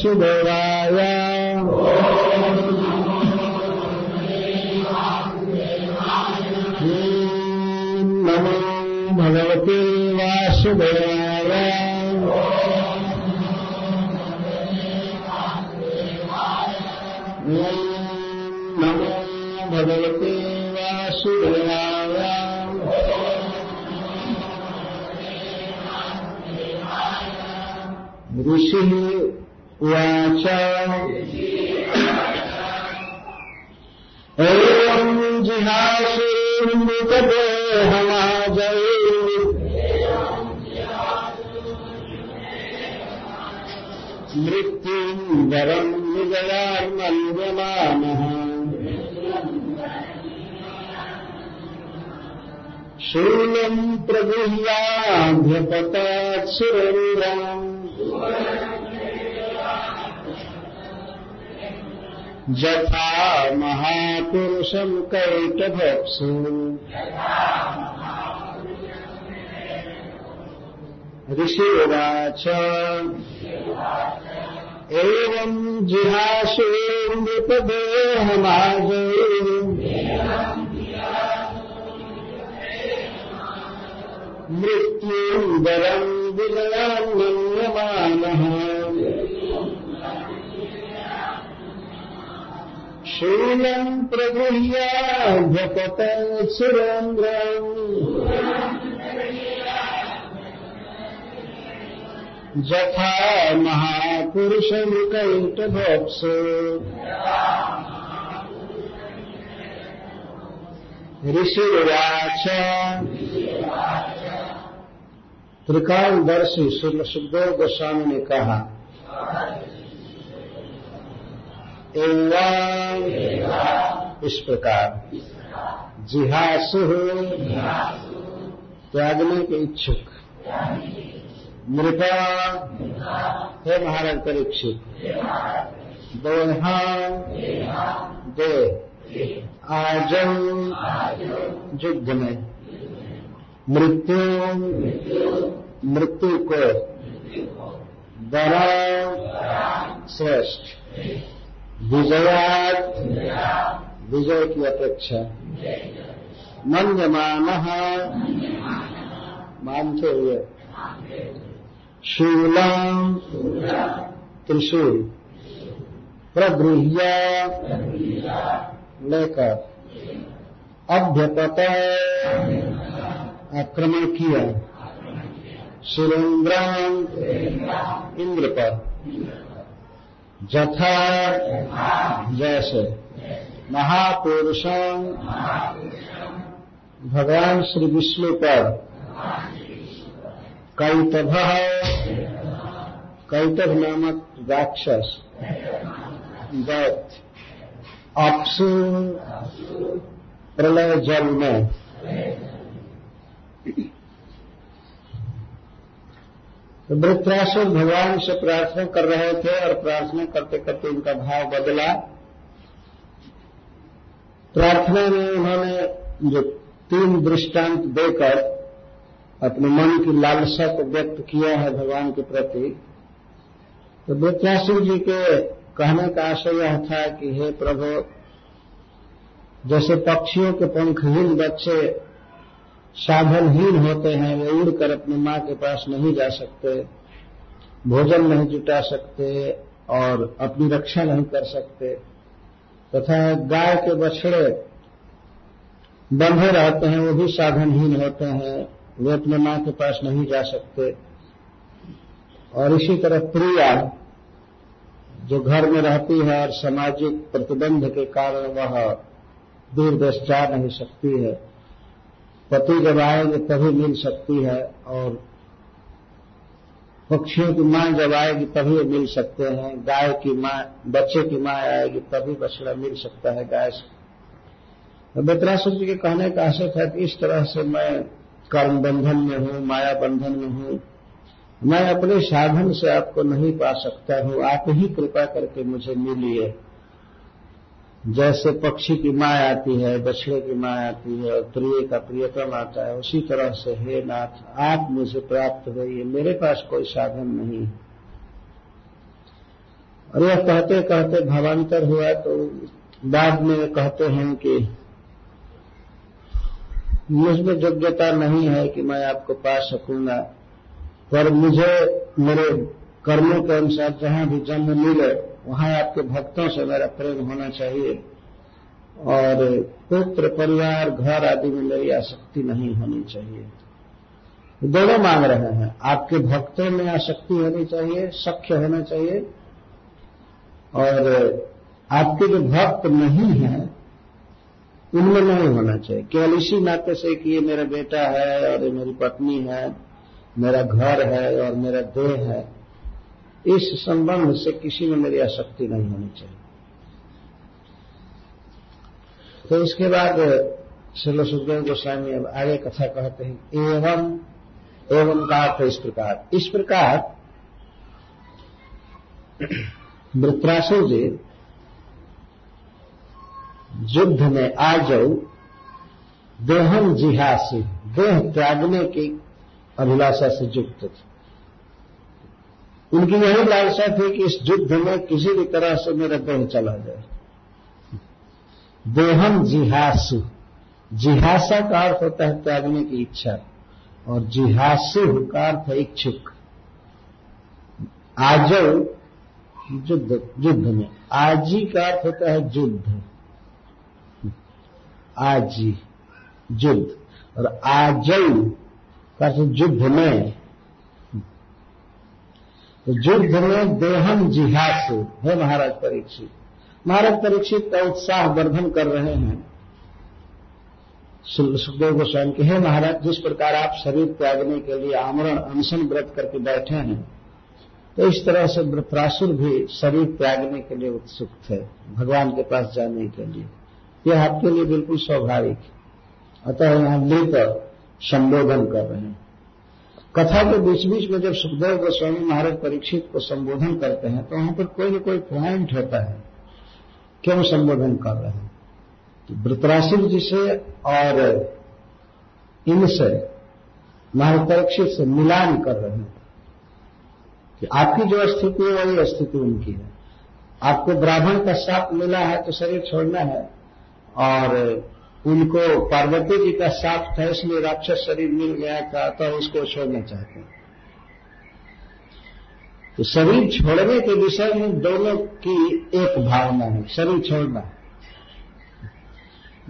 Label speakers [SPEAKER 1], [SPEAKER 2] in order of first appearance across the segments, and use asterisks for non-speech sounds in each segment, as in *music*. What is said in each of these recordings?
[SPEAKER 1] वासुदेवाय। नमो भगवते वासुदेवाय। नमो भगवते वासुदेवाय। ऋषिः उवाच एवम् जिहासेन्दुकदेहमाजये मृत्युम् वरम् विजयार्मन्यमानः शूलम् प्रगृह्याभ्यपतात् सुरेन्द्रम् जथा महापुरुषम् कैटभप्सु ऋषिवाच एवम् जिहासेन्दुपदेहमाजये मृत्युन्दरम् विजयान्मन्यमानः शूलम् प्रगृह्याभ्यपत सुरेन्द्रम्। जथा महापुरुषम् कैटभोप्सु ऋषिवाच त्रिकालदर्शी श्री सुखदेव गोस्वामी ने कहा एवं इस प्रकार। जिहासु। त्यागने के इच्छुक। मृपा हे महाराज परीक्षित दोहा। दे आज़म। युद्ध में। मृत्यु। मृत्यु को। बड़ा श्रेष्ठ। विजयात विजय की अपेक्षा। मन्यमान मानते हुए। शूलम त्रिशूल। प्रगृह्य लेकर। अभ्यपत आक्रमण किया। सुरेंद्र इंद्र पर। जथा जैसे महापुरुषों भगवान श्री विष्णु पर कैतभ कैतभ नामक राक्षस दैत अपसु प्रलय जल में तो वृत्रासुर भगवान से प्रार्थना कर रहे थे और प्रार्थना करते करते उनका भाव बदला। प्रार्थना में उन्होंने जो तीन दृष्टांत देकर अपने मन की लालसा को व्यक्त किया है भगवान के प्रति। तो वृत्रासुर जी के कहने का आशय यह था कि हे प्रभु, जैसे पक्षियों के पंखहीन बच्चे साधनहीन होते हैं, वे उड़कर अपनी माँ के पास नहीं जा सकते, भोजन नहीं जुटा सकते और अपनी रक्षा नहीं कर सकते। तथा गाय के बछड़े बंधे रहते हैं, वो भी साधनहीन होते हैं, वे अपने माँ के पास नहीं जा सकते। और इसी तरह प्रिया जो घर में रहती है और सामाजिक प्रतिबंध के कारण वह दूर देश जा नहीं सकती है। पति जब आएँगे तभी मिल सकती है और पक्षियों की माँ जब आएगी तभी मिल सकते हैं, गाय की माँ, बच्चे की माँ आएगी तभी बछड़ा मिल सकता है गाय से। तो बेतरासुर जी के कहने का आशय था कि इस तरह से मैं कर्म बंधन में हूँ, माया बंधन में हूँ। मैं अपने साधन से आपको नहीं पा सकता हूँ, आप ही कृपा करके मुझे मिलिए। जैसे पक्षी की माँ आती है, बछड़े की माँ आती है और प्रिय का प्रियतम आता है, उसी तरह से हे नाथ, आप मुझे प्राप्त होइए मेरे पास कोई साधन नहीं और यह कहते कहते भावांतर हुआ तो बाद में कहते हैं कि मुझमें योग्यता नहीं है कि मैं आपको पा सकूँगा, पर मुझे मेरे कर्मों के अनुसार जहाँ भी जन्म मिले वहाँ आपके भक्तों से मेरा प्रेम होना चाहिए। और पुत्र, परिवार, घर आदि में मेरी आसक्ति नहीं होनी चाहिए। दोनों मांग रहे हैं। आपके भक्तों में आसक्ति होनी चाहिए, सख्य होना चाहिए। और आपके जो भक्त नहीं हैं, उनमें नहीं होना चाहिए। केवल इसी नाते से कि ये मेरा बेटा है और ये मेरी पत्नी है, मेरा घर है और मेरा देह है। इस संबंध से किसी में मेरी आसक्ति नहीं होनी चाहिए। तो इसके बाद श्रील सुखदेव गोस्वामी अब आगे कथा कहते हैं, एवं एवं का अर्थ इस प्रकार। इस प्रकार वृत्रासुर जी युद्ध में आ जाओ देहम जिहासी, देह त्यागने की अभिलाषा से युक्त थे। उनकी यही लालसा थी कि इस युद्ध में किसी भी तरह से मेरा देह चला जाए। देहम जिहासु। जिहासा का अर्थ होता है त्यागने की इच्छा, और जिहासु का अर्थ है इच्छुक। आजो युद्ध युद्ध में। आजी का अर्थ होता है युद्ध। आजी, युद्ध। और आजऊ का युद्ध में। तो युद्ध में देहम जिहासु। है महाराज परीक्षित महाराज परीक्षित का उत्साह वर्धन कर रहे हैं। सुखदेव गोस्वामी के, हे महाराज, जिस प्रकार आप शरीर त्यागने के लिए आमरण, अनशन व्रत करके बैठे हैं तो इस तरह से व्रतरासुर भी शरीर त्यागने के लिए उत्सुक थे, भगवान के पास जाने के लिए। यह आपके लिए बिल्कुल स्वाभाविक अतः यहाँ लेकर संबोधन कर रहे हैं। कथा के बीच बीच में जब सुखदेव गोस्वामी महाराज परीक्षित को संबोधन करते हैं तो वहाँ पर कोई न कोई पॉइंट होता है क्यों संबोधन कर रहे हैं। तो वृतराशिव जी से और इनसे महाराज परीक्षित से मिलान कर रहे हैं कि आपकी जो स्थिति है, वही स्थिति उनकी है। आपको ब्राह्मण का साप मिला है तो शरीर छोड़ना है और उनको पार्वती जी का साप था, इसलिए राक्षस शरीर मिल गया था तो उसको छोड़ना चाहते हैं। तो शरीर छोड़ने के विषय में दोनों की एक भावना है, शरीर छोड़ना।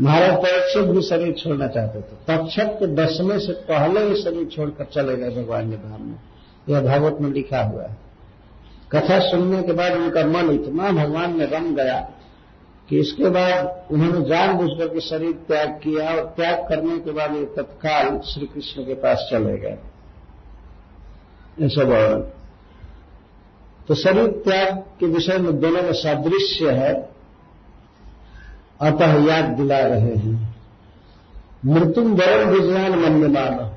[SPEAKER 1] महाराज परीक्षित भी शरीर छोड़ना चाहते थे। तक्षक के दसवें से पहले ही शरीर छोड़कर चले गए भगवान के धाम में। यह भागवत में लिखा हुआ है। कथा सुनने के बाद उनका मन इतना भगवान में रम गया कि इसके बाद उन्होंने जान जानबूझ करके शरीर त्याग किया और त्याग करने के बाद ये तत्काल श्री कृष्ण के पास चले गए। ऐसा वर्णन तो शरीर त्याग के विषय में दोनों में सादृश्य है। अतः याद दिला रहे हैं। मृत्युम गौरव विजयान मन्यमान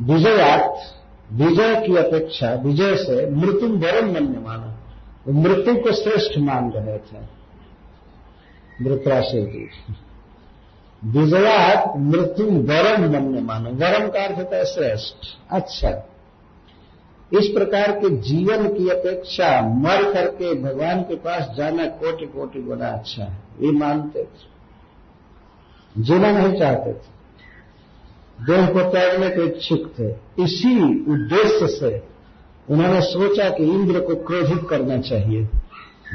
[SPEAKER 1] विजयात, विजय की अपेक्षा, विजय से मृत्युम वरम मन्यमान मृत्यु को श्रेष्ठ मान रहे थे। मृत्राशय जी। विजयात मृत्यु वरम मन्य मानो। वरम का अर्थ होता है श्रेष्ठ। अच्छा। इस प्रकार के जीवन की अपेक्षा मर करके भगवान के पास जाना कोटि कोटि गुना अच्छा है। ये मानते थे। जीना नहीं चाहते थे। देह को त्यागने के इच्छुक थे। इसी उद्देश्य से उन्होंने सोचा कि इंद्र को क्रोधित करना चाहिए।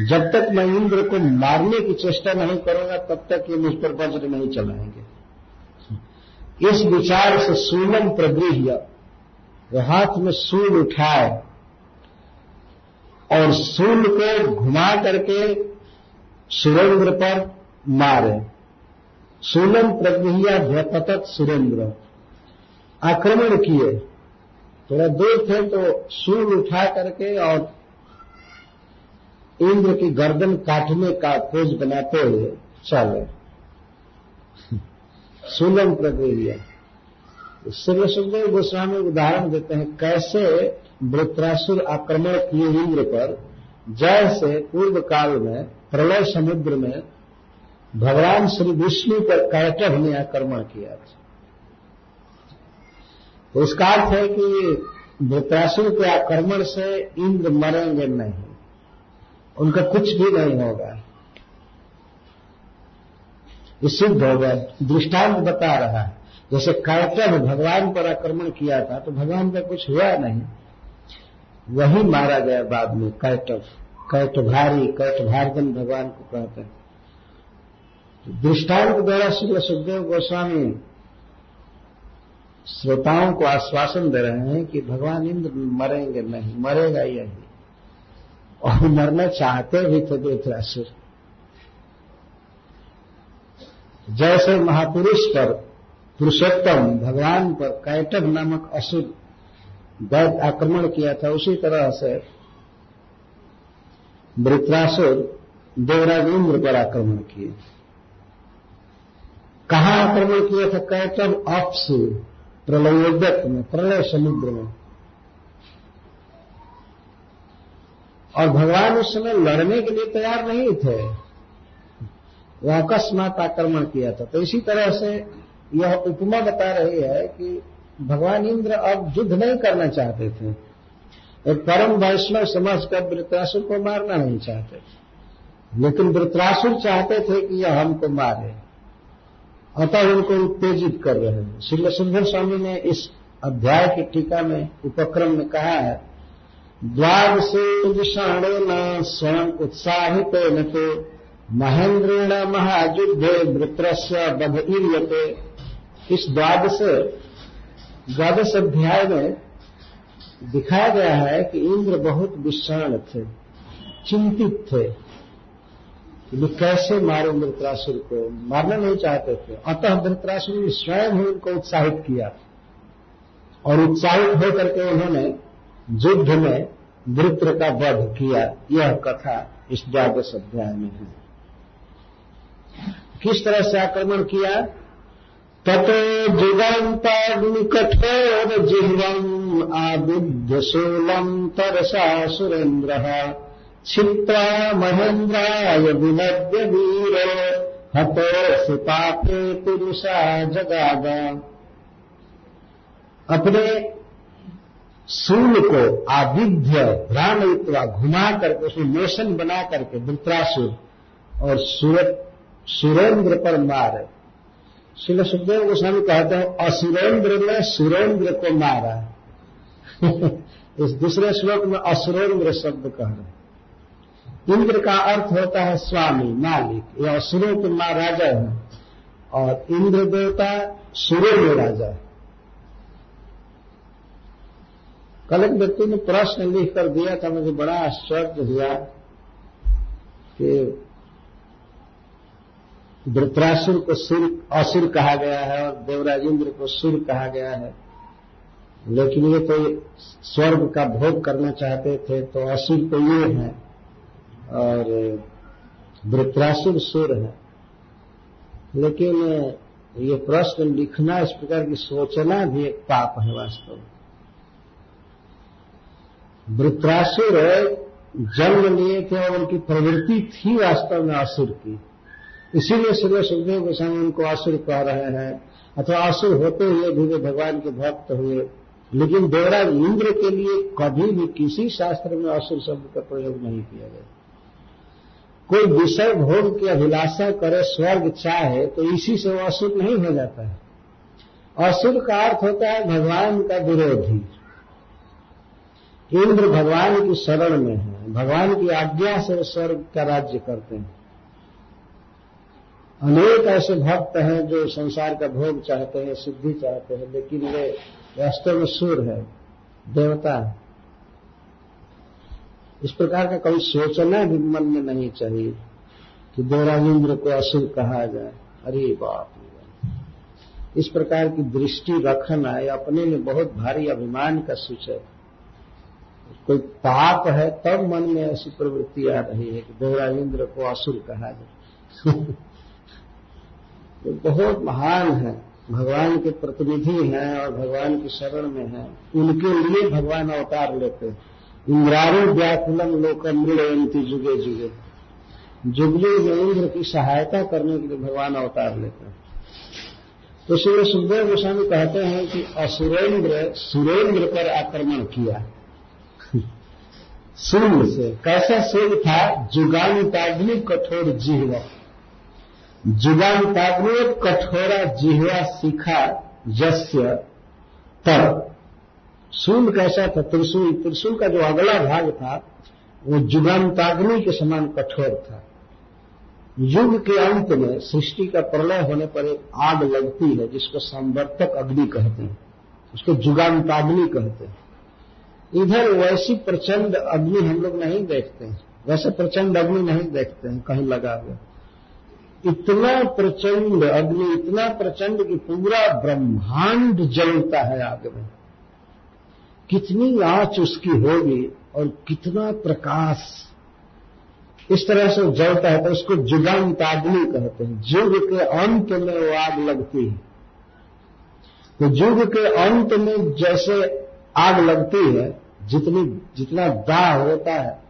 [SPEAKER 1] जब तक मैं इंद्र को मारने की चेष्टा नहीं करूँगा, तब तक ये मुझ पर वज्र नहीं चलाएँगे। इस विचार से सूलम प्रगृह्य हाथ में सूल उठाए और सूल को घुमा करके सुरेंद्र पर मारे। सूलम प्रगृह्या भ्यपतत सुरेंद्र, आक्रमण किए। थोड़ा दूर थे तो सूर उठा करके और इंद्र की गर्दन काटने का खोज बनाते हुए चले। सुलम प्रक्रिया श्री सुखदेव गोस्वामी उदाहरण देते हैं, कैसे वृत्रासुर आक्रमण किए इंद्र पर, जैसे पूर्व काल में, प्रलय समुद्र में, भगवान श्री विष्णु पर कैटव ने आक्रमण किया था। तो उसका अर्थ है कि वृत्रासुर के आक्रमण से इंद्र मरेंगे नहीं। उनका कुछ भी नहीं होगा। ये सिद्ध हो गए दृष्टांत बता रहा है। जैसे कैटव भगवान पर आक्रमण किया था तो भगवान का कुछ हुआ नहीं। वही मारा गया बाद में कैटव कैटभारी, कैटभार्गन भगवान को कहते हैं। दृष्टांत द्वारा श्री सुखदेव गोस्वामी श्रोताओं को आश्वासन दे रहे हैं कि भगवान इंद्र मरेंगे नहीं, मरेगा यही और मरना चाहते भी थे धृतरासुर जैसे महापुरुष पर, पुरुषोत्तम भगवान पर कैटव नामक असुर दैत आक्रमण किया था, उसी तरह से वृत्रासुर देवराज इंद्र पर आक्रमण किए। कहा आक्रमण किया था? कैटव अपसु प्रलयोदक में प्रलय समुद्र में। और भगवान उस समय लड़ने के लिए तैयार नहीं थे। वह अकस्मात आक्रमण किया था। तो इसी तरह से यह उपमा बता रही है कि भगवान इंद्र अब युद्ध नहीं करना चाहते थे। एक परम वैष्णव समझ कर वृत्रासुर को मारना नहीं चाहते थे। लेकिन वृत्रासुर चाहते थे कि यह हमको मारे। अतः उनको उत्तेजित कर रहे हैं। श्री सुंदर स्वामी ने इस अध्याय की टीका में, उपक्रम में कहा है द्वादशे न स्वयं उत्साहित न तो महेंद्रेण महायुद्धे वृत्रस्य बध इयते इस द्वादश द्वादश अध्याय में दिखाया गया है कि इंद्र बहुत विषाण थे, चिंतित थे। कि कैसे मारे वृत्रासुर को? मारना नहीं चाहते थे। अतः वृत्रासुर ने स्वयं ही उनको उत्साहित किया। और उत्साहित होकर के उन्होंने युद्ध में वृत्र का वध किया। यह कथा इस द्वादश अध्याय में है। किस तरह से आक्रमण किया? ततो जुगंताग्नि कठोर जिह्वम आबुद्ध शूलम तरसा सुरेन्द्र। क्षिप्रा महेन्द्राय विनद्य वीर, हतो सुपापे पुरुषा जगादा। अपने सूर्य को आविध्य भ्राम घुमा करके, उसमें मोशन बना करके वृत्रासुर और सुरेंद्र पर मार। श्री सुखदेव गोस्वामी कहते हैं, असुरेंद्र ने सुरेंद्र को मारा। *laughs* इस दूसरे श्लोक में असुरेंद्र शब्द कह रहे इंद्र का अर्थ होता है स्वामी, मालिक यह असुरों के माँ राजा है। और इंद्र देवता सुरों में राजा है। कल एक व्यक्ति ने प्रश्न लिख कर दिया था, मुझे बड़ा आश्चर्य हुआ कि वृत्रासुर को सुर, असुर कहा गया है और देवराज इंद्र को सुर कहा गया है। लेकिन ये तो स्वर्ग का भोग करना चाहते थे तो असुर तो ये है। और वृत्रासुर सुर है। लेकिन ये प्रश्न लिखना, इस प्रकार की सोचना भी एक पाप है वास्तव में। वृत्रासुर जन्म लिए थे और उनकी प्रवृत्ति थी वास्तव में असुर की। इसीलिए श्री सुखदेव गोस्वामी उनको असुर कह रहे हैं। अथवा असुर होते हुए भी वे भगवान के भक्त हुए। लेकिन देवराज इंद्र के लिए कभी भी किसी शास्त्र में असुर शब्द का प्रयोग नहीं किया गया। कोई विषय भोग की अभिलाषा करे, स्वर्ग चाहे तो इसी से वो असुर नहीं हो जाता है। असुर का अर्थ होता है भगवान का विरोधी। इंद्र भगवान की शरण में है। भगवान की आज्ञा से स्वर्ग का राज्य करते हैं। अनेक ऐसे भक्त हैं जो संसार का भोग चाहते हैं, सिद्धि चाहते हैं, लेकिन वे वास्तव में सुर है। देवता है। इस प्रकार का कभी सोचना भी मन में नहीं चाहिए कि इंद्र को असुर कहा जाए। अरे बाप इस प्रकार की दृष्टि रखना यह अपने में बहुत भारी अभिमान का सूचक कोई पाप है, तब मन में ऐसी प्रवृत्ति आ रही है कि देवराजेंद्र को असुर कहा जाए। *laughs* तो बहुत महान है। भगवान के प्रतिनिधि हैं और भगवान की शरण में हैं। उनके लिए भगवान अवतार लेते हैं। इंद्रारू व्याकुलम लोकम मृणयंती जुगे जुगे। जुगले में इंद्र की सहायता करने के लिए भगवान अवतार लेते हैं। तो श्री सुखदेव गोस्वामी कहते हैं कि असुरेंद्र, सुरेंद्र पर आक्रमण किया। *laughs* सूर्य से। कैसा सूर्य था? जुगानुताग्नि कठोर जिहवा। जुगानुताग्नि कठोरा जिहवा सीखा जस्य तब सूर्य कैसा था? त्रिशूल त्रिशूल का जो अगला भाग था, वो जुगानुताग्नि के समान कठोर था। युग के अंत में सृष्टि का प्रलय होने पर एक आग लगती है, जिसको संवर्तक अग्नि कहते हैं। उसको जुगांताग्नि कहते हैं। इधर वैसी प्रचंड अग्नि हम लोग नहीं देखते हैं। वैसे प्रचंड अग्नि नहीं देखते हैं, कहीं लगा हुआ। इतना प्रचंड अग्नि, इतना प्रचंड कि पूरा ब्रह्मांड जलता है आग में। कितनी आँच उसकी होगी और कितना प्रकाश। इस तरह से जलता है तो उसको जुगांताग्नि कहते हैं। युग के अंत में वो आग लगती है। तो युग के अंत में जैसे आग लगती है, जितनी, जितना दाह होता है,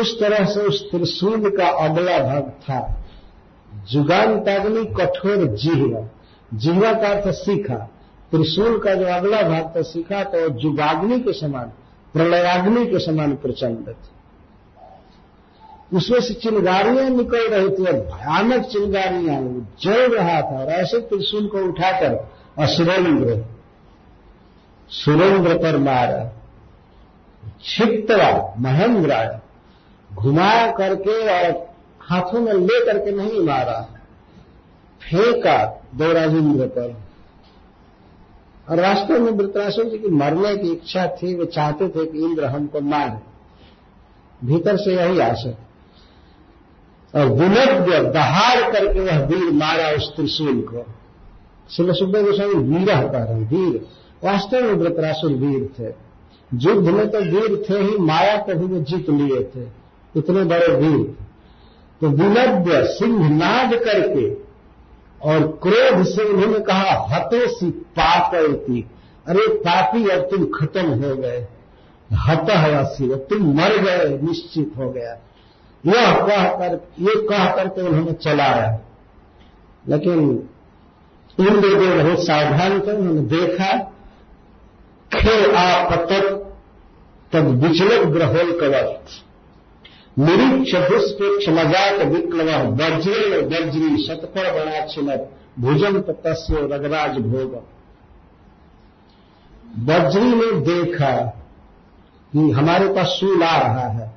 [SPEAKER 1] उस तरह से उस त्रिशूल का अगला भाग था। जुगांताग्नि कठोर जिहवा। जिहवा का अर्थ सीखा। त्रिशूल का जो अगला भाग था सीखा तो जुगाग्नि के समान, प्रलयाग्नि के समान प्रचंड था। उसमें से चिंगारियाँ निकल रही थी और भयानक चिंगारियाँ जल रहा था और ऐसे त्रिशूल को उठाकर असुरेंद्र, सुरेंद्र पर मारा। क्षिप्तरा महेंद्र घुमा करके और हाथों में ले करके नहीं मारा। फेंका देवराजेंद्र पर। और वास्तव में वृतरासुर जी की मरने की इच्छा थी, वे चाहते थे कि इंद्र हमको मारे। भीतर से यही आशा। और विनद्य दहाड़ करके वह वीर मारा उस त्रिशूल को। शिव सुखदेव गोस्वामी वीर कह रहे वीर। वास्तव में वृतरासुर वीर थे। युद्ध में तो वीर थे ही, माया को भी वो जीत लिए थे। इतने बड़े वीर। तो विनद्य सिंह नाद करके और क्रोध से उन्होंने कहा, हतो सी पापी अरे पापी, अब तुम खत्म हो गए। हत हवासी तुम मर गए, निश्चित हो गया। यह कहकर ये कह करके उन्होंने चलाया। लेकिन इंद्रदेव बहुत सावधान थे, उन्होंने देखा, खे आपतक तब विचलित ग्रहोल कवर निरीक्ष दुष्पेक्ष मज़ाक विप्लव वज्र वज्री शतफल छिलत भुजन तस्य रगराज भोग। वज्री ने देखा कि हमारे पास सूल आ रहा है।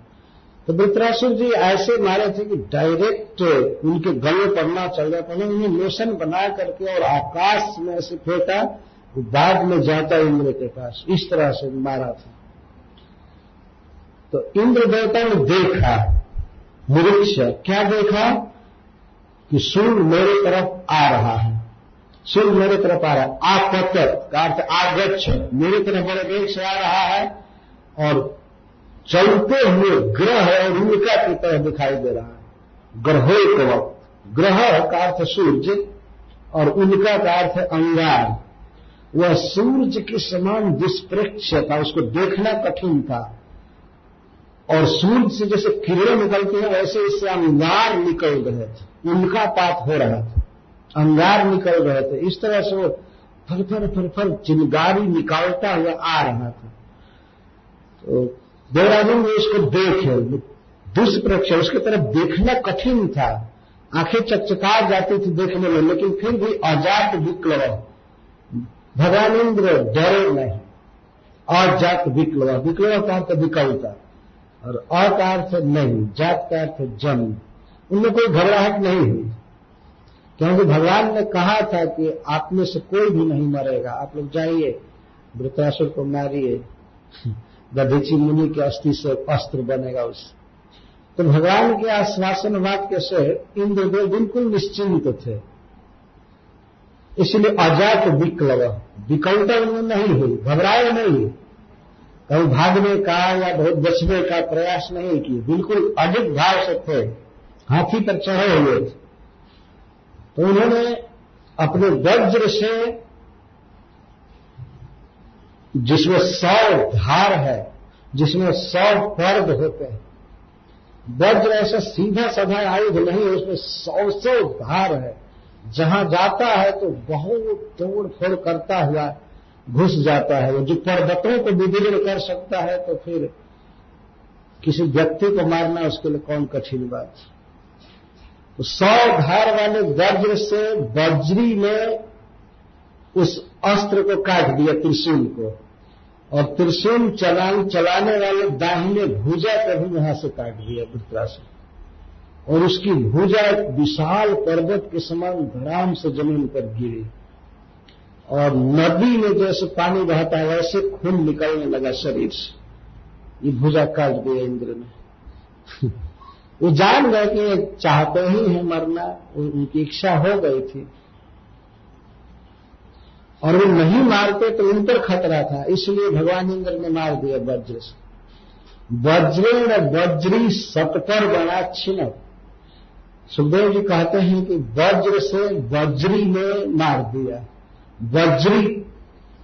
[SPEAKER 1] तो वृत्रासुर जी ऐसे मारे थे कि डायरेक्ट उनके गले पड़ना चल रहा था उन्हें मोशन बना करके और आकाश में ऐसे फेंका बाद में जाता इंद्र के पास। इस तरह से मारा था। तो इंद्र देवता ने देखा, निरीक्ष, क्या देखा? कि सूर्य मेरे तरफ़ आ रहा है। सूर्य मेरे तरफ़ आ रहा है। आपत का अर्थ आगच्छ, मेरे तरफ़ बड़े वेग से आ रहा है और चलते हुए ग्रह और उनका की तरह दिखाई दे रहा है। ग्रहो को, ग्रह का अर्थ सूर्य और उनका का अर्थ अंगार। वह सूर्य के समान दुष्प्रेक्ष था, उसको देखना कठिन था। और सूर्य से जैसे किरणें निकलती हैं, वैसे इससे अंगार निकल रहे थे। उनका पात हो रहा था। अंगार निकल रहे थे। इस तरह से वो फर फर फर फर चिंगारी निकालता हुआ आ रहा था। तो देवराजन ने उसको देखे। दुष्प्रक्ष, उसकी तरफ़ देखना कठिन था। आँखें चकचका जाती थी देखने में, लेकिन फिर भी अजात विक्लव भगवान इंद्र डरे नहीं। अजात विक्लव विक्लव का विकलता? और अ का अर्थ नहीं जात का अर्थ जन्म। उनमें कोई घबराहट नहीं हुई। क्योंकि भगवान ने कहा था कि आप में से कोई भी नहीं मरेगा। आप लोग जाइए वृतासुर को मारिए। दधीची मुनि के अस्थि से अस्त्र बनेगा उस। तो भगवान के आश्वासन वाक्य से इंद्रदेव बिल्कुल निश्चिंत थे। इसलिए अजात विक्लव, विकलता उनमें नहीं हुई घबराए नहीं। कहीं भागने का या बहुत बचने का प्रयास नहीं किए। बिल्कुल अधिक भाव से थे। हाथी पर चढ़े हुए थे। तो उन्होंने अपने वज्र से, जिसमें सौ धार है, जिसमें सौ पर्द होते हैं, वज्र ऐसा सीधा साधा आयुध नहीं है, उसमें सौ सौ धार है। जहाँ जाता है तो बहुत तोड़ फोड़ करता हुआ घुस जाता है जो पर्वतों को विदीर्ण कर सकता है तो फिर किसी व्यक्ति को मारना उसके लिए कौन कठिन बात तो सौ धार वाले वज्र से वज्री ने उस अस्त्र को काट दिया त्रिशूल को। और त्रिशूल चला, चलाने वाले दाहिने भुजा को भी यहाँ से काट दिया वृत्रासुर और उसकी भुजा एक विशाल पर्वत के समान धड़ाम से ज़मीन पर गिरी। और नदी में जैसे पानी बहता है वैसे खून निकलने लगा शरीर से। ये भुजा काट दिया इंद्र ने। *laughs* वो जान गए कि चाहते ही है मरना उनकी इच्छा हो गई थी। और वो नहीं मारते तो उन पर खतरा था, इसलिए भगवान इंद्र ने मार दिया वज्र से। वज्रेण वज्री सतपर बना छिन्न। सुखदेव जी कहते हैं कि वज्र से वज्री ने मार दिया। वज्री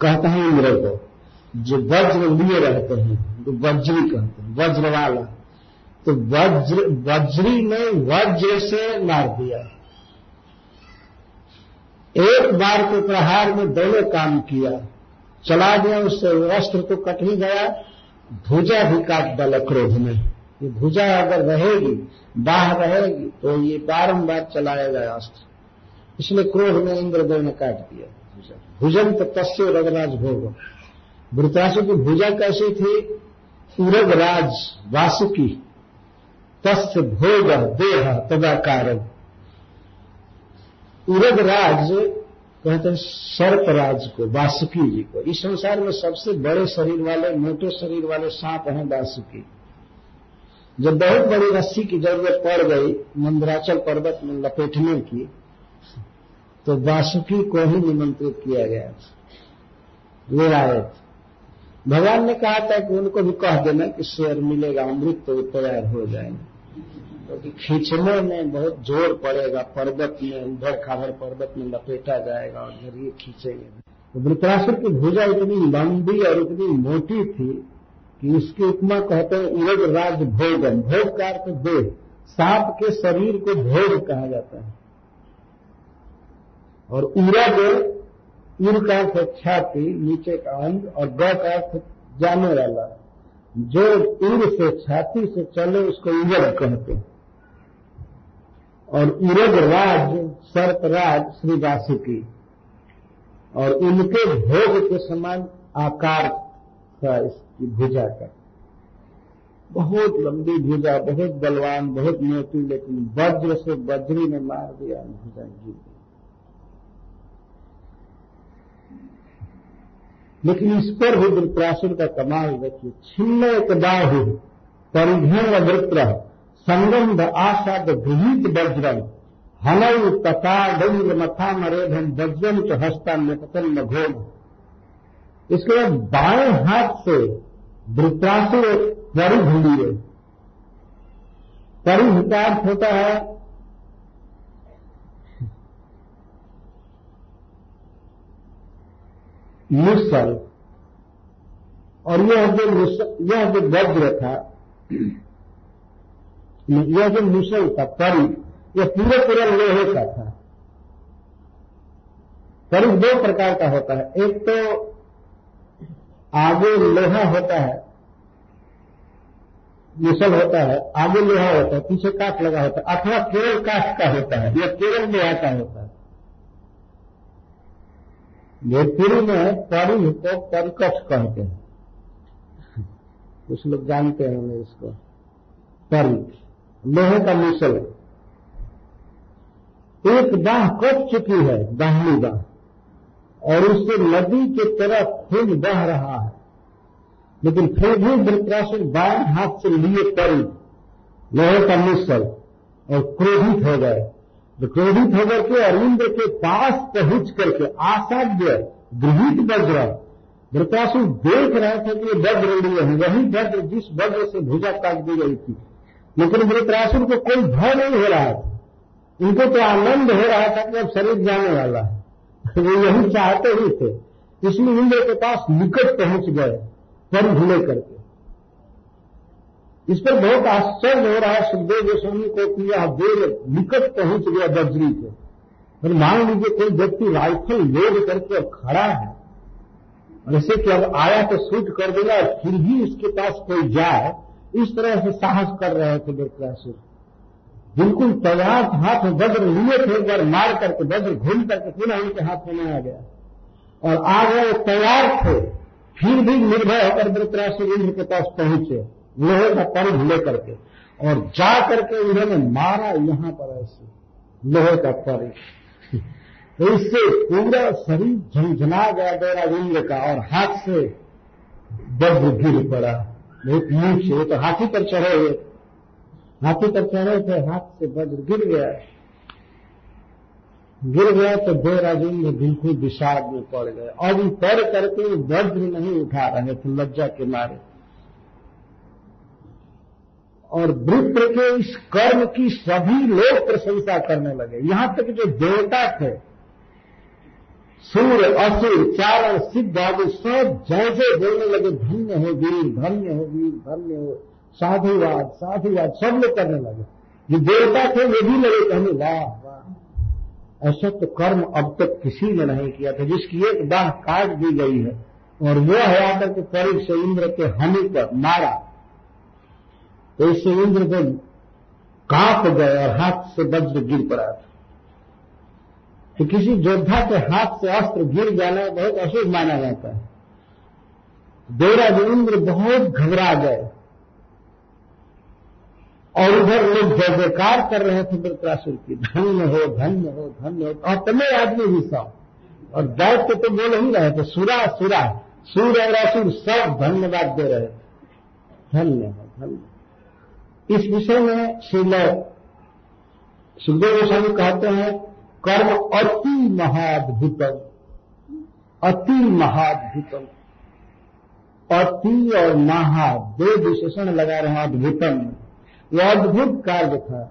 [SPEAKER 1] कहते हैं इंद्र को। जो वज्र लिए रहते हैं तो वज्री कहते हैं वज्र वाला तो वज्र, वज्री ने वज्र से मार दिया। एक बार के प्रहार में दोनों काम किया। चला गया उससे, वस्त्र तो कट ही गया। भुजा भी काट डाला क्रोध में। ये भुजा अगर रहेगी, बाह रहेगी तो ये बारंबार गया अस्त्र। इसलिए क्रोध में इंद्रदेव ने काट दिया। भुजन तो तस्य रगराज भोग। वृतासु की भुजा कैसी थी? उरग राज वासुकी। तस्य भोग, देह तदा कारण उरग राज कहते हैं सर्पराज को, वासुकी जी को। इस संसार में सबसे बड़े शरीर वाले, मोटे शरीर वाले सांप हैं वासुकी। जब बहुत बड़ी रस्सी की ज़रूरत पड़ गई, मंदराचल पर्वत में लपेटने की तो वासुकी को ही निमंत्रित किया गया आए भगवान ने कहा था कि उनको भी कह देना कि शेर मिलेगा, अमृत तो तैयार हो जाएँगे। क्योंकि तो खींचने में बहुत ज़ोर पड़ेगा, पर्वत में उधर खाभर पर्वत में लपेटा जाएगा और ये खींचेंगे। तो वृत्रासुर की भुजा इतनी लंबी और इतनी मोटी थी कि इसकी उपमा कहते हैं, उरग राज भोगन भोग का अर्थ देह, सांप के शरीर को भोग कहा जाता है। और उरग उर का अर्थ छाती, नीचे का अंग और ग का अर्थ जाने वाला। जो उर से, छाती से चले, उसको उरग कहते और उरग राज सर्पराज श्री वासुकी और उनके भोग के समान आकार था इसकी भुजा का। बहुत लंबी भुजा, बहुत बलवान, बहुत मोटी, लेकिन वज्र से वज्री ने मार दिया, भुजा गिर लेकिन इस पर भी वृत्रासुर का कमाल देखिए छिन्न एक बाहु परिघन वृत्र संगम आसाद गृहित वज्रम हनऊ तथा डंग मथा मरेधम वज्रम च हस्ता निपतन घोम इसके बाद बाएँ हाथ से वृत्रासुर परी ढूंढिए परी हितार्थ होता है मुसल और यह जो यह जो वज्र था। यह जो मिशन था, परी, यह पूरे पूरे लोहे का था। परी दो प्रकार का होता है। एक तो आगे लोहा होता है मिसल होता है, आगे लोहा होता है, पीछे काट लगा होता है, अथवा केवल काठ का होता है यह केवल लोहा का होता है। भोजपुरी में परी को परिकठ कहते हैं। कुछ लोग जानते हैं हमें इसको। परी लोहे का मिसल। एक बाह कट चुकी है, दाहिनी बाह और उससे नदी की तरफ़ खून बह रहा है। लेकिन फिर भी वृत्रासुर बाएँ हाथ से लिए परी लोहे का मिसल। और क्रोधित हो गए। क्रोधित होकर के अरविंद के पास पहुँच करके आसाध्य गृहित वज्र वृत्रासुर देख रहे थे कि वज्र लिए हैं, वही वज्र जिस वज्र से भुजा काट दी गई थी। लेकिन वृत्रासुर को कोई भय नहीं हो रहा था। उनको तो आनंद हो रहा था कि अब शरीर जाने वाला है। *laughs* वो यही चाहते ही थे। इसलिए इंद्र के पास निकट पहुँच गए, पर भूले करके। इस पर बहुत आश्चर्य हो रहा है, सुखदेव गोस्वामी को कि यह देव निकट पहुँच गया बजरी को। फिर मान लीजिए, कोई व्यक्ति राइफल लोड करके और खड़ा है, और ऐसे कि अब आया तो शूट कर देगा, फिर भी उसके पास कोई जाए, इस तरह से साहस कर रहे थे वृत्रासुर बिल्कुल तैयार हाथ में वज्र लिए थे, एक बार मार करके वज्र घूम करके पुनः उनके हाथ में आ गया। और आ गए तैयार थे, फिर भी निर्भय होकर वृत्रासुर इंद्र के पास पहुँचे। लोहे का पर्व लेकर के और जा करके उन्होंने मारा यहाँ पर ऐसे लोहे का पर्व तो इससे पूरा शरीर झंझना गया इंद्र का और हाथ से वज्र गिर पड़ा। बहुत नीचे तो हाथी पर चढ़े हुए। हाथी पर चढ़े थे, हाथ से वज्र गिर गया। गिर गया तो दो राजेंद्र बिल्कुल विषाद में पड़ गए। और पैर करके वज्र नहीं उठा रहे थे, लज्जा के मारे। और वृत्र के इस कर्म की सभी लोग प्रशंसा करने लगे। यहाँ तक जो देवता थे, सूर्य, असुर, चारण, सिद्ध आदि, सब जैसे बोलने लगे, धन्य हो वीर, धन्य हो वीर, धन्य हो, साधुवाद साधुवाद, सब लोग करने लगे। जो देवता थे, वे भी लगे, कहने, वाह वाह। ऐसा तो कर्म अब तक किसी ने नहीं किया था, जिसकी एक बाह काट दी गई है। और वो है आकर के करीब से इंद्र के हनी पर मारा तो इससे इंद्र को काँप गए और हाथ से वज्र गिर पड़ा था। तो किसी योद्धा के हाथ से अस्त्र गिर जाना बहुत अशुभ माना जाता है। देवराज इंद्र बहुत घबरा गए। और उधर लोग जय जयकार कर रहे थे वृत्रासुर की, धन्य हो धन्य हो धन्य हो। अपने आदमी भी सब और दैत तो बोल ही रहे थे, सुरा सुरा, सूर और असुर सब धन्यवाद दे रहे थे धन्य हो, धन्य इस विषय में श्रील सुखदेव गोस्वामी कहते हैं, कर्म अति महाद्भुतम अति महाद्भुतम, अति और महा दो विशेषण लगा रहे हैं अद्भुतम। यह अद्भुत कार्य था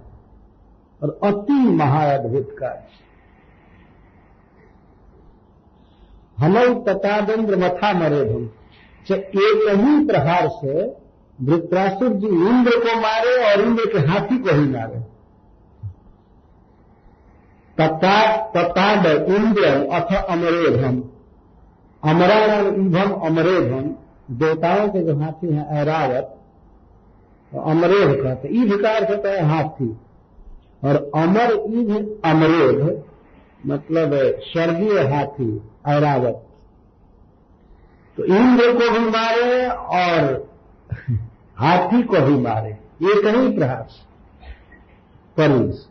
[SPEAKER 1] और अति महाअद्भुत कार्य। हम तथादेंद्र मथा मरे हम एक ही प्रहार से वृत्रासुर जी इंद्र को मारे और इंद्र के हाथी को ही मारे। तताद इंद्र अथ अमरेधम। अमराण इभम अमरेधम। देवताओं के जो हाथी हैं, ऐरावत तो अमरेध कहते ईभ का अर्थ होता है हाथी। और अमर ईभ अमरेध मतलब स्वर्गीय हाथी, ऐरावत। तो इंद्र को भी मारे और हाथी को ही मारे, ये कहीं प्रयास परिस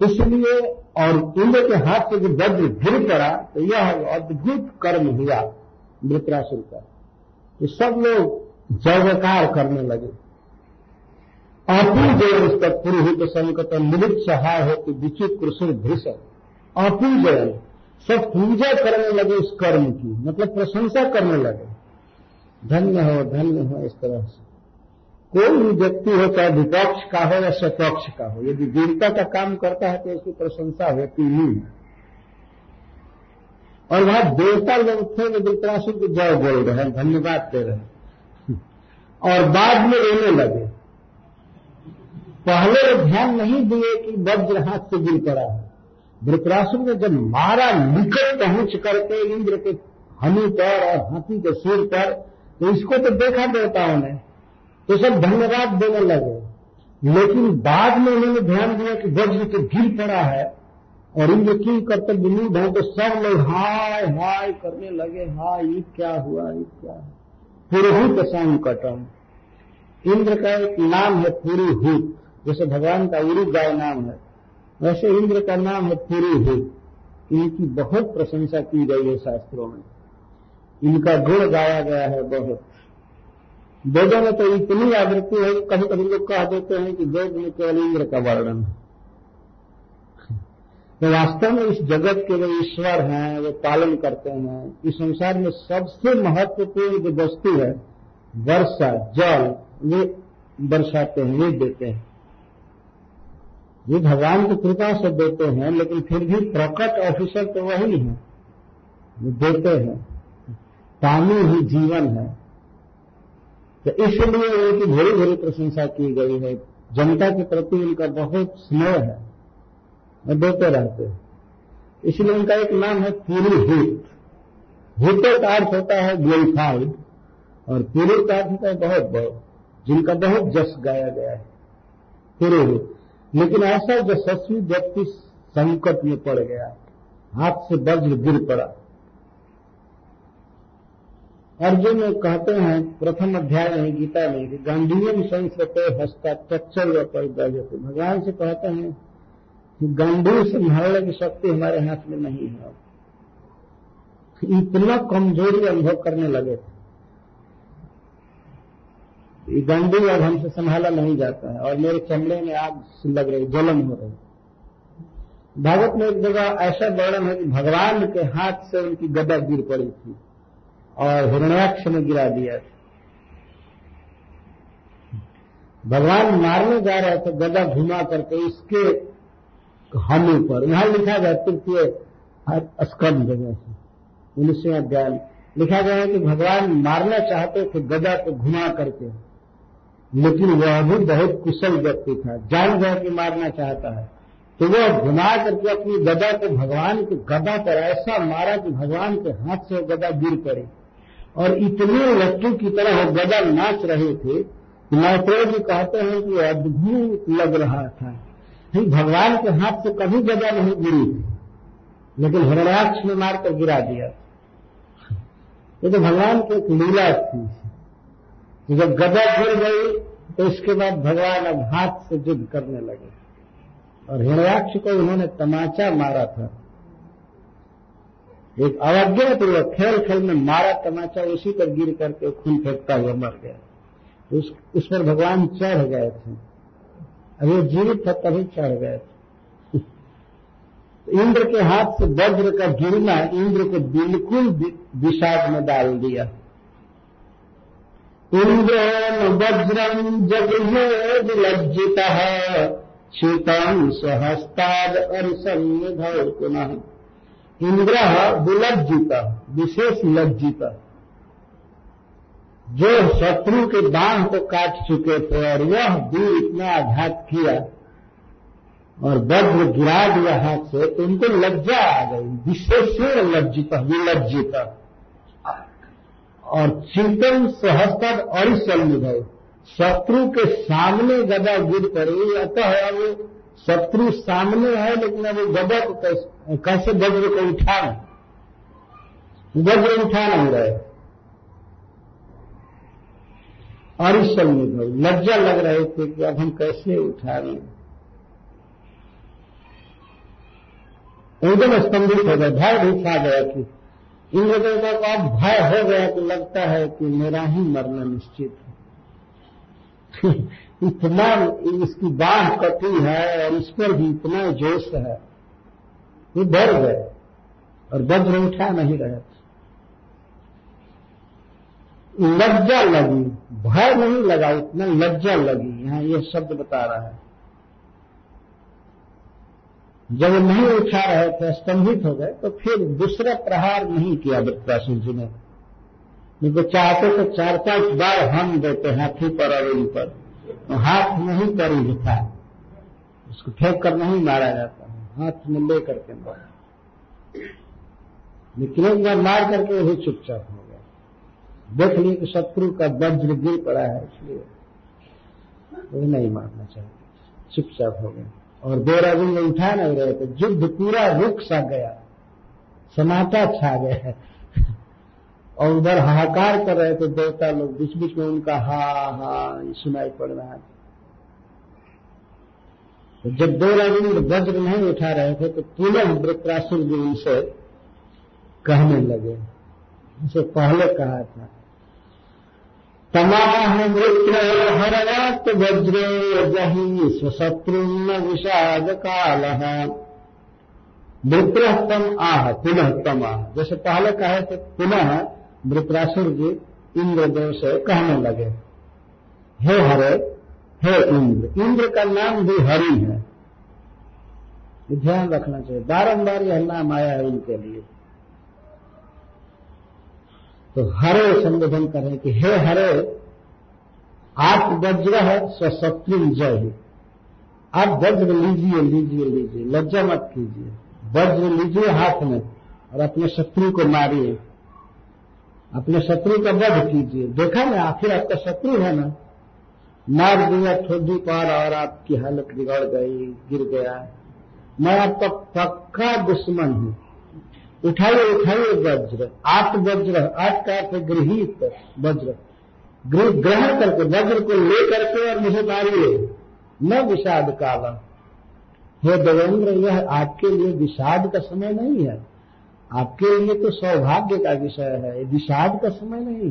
[SPEAKER 1] इसलिए और इंद्र के हाथ से जो वज्र गिर पड़ा तो यह अद्भुत कर्म हुआ, मृत्रासुर का। तो सब लोग जयकार करने लगे। अपूजयन तक पुरोहित संकट मिलित सहाय होती विचित्र सुर भीषण अपूजयन सब पूजा करने लगे उस कर्म की मतलब प्रशंसा करने लगे। धन्य हो धन्य हो इस तरह से। कोई भी व्यक्ति हो, चाहे विपक्ष का हो या स्वपक्ष का हो, यदि वीरता का काम करता है तो उसकी प्रशंसा होती ही और वहाँ देवता लोग थे, वो वृत्रासुर को जय बोल रहे हैं, धन्यवाद दे रहे हैं। और बाद में रोने लगे। पहले वो ध्यान नहीं दिए कि वज्र हाथ से गिर पड़ा है। वृत्रासुर ने जब मारा निकट पहुँच करके, इंद्र के हनी पर और हाथी के सिर पर तो इसको तो देखा देवताओं ने। तो सब धन्यवाद देने लगे। लेकिन बाद में उन्होंने ध्यान दिया कि वज्र तो गिर पड़ा है और इंद्र की कर्तव्य विनूद है तो सब लोग हाय हाय करने लगे, हाय, ये क्या हुआ, ये क्या पुरोहित संकटम इंद्र का एक नाम है पुरोहित जैसे भगवान का उरु गाय नाम है। वैसे इंद्र का नाम है पुरोहित इनकी बहुत प्रशंसा की गई है शास्त्रों में। इनका गुण गाया गया है बहुत। वेदों में तो इतनी आवृत्ति है कभी कभी लोग कह देते हैं कि वेद में केवल इंद्र का वर्णन है। तो वास्तव में इस जगत के जो ईश्वर हैं, वो पालन करते हैं। इस संसार में सबसे महत्वपूर्ण जो वस्तु है, वर्षा, जल, वे बरसाते हैं, वे देते हैं। ये भगवान की कृपा से देते हैं, लेकिन फिर भी प्रकट ऑफिसर तो वही है। वो देते हैं। पानी ही जीवन है। तो इसलिए उनकी भरी भरी प्रशंसा की गई है। जनता के प्रति उनका बहुत स्नेह है। और देते रहते हैं। इसलिए उनका एक नाम है पुरोहित हित। का अर्थ होता है ग्लोरिफाइड और पुरुष का अर्थ होता है बहुत बहुत जिनका बहुत जस गाया गया है। पुरोहित लेकिन ऐसा यशस्वी व्यक्ति संकट में पड़ गया। हाथ से वज्र गिर पड़ा। अर्जुन कहते हैं, प्रथम अध्याय में गीता में, कि गांधीयम संस्कृत हस्ता तच्चल परिदर्जते। भगवान से कहते हैं कि गांधी संभालने की शक्ति हमारे हाथ में नहीं है। इतना कमज़ोरी अनुभव करने लगे थे। गंडी अब हमसे संभाला नहीं जाता है, और मेरे चमड़े में आग लग रही, जलन हो रही। भागवत में एक जगह ऐसा वर्णन है कि भगवान के हाथ से उनकी गदा गिर पड़ी थी। और हिरण्याक्ष ने गिरा दिया था। भगवान मारने जा रहे थे, गदा घुमा करके इसके हामी पर। यहाँ लिखा गया, तृतीय स्कंद में उन्नीसवें अध्याय लिखा गया है कि भगवान मारना चाहते थे, गदा को घुमा करके। लेकिन वह भी बहुत कुशल व्यक्ति था, जान गया कि मारना चाहता है। तो वह घुमा करके अपनी गदा को भगवान के गदा पर ऐसा मारा कि भगवान के हाथ से गदा गिर पड़ी। और इतने लट्टू की तरह गदा नाच रहे थे कि जी कहते हैं कि अद्भुत लग रहा था। भगवान के हाथ से कभी गदा नहीं गिरी थी। लेकिन हिरण्याक्ष ने मारकर गिरा दिया। ये तो भगवान की एक लीला थी। जब गदा गिर गई तो इसके बाद भगवान अब हाथ से युद्ध करने लगे। और हिरण्याक्ष को उन्होंने तमाचा मारा था। एक अवज्ञा पूर्वक खेल खेल में मारा तमाचा उसी पर गिर करके खून फेंकता हुआ मर गया। उस, उस पर भगवान चढ़ गए थे। अब अभी जीवित था तभी चढ़ गए थे। *laughs* इंद्र के हाथ से वज्र का गिरना इंद्र को बिल्कुल विषाद में डाल दिया। इंद्रेण वज्रम जगहे विलज्जितः शीतम सहस्ताद अरिसन्निधौ पुनः। इंद्र विलज्जित, विशेष लज्जित। जो शत्रु के बाण को काट चुके थे और यह भी इतना आघात किया और वज्र गिरा दिया हाथ से तो उनको लज्जा आ गई विशेष लज्जित, विलज्जित। और चिंतन सहस्तर और गए। शत्रु के सामने गदा गिर पड़ी अतः अब शत्रु सामने है लेकिन अब गदा को कैसे वज्र को उठा वज्र उठा नहीं रहे अरिशल गए लज्जा लग रहे थे कि अब हम कैसे उठा रहे एकदम स्तंभित हो गए भय भी खा गया कि इंद्र देवता को अब भय हो गया तो लगता है कि मेरा ही मरना निश्चित है। इतना इसकी बाह कटी है और इस पर भी इतना जोश है। वो डर गए और वज्र उठा नहीं रहे। लज्जा लगी, भय नहीं लगा, इतना लज्जा लगी। यहाँ यह शब्द बता रहा है। जब नहीं उठा रहे थे, स्तंभित हो गए तो फिर दूसरा प्रहार नहीं किया वृत्रासुर जी ने। चाहते तो चार पाँच बार हम देते हाथी पर और इन पर। हाथ नहीं कर था। उसको फेंक कर नहीं मारा जाता है। हाथ में ले करके मारा। लेकिन एक बार मार करके वही चुपचाप हो गया। देख लिए कि शत्रु का वज्र गिर पड़ा है, इसलिए वो नहीं मारना चाहिए चुपचाप हो गया। और दो में उठा नहीं रहे थे। युद्ध पूरा रुक सा गया। समाता छा गया। और उधर हाहाकार कर रहे थे देवता लोग, बीच बीच में उनका हा हा, सुनाई पड़ रहा था। तो जब दो राजेंद्र वज्र नहीं उठा रहे थे तो पुनः वृत्रासुर जी उनसे कहने लगे। उनसे पहले कहा था तमाह मृत्य हरवात वज्रे, जही स्वशत्रु विषाद काल तम आह, पुनः तम आह जैसे पहले कहे थे, पुनः वृत्रासुर जी इंद्रदेव से कहने लगे, हे हरे, हे इंद्र इंद्र का नाम भी हरि है। ध्यान रखना चाहिए। बारंबार यह नाम आया है इनके लिए। तो हरे संबोधन करें कि, हे हरे, आप वज्र है स्वशत्रु जय आप वज्र लीजिए लीजिए लीजिए, लज्जा मत कीजिए। वज्र लीजिए हाथ में और अपने शत्रु को मारिए। अपने शत्रु का वध कीजिए। देखा ना, आखिर आपका शत्रु है ना? मार दिया, ठोडी पार और आपकी हालत बिगड़ गई, गिर गया। मैं आपका पक्का दुश्मन हूँ। उठाइए उठाइए वज्र। आठ वज्र, आठ का अर्थ गृहित वज्र। ग्रहण करके, वज्र को ले करके और मुझे मारिए। न विषाद काला। हे देवेंद्र, यह आपके लिए विषाद का समय नहीं है। आपके लिए तो सौभाग्य का विषय है विषाद का समय नहीं।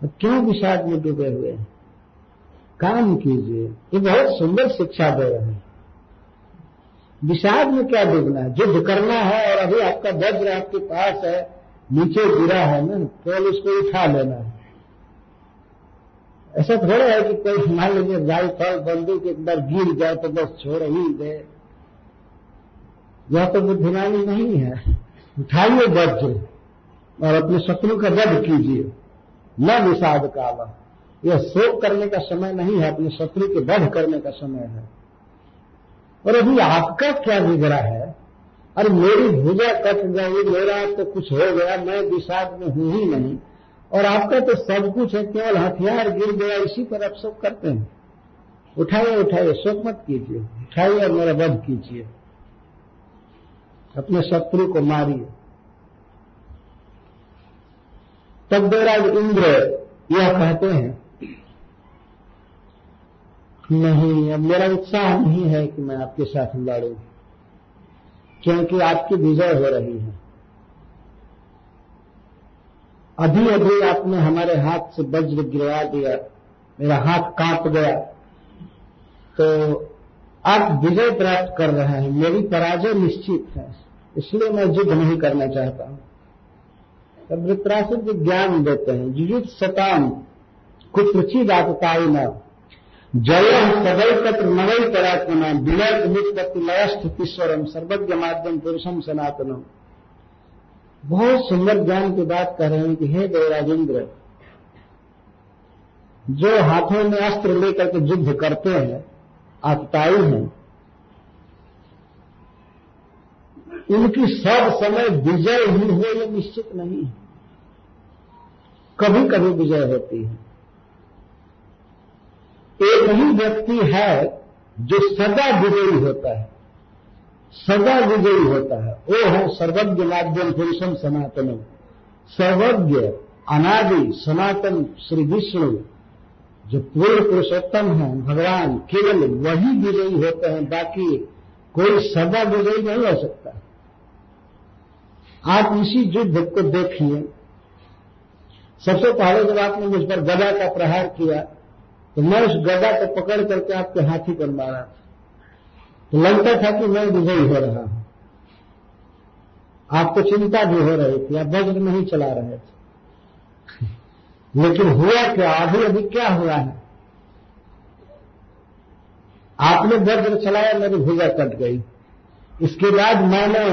[SPEAKER 1] तो क्यों विषाद में डूबे हुए हैं? काम कीजिए, ये बहुत सुंदर शिक्षा दे रहे हैं। विषाद में क्या डूबना है? युद्ध करना है और अभी आपका वज्र आपके पास है, नीचे गिरा है ना, केवल उसको उठा लेना है। ऐसा थोड़ा है कि कोई मान लीजिए राइफल बंदूक एक बार गिर जाए तो बस छोड़ ही दे। यह तो बुद्धिमानी नहीं है। उठाइए वज्र और अपने शत्रु का वध कीजिए। न विषाद काला। यह शोक करने का समय नहीं है, अपने शत्रु के वध करने का समय है। और अभी आपका क्या बिगड़ा है? अरे मेरी भुजा कट गई, मेरा तो कुछ हो गया, मैं विषाद में हूँ ही नहीं। और आपका तो सब कुछ है, केवल हथियार गिर गया, इसी पर आप शोक करते हैं। उठाइए उठाइए, शोक मत कीजिए। उठाइए और मेरा वध कीजिए। अपने शत्रु को मारिए। तब देवराज इंद्र यह कहते हैं, नहीं, अब मेरा उत्साह नहीं है कि मैं आपके साथ लड़ू, क्योंकि आपकी विजय हो रही है। अभी अभी आपने हमारे हाथ से वज्र गिरा दिया, मेरा हाथ काँप गया। तो आप विजय प्राप्त कर रहे हैं, मेरी पराजय निश्चित है। इसलिए मैं युद्ध नहीं करना चाहता। हूँ तब वृत्रासुर ज्ञान देते हैं। युद्ध सताम कुत्रचित आपताई न। जय सदैकत्र नवई परात्मना विलय निष्पत्ति लयस्थ ईश्वरम, सर्वज्ञ माध्यम पुरुषम सनातनम। बहुत सुंदर ज्ञान की बात कर रहे हैं कि हे देवराजेंद्र जो हाथों में अस्त्र लेकर के युद्ध करते हैं आतताई हैं। उनकी सब समय विजय ही हो ये निश्चित नहीं है। कभी कभी विजय होती है। एक ही व्यक्ति है जो सदा विजयी होता है। सदा विजयी होता है। वो है सर्वज्ञ माध्यम पुरुषम सनातन सर्वज्ञ, अनादि, सनातन, श्री विष्णु, जो पूर्ण पुरुषोत्तम है, भगवान, केवल वही विजयी होते हैं, बाकी कोई सदा विजयी नहीं हो सकता। आप इसी युद्ध को देखिए। सबसे पहले जब आपने मुझ पर गदा का प्रहार किया तो मैं उस गदा को पकड़ करके आपके हाथी पर मारा था। तो लगता था कि मैं विजयी हो रहा हूँ। आपको चिंता भी हो रही थी, आप वज्र नहीं चला रहे थे। लेकिन हुआ क्या? अभी अभी क्या हुआ है? आपने वज्र चलाया, मेरी भुजा कट गई। इसके बाद मैंने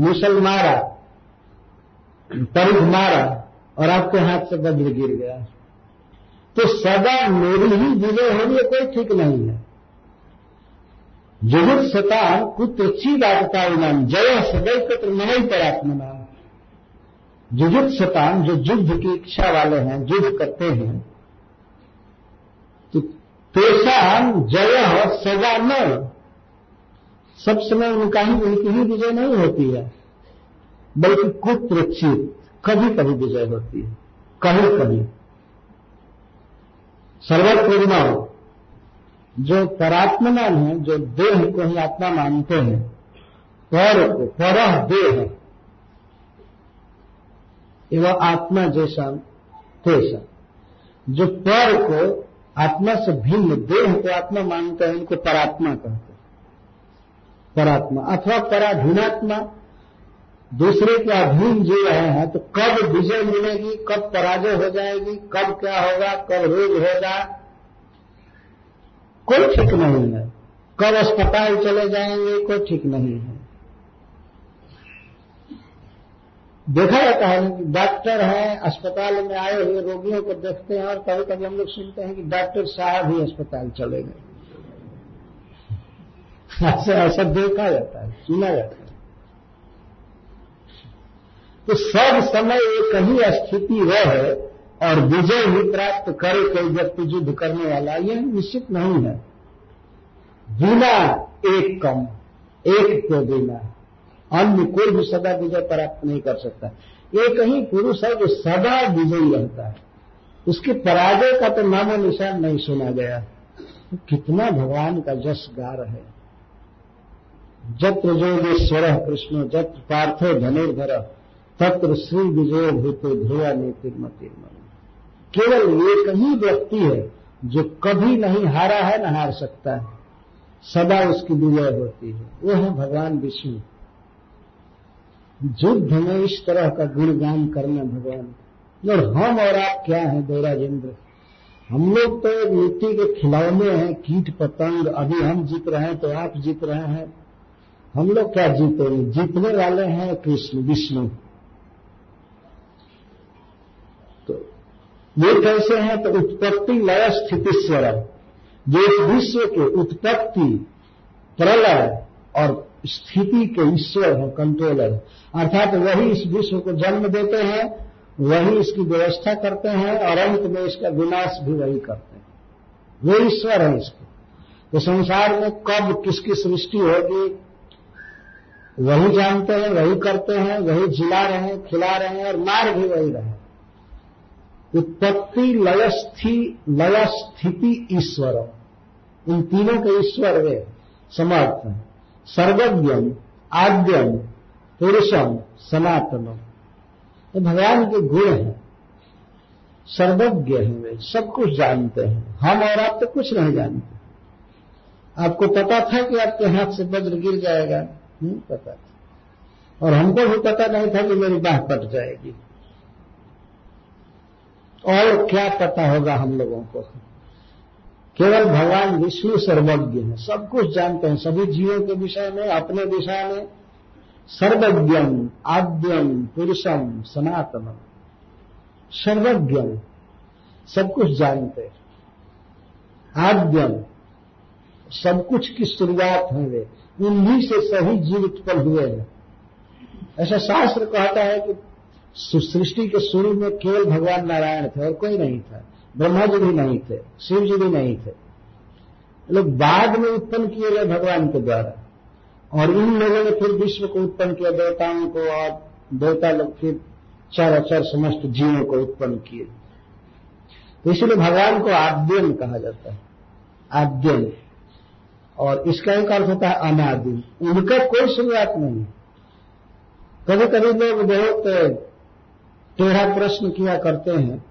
[SPEAKER 1] मुसल मारा परिध मारा, और आपके हाथ से वज्र गिर गया। तो सदा मेरी ही विजय होनी कोई ठीक नहीं है। जुगुत शतान कुत्रची लागता नाम जय सदैव कत्र नहीं नाम। जुगुत शतान जो युद्ध की इच्छा वाले हैं, युद्ध करते हैं तो तेषाम जय सजा न सब समय उनका ही, उनकी ही विजय नहीं होती है। बल्कि कुत्रचित कभी कभी विजय होती है। कभी कभी। सर्वपूर्ण जो परात्मनान है, जो देह को ही आत्मा मानते हैं, पर को पर देह, एवं आत्मा जैसा तेसा जो पर को आत्मा से भिन्न, देह को आत्मा मानते हैं, उनको परात्मा कहते हैं। परात्मा अथवा पराधीनात्मा। दूसरे के अधीन जी रहे हैं तो कब विजय मिलेगी, कब पराजय हो जाएगी, कब क्या होगा, कब रोग होगा, कोई ठीक नहीं है। कब अस्पताल चले जाएँगे, कोई ठीक नहीं है। देखा जाता है डॉक्टर हैं, अस्पताल में आए हुए रोगियों को देखते हैं और कभी कभी हम लोग सुनते हैं कि डॉक्टर साहब ही अस्पताल चले गए। ऐसा ऐसा देखा जाता है, सुना जाता है। तो सब समय एक ही स्थिति रहे और विजय ही प्राप्त करे कोई व्यक्ति युद्ध करने वाला यह निश्चित नहीं है। बिना एक कम, एक के बिना। अन्य कोई भी सदा विजय प्राप्त नहीं कर सकता। एक ही पुरुष है जो सदा विजयी रहता है। उसके पराजय का तो नामो निशान नहीं सुना गया। तो कितना भगवान का जस गार है। जत्र जोगेश्वर कृष्ण जत्र पार्थो धनुर्धर, तत्र श्री विजय भूतो ध्रुवा नीतिर्मति केवल एक ही व्यक्ति है, जो कभी नहीं हारा है, न हार सकता है। सदा उसकी विजय होती है। वो है भगवान विष्णु। युद्ध में इस तरह का गुणगान करना भगवान। और हम और आप क्या हैं देवराजेंद्र हम लोग तो मिट्टी के खिलौने हैं, कीट पतंग, अभी हम जीत रहे हैं तो आप जीत रहे हैं। हम लोग क्या जीतेंगे जीतने वाले हैं कृष्ण, विष्णु। तो ये कैसे हैं? तो उत्पत्ति लय स्थिति स्वर जो इस विश्व के उत्पत्ति, प्रलय और स्थिति के ईश्वर हैं कंट्रोलर अर्थात वही इस विश्व को जन्म देते हैं, वही इसकी व्यवस्था करते हैं और अंत में इसका विनाश भी वही करते हैं। वे ईश्वर है इसके। तो संसार में कब किसकी सृष्टि होगी? वही जानते हैं, वही करते हैं, वही जिला रहे हैं, खिला रहे हैं और मार भी वही रहे उत्पत्ति, लयस्थि लय स्थिति ईश्वर। इन तीनों के ईश्वर वे, समर्थ सर्वज्ञम, आद्यम, पुरुषम, सनातनम। ये भगवान के गुण हैं। सर्वज्ञ हैं वे, सब कुछ जानते हैं। हम और आप तो कुछ नहीं जानते। आपको पता था कि आपके हाथ से वज्र गिर जाएगा? नहीं पता था। और हमको भी पता नहीं था कि मेरी बाह कट जाएगी। और क्या पता होगा हम लोगों को। केवल भगवान विष्णु सर्वज्ञ है। सब कुछ जानते हैं। सभी जीवों के विषय में, अपने विषय में। सर्वज्ञम आद्यम पुरुषम सनातनम सर्वज्ञम सब कुछ जानते हैं। आद्यम सब कुछ की शुरुआत है वे। उन्हीं से सही जीव उत्पन्न हुए हैं। ऐसा शास्त्र कहता है कि सृष्टि के शुरू में केवल भगवान नारायण थे और कोई नहीं था। ब्रह्मा जी भी नहीं थे शिव जी भी नहीं थे। लोग बाद में उत्पन्न किए गए भगवान के द्वारा। और इन लोगों ने फिर विश्व को उत्पन्न किया, देवताओं को और देवता लोग फिर चार अचार समस्त जीवों को उत्पन्न किए। तो इसलिए भगवान को आद्यन कहा जाता है। आद्यन। और इसका एक अर्थ होता है अनादि उनका कोई शुरुआत नहीं। कभी कभी लोग बहुत टेढ़ा प्रश्न किया करते हैं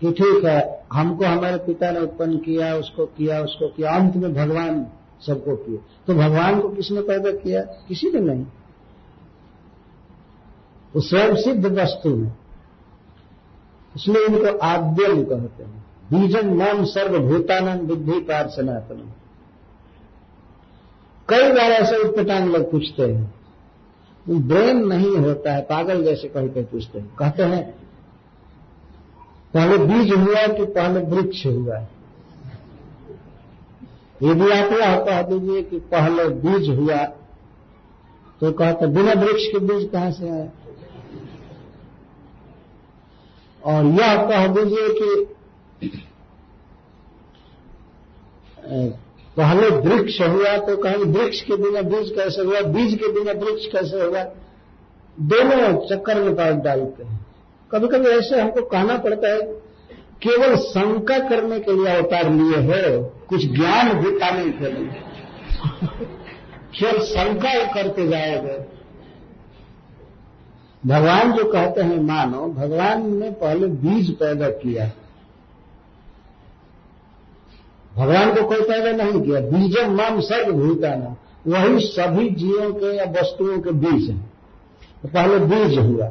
[SPEAKER 1] कि ठीक है, हमको हमारे पिता ने उत्पन्न किया, उसको किया उसको किया, अंत में भगवान सबको किए। तो भगवान को किसने पैदा किया? किसी ने नहीं। वो स्वयं सिद्ध वस्तु है। इसलिए इनको आद्यम कहते हैं। बीजन नाम सर्वभूतानंद बुद्धि पार सनातनम कई बार ऐसे उत्पटांग लोग पूछते हैं ब्रेन नहीं होता है, पागल जैसे कहीं कहीं पूछते हैं। कहते हैं, पहले बीज हुआ कि पहले वृक्ष हुआ यदि आप यह कह दीजिए कि पहले बीज हुआ तो कहते बिना वृक्ष के बीज कहाँ से आए और यह कह दीजिए कि पहले वृक्ष हुआ तो कहेंगे, वृक्ष के बिना बीज कैसे हुआ? बीज के बिना वृक्ष कैसे हुआ? दोनों चक्कर में पास डालते हैं। कभी कभी ऐसे हमको कहना पड़ता है, केवल शंका करने के लिए अवतार लिए है, कुछ ज्ञान भी पाने के लिए। केवल शंका करते जाएगा। भगवान जो कहते हैं, मानो, भगवान ने पहले बीज पैदा किया भगवान को कोई पैदा नहीं किया। बीजम माम सर्व भूताना वही सभी जीवों के या वस्तुओं के बीज हैं। तो पहले बीज हुआ।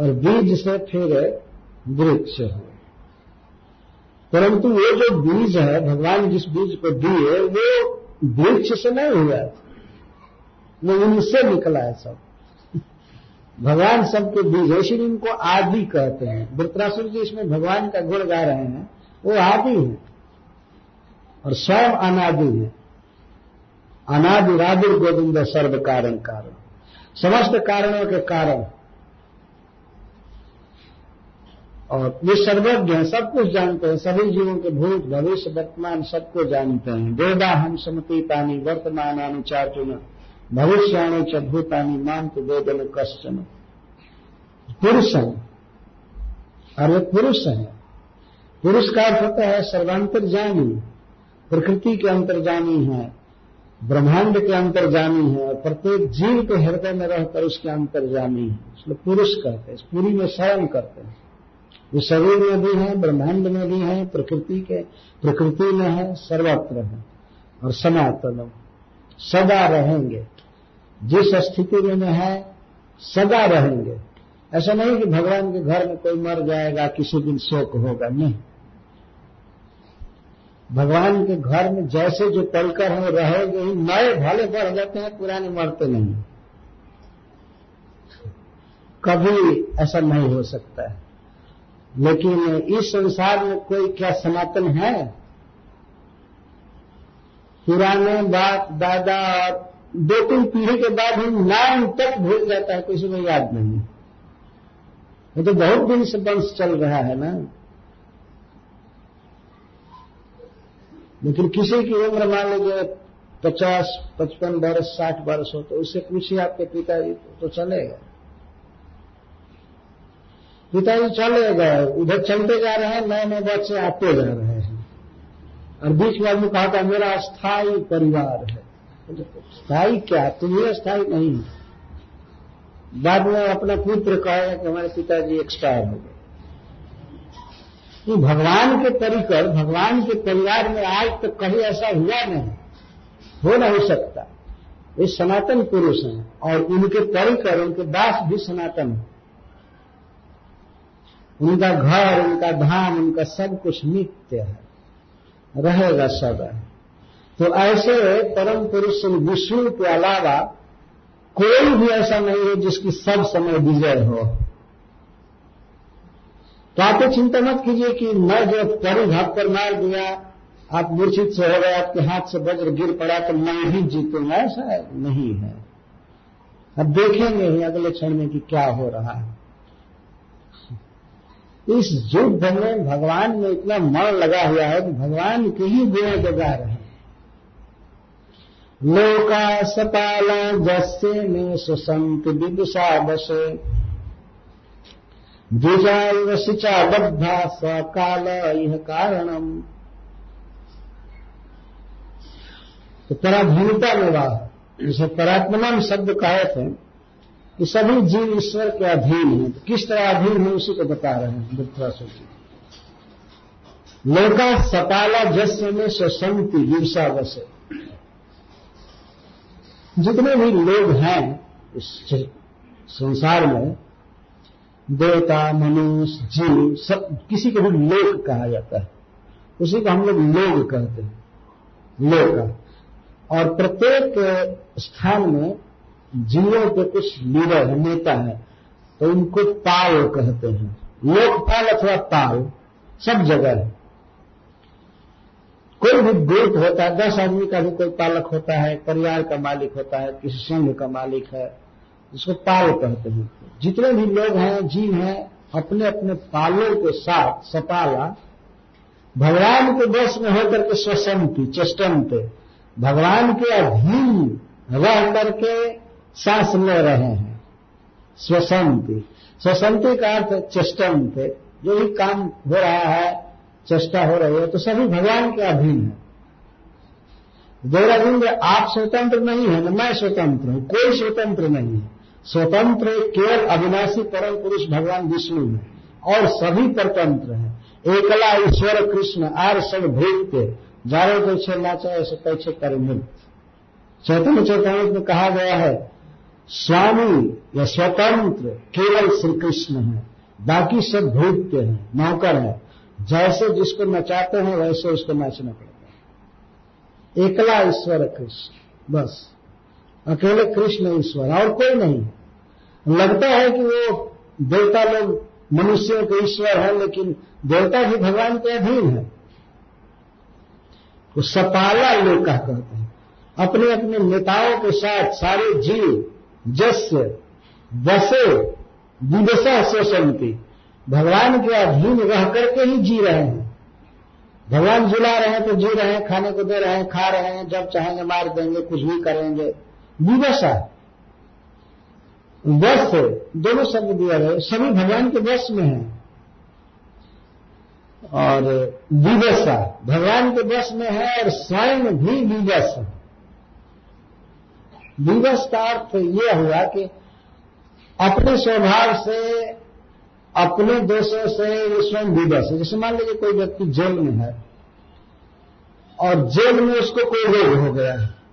[SPEAKER 1] और बीज से फिर वृक्ष हुआ परंतु वो जो बीज है, भगवान जिस बीज को दिए, वो वृक्ष से नहीं हुआ। वो उनसे निकला है सब। भगवान सबके बीज है इसीलिए इनको आदि कहते हैं। वृत्रासुर जी इसमें भगवान का गुण गा रहे हैं। वो आदि है। और स्वयं अनादि है। अनादिरादिर गोविंद सर्व कारण कारण। समस्त कारणों के कारण। और ये सर्वज्ञ हैं, सब कुछ जानते हैं, सभी जीवों के भूत, भविष्य, वर्तमान सबको जानते हैं। वेदा हम समती पानी वर्तमान अनुचार्जुन भविष्याणी च भूतानी मान तो वेदन कश्चन। पुरुष है। वे पुरुष है। पुरुष का अर्थ होता है सर्वांतरजामी प्रकृति के अंतर्जामी है, ब्रह्मांड के अंतर्जामी है, और प्रत्येक जीव के हृदय में रहकर उसके अंतर्जामी है। इसलिए पुरुष कहते हैं पूरी में शरण करते हैं। वो शरीर में भी है, ब्रह्मांड में भी है, प्रकृति के, प्रकृति में है, सर्वत्र है, और सनातन सदा रहेंगे। जिस स्थिति में है, सदा रहेंगे। ऐसा नहीं कि भगवान के घर में कोई मर जाएगा, किसी दिन शोक होगा, नहीं। भगवान के घर में जैसे जो पलकर हैं, रहेंगे ही। नए भले बढ़ जाते हैं, पुराने मरते नहीं। कभी ऐसा नहीं हो सकता है। लेकिन इस संसार में कोई क्या सनातन है? पुराने बाप, दादा दो तीन पीढ़ी के बाद ही नाम तक भूल जाता है किसी को याद नहीं। ये तो बहुत दिन से वंश चल रहा है ना। लेकिन किसी की उम्र मान लीजिए पचास, पचपन वर्ष साठ वर्ष हो तो उससे पूछिए आपके पिताजी तो चलेगा। पिताजी चले गए, उधर चलते जा रहे हैं नए नए बच्चे आते जा रहे हैं। और बीच में आदमी कहा था, मेरा अस्थाई परिवार है। स्थायी क्या? तुम ही अस्थाई नहीं बाद में अपना पुत्र कहेगा कि हमारे पिताजी एक्सपायर हो गए। तो भगवान के परिकर भगवान के परिवार में आज तक तो कभी ऐसा हुआ नहीं। हो नहीं सकता। ये सनातन पुरुष हैं, और उनके परिकर उनके दास भी सनातन है। उनका घर, उनका धाम, उनका सब कुछ नित्य है। रहेगा सदा तो ऐसे परम पुरुष विष्णु के अलावा कोई भी ऐसा नहीं है जिसकी सब समय विजय हो। तो आप तो चिंता मत कीजिए कि मैं जो परिघात पर मार दिया, आप मूर्छित से हो गए, आपके हाथ से वज्र गिर पड़ा तो मैं ही जीतूँगा ऐसा नहीं है। अब देखेंगे ही अगले क्षण में कि क्या हो रहा है। इस युद्ध में भगवान में इतना मन लगा हुआ है कि भगवान के ही गुण बजा रहे हैं। लोका सपाला जस्से में सुसंत विदुषा बसे। द्विजाल सिचा बद्धा सकाल यह कारणम। तो पराधीनता में वाह जिसे परात्मनाम शब्द कहे थे, कि सभी जीव ईश्वर के अधीन हैं। तो किस तरह अधीन है, उसी को बता रहे हैं वृत्रासुर जी लोका सपाला जस्य में स्वसंति गिरसा बसे जितने भी लोग हैं इस संसार में देवता, मनुष्य, जीव, सब, किसी को भी लोक कहा जाता है। उसी को हम लोग लोग कहते हैं। लोक। और प्रत्येक स्थान में जीवों के कुछ लीडर है, नेता है तो उनको पाल कहते हैं। लोकपाल अथवा पाल, सब जगह है। कोई भी ग्रुप होता है, दस आदमी का भी कोई पालक होता है, परिवार का मालिक होता है, किसी संघ का मालिक है, उसको पाल कहते हैं। जितने भी लोग हैं, जीव हैं अपने अपने पालों के साथ सपाला भगवान के बस में होकर के स्वसंति चेष्टनते भगवान के अधीन रह करके सांस ले रहे हैं। स्वसंति। स्वसंति का अर्थ चेष्टन थे जो भी काम हो रहा है, चेष्टा हो रही है तो सभी भगवान के अधीन है। देवराजेंद्र आप स्वतंत्र नहीं है, न मैं स्वतंत्र हूँ, कोई स्वतंत्र नहीं है। स्वतंत्र केवल अविनाशी परम पुरुष भगवान विष्णु है, और सभी परतंत्र हैं। एकला ईश्वर कृष्ण, आर सब भृत्य जारो जैसे नाचा, ऐसे पैसे कर मिल। चैतन्य चैतन्य में कहा गया है, स्वामी या स्वतंत्र केवल श्री कृष्ण है, बाकी सब भूतते हैं, नौकर है। जैसे जिसको नचाते हैं, वैसे उसको नाचना पड़ता है। एकला ईश्वर कृष्ण, बस। अकेले कृष्ण ईश्वर, और कोई नहीं। लगता है कि वो देवता लोग मनुष्यों के ईश्वर है, लेकिन देवता भी भगवान के अधीन है। वो सपाला लोका कहते हैं। अपने अपने नेताओं के साथ सारे जीव, जस्य बसे विदशा शोषंती भगवान के अधीन रह करके ही जी रहे हैं। भगवान जुला रहे हैं तो जी रहे हैं, खाने को दे रहे हैं, खा रहे हैं, जब चाहेंगे मार देंगे, कुछ भी करेंगे। विवशा वश दोनों शब्द दिया गया सभी भगवान के वश में है। और विवशा भगवान के वश में है और स्वयं भी विवश है। विवश का अर्थ यह हुआ कि अपने स्वभाव से, अपने दोषों से ये स्वयं विवश है। जैसे मान लीजिए कोई व्यक्ति जेल में है और जेल में उसको कोई रोग हो गया है।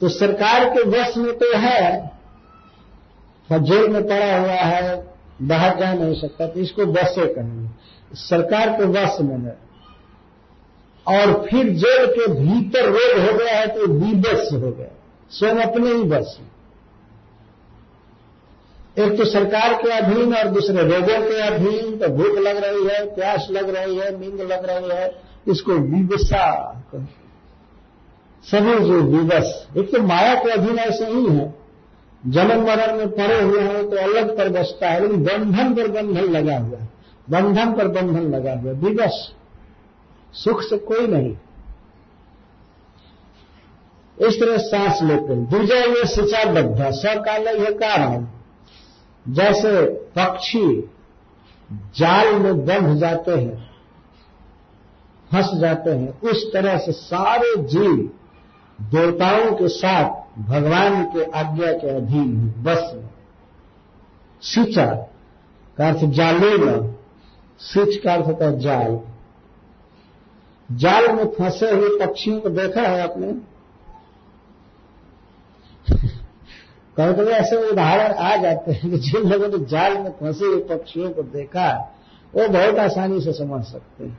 [SPEAKER 1] तो सरकार के वश में तो है जेल में पड़ा हुआ है, बाहर जा नहीं सकता तो इसको वशे कहेंगे। सरकार के वश में है। और फिर जेल के भीतर रोग हो गया है तो विवश हो गया। स्वयं अपने ही बस एक तो सरकार के अधीन और दूसरे रोगों के अधीन तो भूख लग रही है, प्यास लग रही है, नींद लग रही है, इसको विवशा सभी जो विवश एक तो माया के अधीन ऐसे ही है। जन्म मरण में पड़े हुए हैं तो अलग पर बसता है, लेकिन बंधन पर बंधन लगा हुआ है। बंधन पर बंधन लगा हुआ विवश सुख से कोई नहीं। इस तरह सांस लेते हैं। दूजा ये सिंचा बद्धा सकाल यह कारण। जैसे पक्षी जाल में बंध जाते हैं, फंस जाते हैं, उस तरह से सारे जीव देवताओं के साथ भगवान के आज्ञा के अधीन है। बस। सिंचा, का अर्थ जालेगा सिंच का अर्थ होता है जाल। जाल में फंसे हुए पक्षियों को देखा है आपने? कभी कभी ऐसे उदाहरण आ जाते हैं कि जिन लोगों ने जाल में फंसे हुए पक्षियों को देखा, वो बहुत आसानी से समझ सकते हैं।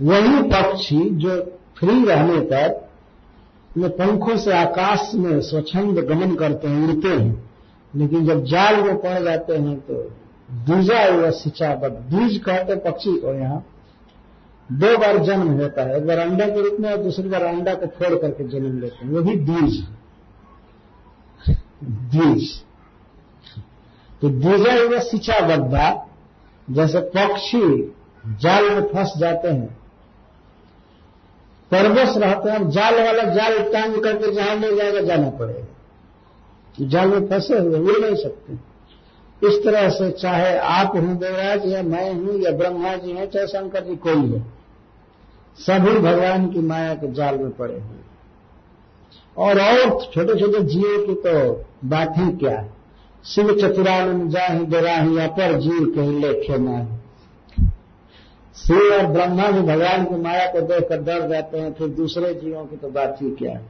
[SPEAKER 1] वही पक्षी जो फ्री रहने पर अपने पंखों से आकाश में स्वच्छंद गमन करते हैं, उड़ते हैं। लेकिन जब जाल में पड़ जाते हैं तो दूजा हुआ सिंचा बद द्विज कहते पक्षी को यहाँ दो बार जन्म होता है। एक बार अंडा के रूप में और दूसरी बार अंडा को फोड़ करके जन्म लेते हैं। वो भी द्विज द्विज तो द्विजा हुआ बद्धा जैसे पक्षी जाल में फंस जाते हैं परवश रहते हैं जाल वाला जाल टांग करके जहाँ ले जाएगा, जाना पड़ेगा। जाल में फंसे हुए, उड़ नहीं सकते। इस तरह से चाहे आप हूँ देवराज या मैं हूँ या ब्रह्मा जी हैं, चाहे शंकर जी कोई है, सभी भगवान की माया के जाल में पड़े हुए और और छोटे छोटे जीव की तो बात ही क्या है? शिव चतुरानंद जाही देराही अपर जीव कहीं लेखे नहीं शिव और ब्रह्मा भी भगवान की माया को देखकर डर जाते हैं, फिर दूसरे जीवों की तो बात ही क्या है?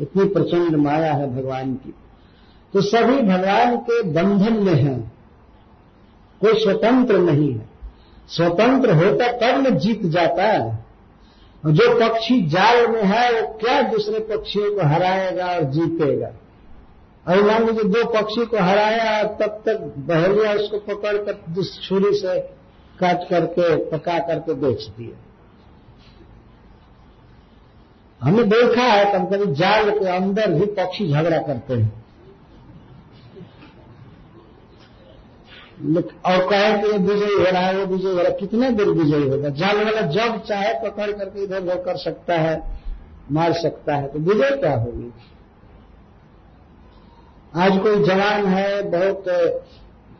[SPEAKER 1] इतनी प्रचंड माया है भगवान की। तो सभी भगवान के बंधन में हैं। कोई स्वतंत्र नहीं है। स्वतंत्र होता न जीत जाता है। जो पक्षी जाल में है, वो क्या दूसरे पक्षियों को हराएगा और जीतेगा? और मान लीजिए दो पक्षी को हराया तब तक बहलिया उसको पकड़कर छुरी से काट करके, पका करके बेच दिए। हमने देखा है, कभी कभी जाल के अंदर भी पक्षी झगड़ा करते हैं। और कहे कि ये विजयी हो रहा है वो विजयी हो रहा है, कितने देर विजयी होगा? जाल वाला जब चाहे, पकड़ करके इधर उधर कर सकता है, मार सकता है तो विजय क्या होगी? आज कोई जवान है, बहुत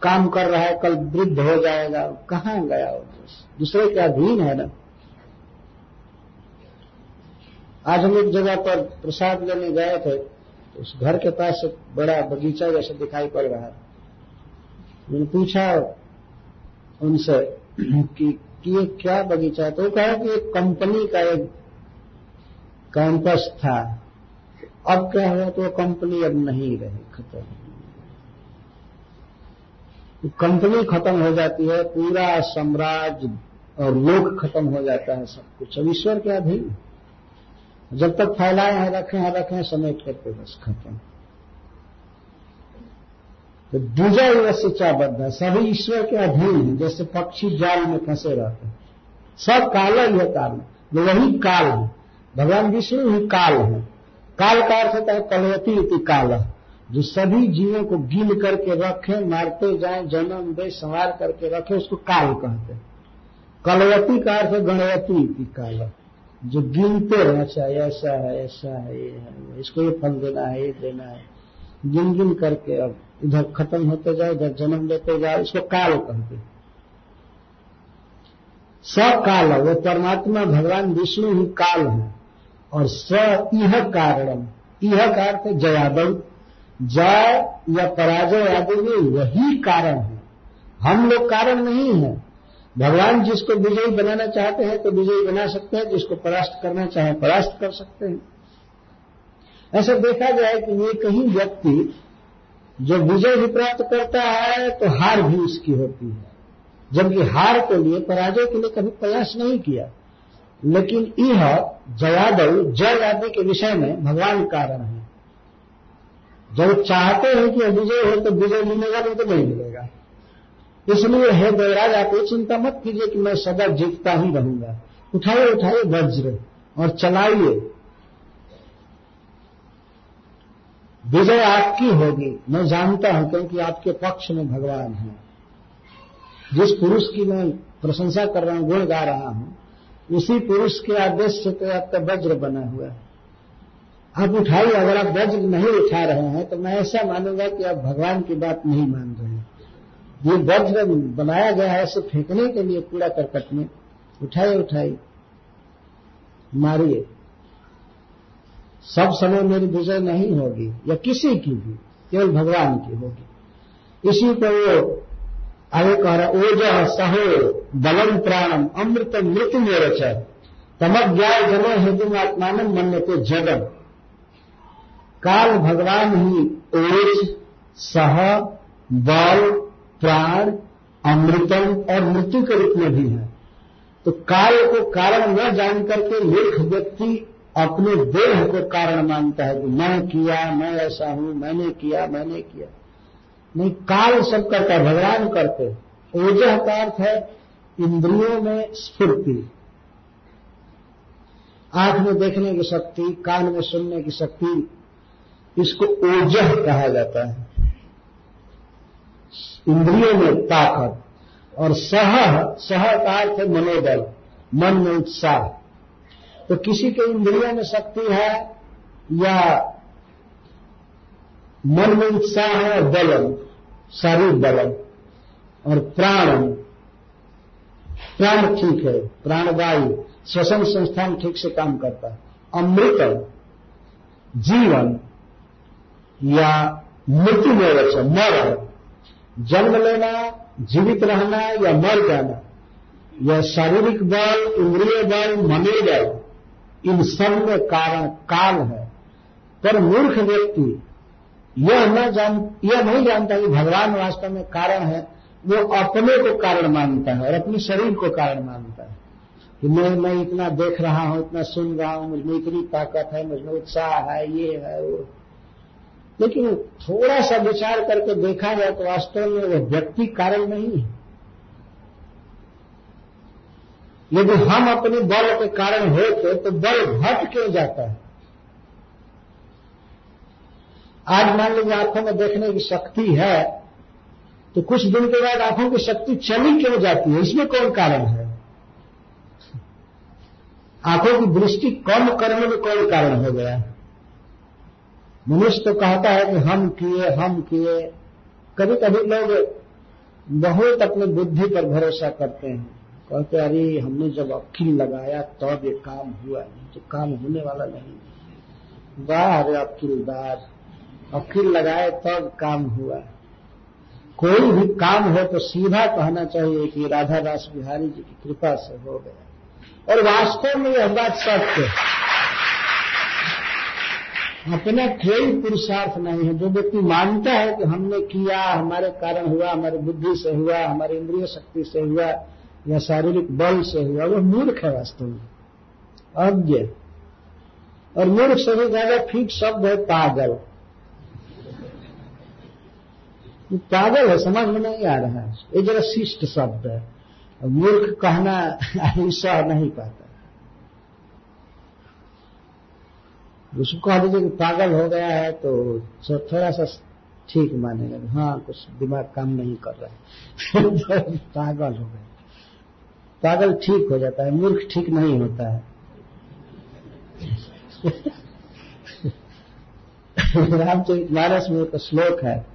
[SPEAKER 1] काम कर रहा है कल वृद्ध हो जाएगा। कहाँ गया वो दूसरे के अधीन है ना? आज हम एक जगह पर प्रसाद लेने गए थे तो उस घर के पास एक बड़ा बगीचा जैसे दिखाई पड़ रहा मैंने पूछा उनसे कि, कि ये क्या बगीचा है? तो वो कहा कि एक कंपनी का एक कैंपस था। अब क्या हुआ तो वो कंपनी अब नहीं रही खत्म। कंपनी खत्म हो जाती है, पूरा साम्राज्य और लोग खत्म हो जाता है सब कुछ। अब ईश्वर के अधीन जब तक फैलाए, हैं, रखे हैं रखे हैं समेट करके बस खत्म। तो दूजा युवा शिक्षाबद्ध है। सभी ईश्वर के अधीन है, जैसे पक्षी जाल में फंसे रहते हैं। सब काल ही है काल। वही काल है। भगवान विष्णु ही काल है। काल का अर्थ होता है कलवती काल। जो सभी जीवों को गिन करके रखे, मारते जाए, जन्म दे संवार करके रखे, उसको काल कहते हैं। कलवती का अर्थ गणवती काल। जो गिनते हैं अच्छा ऐसा है ऐसा है, ये है इसको ये फल देना है, ये देना है। गिन गिन करके अब इधर खत्म होते जाए, इधर जन्म लेते जाए, इसको काल कहते काल वो परमात्मा भगवान विष्णु ही काल है। और स यह कारणम यह का अर्थ जयादव। जय या पराजय आदि में वही कारण है। हम लोग कारण नहीं है। भगवान जिसको विजयी बनाना चाहते हैं तो विजयी बना सकते हैं, जिसको परास्त करना चाहे, परास्त कर सकते हैं। ऐसा देखा जाए कि ये कहीं व्यक्ति जो विजय भी प्राप्त करता है तो हार भी उसकी होती है। जबकि हार के लिए, पराजय के लिए कभी प्रयास नहीं किया। लेकिन यह जयादव, जय आदि के विषय में भगवान कारण है। जब चाहते हैं कि विजय हो तो विजय मिलेगा, नहीं तो नहीं मिलेगा। इसलिए हे देवराज, आप ये चिंता मत कीजिए कि मैं सदा जीतता ही रहूँगा। उठाइए उठाइए वज्र और चलाइए। विजय आपकी होगी। मैं जानता हूँ क्योंकि आपके पक्ष में भगवान है। जिस पुरुष की मैं प्रशंसा कर रहा हूँ, गुण गा रहा हूँ, उसी पुरुष के आदेश से तो आपका वज्र बना हुआ है। आप उठाइए, अगर आप वज्र नहीं उठा रहे हैं तो मैं ऐसा मानूँगा कि आप भगवान की बात नहीं मान रहे हैं। ये वज्र बनाया गया है ऐसे फेंकने के लिए कूड़ा करकट में। उठाइए उठाइए। मारिए। सब समय मेरी विजय नहीं होगी, या किसी की भी, केवल भगवान की होगी। इसी को वो आगे कह रहा ओज सहो बलम प्राणम अमृत मृत्यु में रच तमज्ञाय जनो हेतु आत्मान मन को जगम। काल भगवान ही ओज, सह, बल, प्राण, अमृतम और मृत्यु के रूप में भी है। तो काल को कारण न जान करके लेख व्यक्ति अपने देह को कारण मानता है कि मैं किया, मैं ऐसा हूँ, मैंने किया मैंने किया। नहीं, काल सब करता है भगवान करते ओजह का अर्थ है इंद्रियों में स्फूर्ति। आँख में देखने की शक्ति, कान में सुनने की शक्ति इसको ओजह कहा जाता है। इंद्रियों में ताकत और सह सह का अर्थ है मनोबल, मन में उत्साह। तो किसी के इंद्रियों में शक्ति है या मन में उत्साह है और बलम, शारीरिक बलम और प्राण प्राण ठीक है, प्राणवायु, श्वसन संस्थान ठीक से काम करता है। अमृत, जीवन या मृत्यु में रचन मर जन्म लेना, जीवित रहना या मर जाना, या शारीरिक बल, इंद्रिय बल, मनोबल, इन सब में कारण, काल है। पर मूर्ख व्यक्ति यह न जान, यह नहीं जानता कि भगवान वास्तव में कारण है। वो अपने को कारण मानता है और अपने शरीर को कारण मानता है। कि मैं मैं इतना देख रहा हूँ, इतना सुन रहा हूँ, मुझमें इतनी ताकत है, मुझमें उत्साह है, ये है, वो। लेकिन थोड़ा सा विचार करके देखा जाए तो वास्तव में वो व्यक्ति कारण नहीं है। यदि हम अपने बल के कारण होते तो बल घट क्यों जाता है? आज मान लीजिए आँखों में देखने की शक्ति है तो कुछ दिन के बाद आँखों की शक्ति चली क्यों जाती है? इसमें कौन कारण है? आँखों की दृष्टि कम करने में कौन कारण हो गया? मनुष्य तो कहता है कि हम किए हम किए। कभी कभी लोग बहुत अपनी बुद्धि पर भरोसा करते हैं। कहते अरे, हमने जब अखिल लगाया, तब ये काम हुआ नहीं तो काम होने वाला नहीं वाह अरे अखिलदार, अखिल लगाए, तब काम हुआ। कोई भी काम हो तो सीधा कहना चाहिए कि राधा दास बिहारी जी की कृपा से हो गया। और वास्तव में यह बात सत्य है। अपना कोई पुरुषार्थ नहीं है। जो व्यक्ति मानता है कि हमने किया, हमारे कारण हुआ, हमारी बुद्धि से हुआ, हमारी इंद्रिय शक्ति से हुआ, या शारीरिक बल से हुआ, वो मूर्ख है वास्तव में। अज्ञ। और मूर्ख से ज़्यादा ठीक शब्द है पागल। पागल है, समझ में नहीं आ रहा है। ये जरा शिष्ट शब्द है। मूर्ख कहना *laughs* सह नहीं पाता। उसको कह दीजिए कि पागल हो गया है तो थोड़ा सा ठीक मानेगा हाँ कुछ दिमाग काम नहीं कर रहा है। पागल हो गया। पागल ठीक हो जाता है, मूर्ख ठीक नहीं होता है। रामचरित मानस में एक श्लोक है।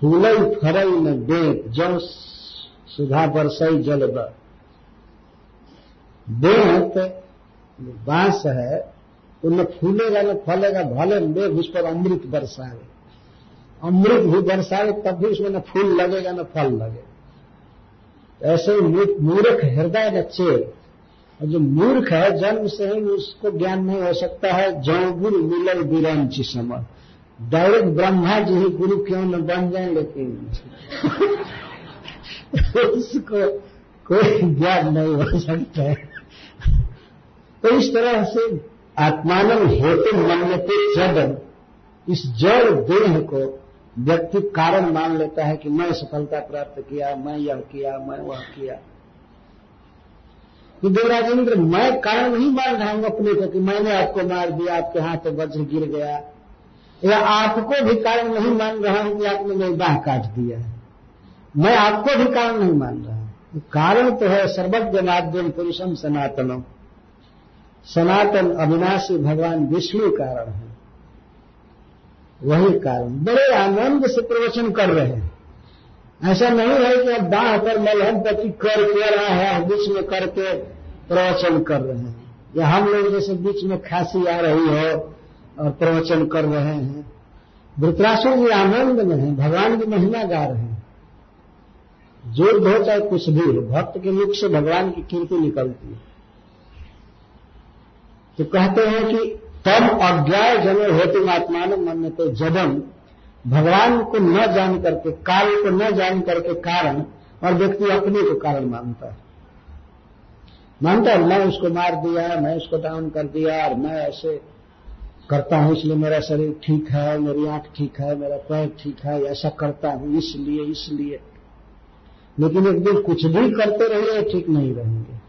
[SPEAKER 1] फूलई फरई न देख जो सुधा बरसई जल देह तो बाँस है न फूलेगा न फलेगा, भले मेघ उस पर अमृत बरसाए। अमृत भी बरसाए, तब भी उसमें न फूल लगेगा, न फल लगेगा। ऐसे मूर्ख हृदय न और जो मूर्ख है, जन्म से ही उसको ज्ञान नहीं हो सकता है। जौ गुरु मिलल विरंच समझ डायरेक्ट ब्रह्मा जी ही गुरु क्यों न बन जाए लेकिन? उसको कोई ज्ञान नहीं हो सकता है। तो इस तरह से आत्मान हेतु मन्यते जड इस जड़ देह को व्यक्ति कारण मान लेता है कि मैं सफलता प्राप्त किया, मैं यह किया, मैं वह किया। कि देवराजेंद्र, मैं कारण नहीं मान रहा हूँ अपने को कि मैंने आपको मार दिया, आपके हाथ वज्र गिर गया। या आपको भी कारण नहीं मान रहा हूँ कि आपने मेरी बाह काट दिया है। मैं आपको भी कारण नहीं मान रहा हूँ। कारण तो है सर्वज्ञ माध्यम पुरुषम सनातनम। सनातन अविनाशी भगवान विष्णु कारण है। वही कारण। बड़े आनंद से प्रवचन कर रहे हैं। ऐसा नहीं है कि अब दाह पर मलहम पति कर के रहा है बीच में करके प्रवचन कर रहे हैं। या हम लोग जैसे बीच में खांसी आ रही हो और प्रवचन कर रहे हैं। वृत्रासुर जी आनंद में है, भगवान की महिमा गा रहे हैं। ज़ोर हो चाहे कुछ भी भक्त के मुख से भगवान की कीर्ति निकलती है। तो कहते हैं कि तम अज्ञाय जन हेतु आत्मान मन तो जबम। भगवान को न जान करके, काल को न जान करके कारण और व्यक्ति अपने को कारण मानता है। मानता है, मैं उसको मार दिया, मैं उसको डाउन कर दिया और मैं ऐसे करता हूँ, इसलिए मेरा शरीर ठीक है, मेरी आँख ठीक है, मेरा पैर ठीक है, ऐसा करता हूँ, इसलिए इसलिए। लेकिन एक दिन कुछ भी करते रहिए, ठीक नहीं रहेंगे।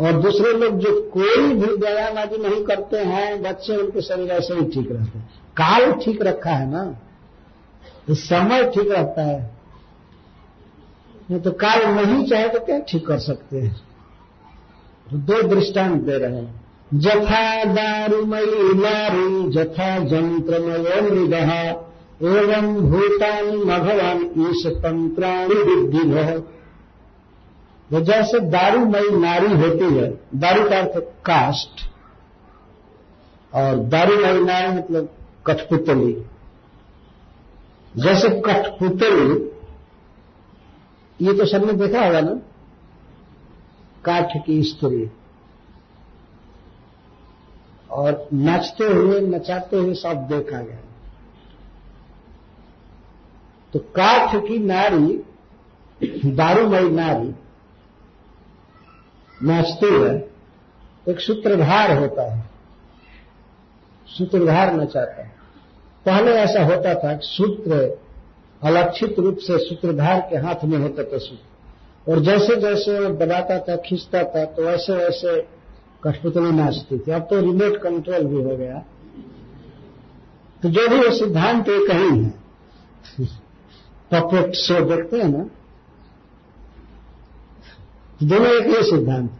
[SPEAKER 1] और दूसरे लोग जो कोई भी व्यायाम आदि नहीं करते हैं, बच्चे उनके शरीर ऐसे ही ठीक रहते हैं। काल ठीक रखा है ना? तो समय ठीक रहता है। नहीं तो काल नहीं चाहे तो क्या ठीक कर सकते हैं? तो दो दृष्टांत दे रहे हैं। जथा दारुमयी नारी, जथा मृग, एवं भूतानी भगवान ईश तंत्राणी बुद्धि वो जैसे दारूमयी नारी होती है, दारू का अर्थ कास्ट, और दारूमयी नारी मतलब कठपुतली। जैसे कठपुतली, ये तो सबने देखा होगा ना, काठ की स्त्री। और नाचते हुए, नचाते हुए सब देखा गया। तो काठ की नारी, दारूमयी नारी नाचते है, एक सूत्रधार होता है। सूत्रधार नचाता है। पहले ऐसा होता था कि सूत्र अलक्षित रूप से सूत्रधार के हाथ में होता था सूत्र। और जैसे जैसे वो दबाता था, खींचता था तो वैसे वैसे कठपुतली नाचती थी। अब तो रिमोट कंट्रोल भी हो गया। तो जो भी वो सिद्धांत एक ही है पपेट शो देखते हैं ना दोनों एक ही सिद्धांत।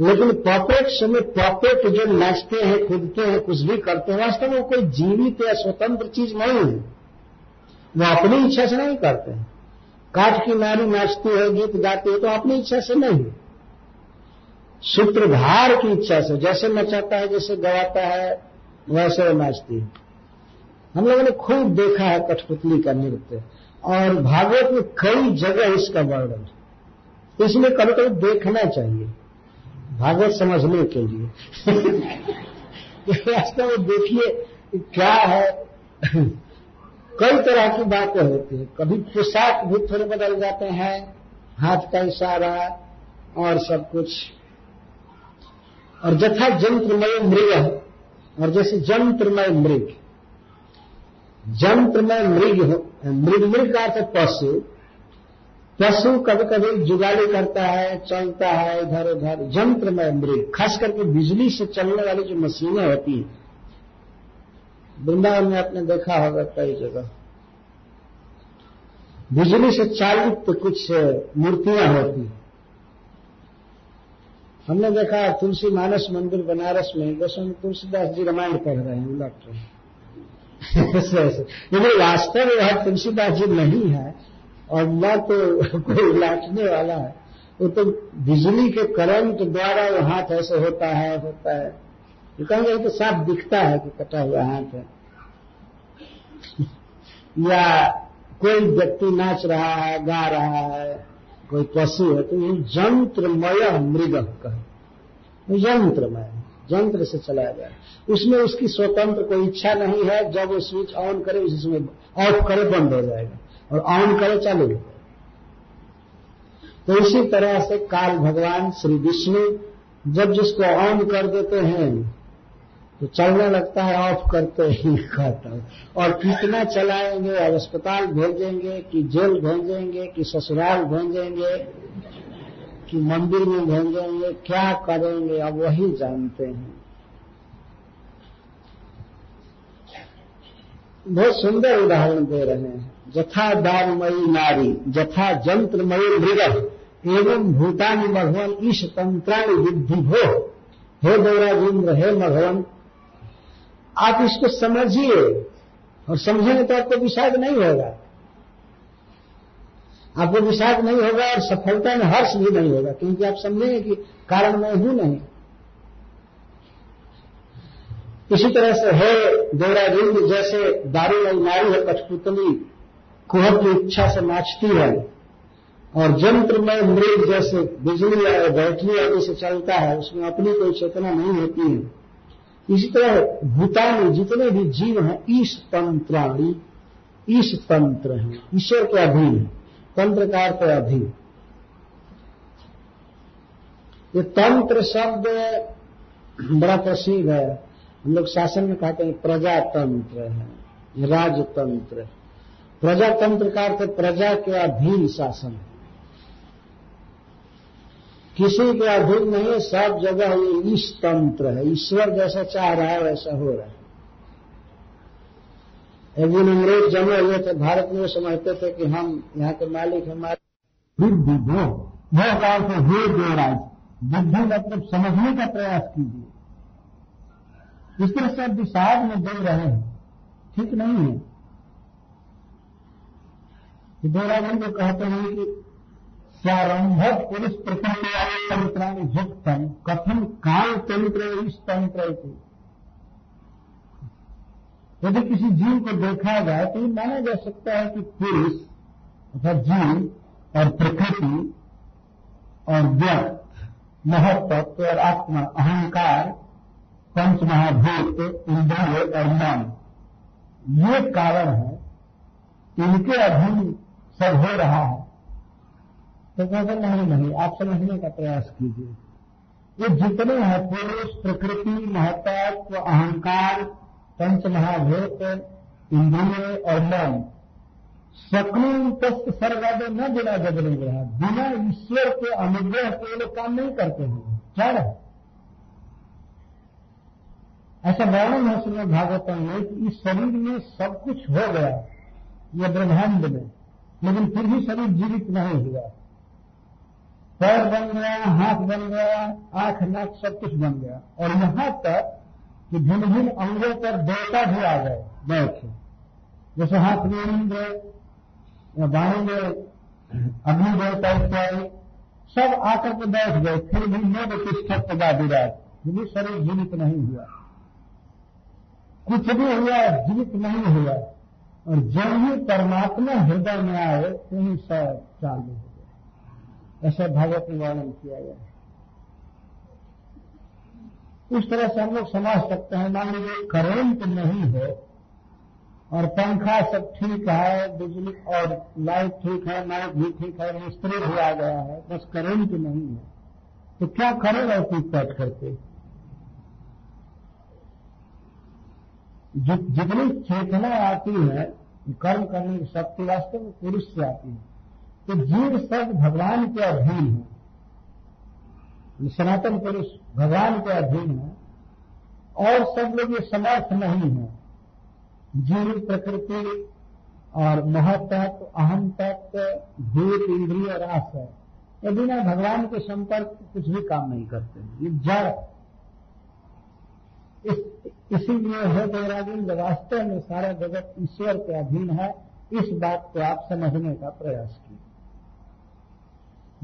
[SPEAKER 1] लेकिन पॉपेट समय पॉपेट जो नाचते हैं कूदते हैं, कुछ भी करते हैं, वास्तव में कोई जीवित या स्वतंत्र चीज़ नहीं है। वो अपनी इच्छा से नहीं करते हैं। काठ की नारी नाचती है, गीत गाती है तो अपनी इच्छा से नहीं। सूत्रधार की इच्छा से, जैसे नचाता है, जैसे गवाता है, वैसे वो नाचती है। हम लोगों ने खूब देखा है कठपुतली का नृत्य, और भागवत में कई जगह इसका वर्णन। इसलिए कभी कभी देखना चाहिए, भागवत समझने के लिए। *laughs* वास्तव में देखिए क्या है। *clears throat* कई तरह की बातें होती है। कभी पोशाक भी थोड़े बदल जाते हैं, हाथ का इशारा और सब कुछ। और जथा जंत्रमय मृग और जैसे जंत्रमय मृग। जंत्रमय मृग मृग मृग का अर्थ पशु। पशु कभी कभी जुगाली करता है, चलता है इधर उधर यंत्र में मृग, खास करके बिजली से चलने वाली जो मशीनें होती हैं। वृंदावन में आपने देखा होगा कई जगह। बिजली से चालित कुछ मूर्तियाँ होती हमने देखा तुलसी मानस मंदिर बनारस में, गोस्वामी तुलसीदास जी रामायण पढ़ रहे हैं उलट रहे हैं वास्तव में वह तुलसीदास जी नहीं है। और न तो कोई लाटने वाला है। वो तो बिजली के करंट द्वारा वो हाथ ऐसे होता है होता है। ये कहेंगे तो साफ़ दिखता है कि कटा हुआ हाथ है। *laughs* या कोई व्यक्ति नाच रहा है, गा रहा है, कोई पशु है तो ये यंत्रमय मृग कहे। यंत्रमय, यंत्र से चलाया गया उसमें उसकी स्वतंत्र कोई इच्छा नहीं है, जब वो स्विच ऑन करे, उसमें ऑफ़ करे, बंद हो जाएगा। और ऑन करे चालू तो इसी तरह से काल भगवान श्री विष्णु जब जिसको ऑन कर देते हैं तो चलने लगता है, ऑफ़ करते ही *laughs* खाता। और कितना चलाएँगे अब अस्पताल भेजेंगे, कि जेल भेजेंगे, कि ससुराल भेजेंगे, कि मंदिर में भेजेंगे, क्या करेंगे, अब वही जानते हैं। बहुत सुंदर उदाहरण दे रहे हैं। जथा दानमयी नारी जथा जंत्रमयी मृग एवं भूतानी भगवान ईश तंत्राणी विद्धि हो हे गौराजेंद्र हे भगवान, आप इसको समझिए और समझेंगे तो आपको विषाद नहीं होगा। आपको विषाद नहीं होगा और सफलता में हर्ष भी नहीं होगा, क्योंकि आप समझेंगे कि कारण मैं हूँ नहीं। इसी तरह से है गौराजेंद्र जैसे दारू नारी है कठपुतली कुहर की इच्छा से नाचती है और जंत्र में मृग जैसे बिजली या बैटरी आदि से चलता है, उसमें अपनी कोई चेतना नहीं होती है। इसी तरह भूतान जितने भी जीव हैं, ईश तंत्राणी, ईश तंत्र है। ईश्वर के अधीन है तंत्र का अधीन। ये तंत्र शब्द बड़ा प्रसिद्ध है। हम लोग शासन में कहते हैं प्रजातंत्र है राजतंत्र है। प्रजातंत्र का अर्थ प्रजा के अधीन शासन। किसी के अधीन नहीं है सब जगह ये ईश तंत्र है। ईश्वर जैसा चाह रहा है, वैसा हो रहा है। एक दिन अंग्रेज़ जमे हुए थे, भारत में समझते थे कि हम यहाँ के मालिक हमारे बुद्धि दो वह काल से हे देवराज, बुद्धि मतलब समझने का प्रयास कीजिए। इस तरह से विषाद में दे रहे हैं। ठीक नहीं है। देवराजन को कहते हैं कि प्रारंभ पुरुष प्रकृति तंत्राणी युक्तम कथम काल तंत्र इस तंत्र यदि किसी जीव को देखा जाए तो ये माना जा सकता है कि पुरुष अर्थात जीव और प्रकृति और व्यक्त महत्व और आत्मा, अहंकार, पंच महाभूत, इंद्रिय और मन, ये कारण है। इनके अधीन सब हो रहा है। तो कहते नहीं नहीं, आप समझने का प्रयास कीजिए। ये जितने हैं पुरुष, प्रकृति, महत्व, अहंकार, पंच महाभूत, इंद्रिय और मन सकून तस्त सर्वाद न बिना जबरे रहा बिना ईश्वर के अनुग्रह के लोग काम नहीं करते हैं। क्या है? ऐसा वर्णन है श्रीमद भागवतम में कि इस शरीर में सब कुछ हो गया यह ब्रह्मांड में। लेकिन फिर भी शरीर जीवित नहीं हुआ। पैर बन गया, हाथ बन गया, आँख, नाक सब कुछ बन गया। और यहाँ तक कि भिन्न भिन्न अंगों पर देवता भी आ गए, बैठे जैसे हाथ में इंद्र, या बाणी में अग्नि देवता इत्यादि, सब आकर के बैठ गए, फिर भी न प्रतिष्ठा विराट फिर भी शरीर जीवित नहीं हुआ, कुछ भी हुआ, जीवित नहीं हुआ और जब ही परमात्मा हृदय में आए तो ही सब चालू हो गया ऐसा भागवत में वर्णन किया गया उस तरह से हम लोग समझ सकते हैं, मान लीजिए करंट नहीं है और पंखा सब ठीक है, बिजली और लाइट ठीक है, माइक भी ठीक है, मिस्त्री भी आ गया है, बस करंट नहीं है। तो क्या करेगा टूट पैट करके? जितनी चेतना आती है, कर्म करने की शक्ति वास्तव में पुरुष से आती है। तो जीव सब भगवान के अधीन है। सनातन पुरुष भगवान के अधीन है, और सब लोग ये समर्थ नहीं है। जीव प्रकृति और महतत्व अहम तत्व, भूत, इंद्रिय, रास है। ये बिना भगवान के संपर्क कुछ भी काम नहीं करते। ये जड़ इस, इसीलिए है देवराजेंद्र वास्तव में सारा जगत ईश्वर के अधीन है इस बात को आप समझने का प्रयास किए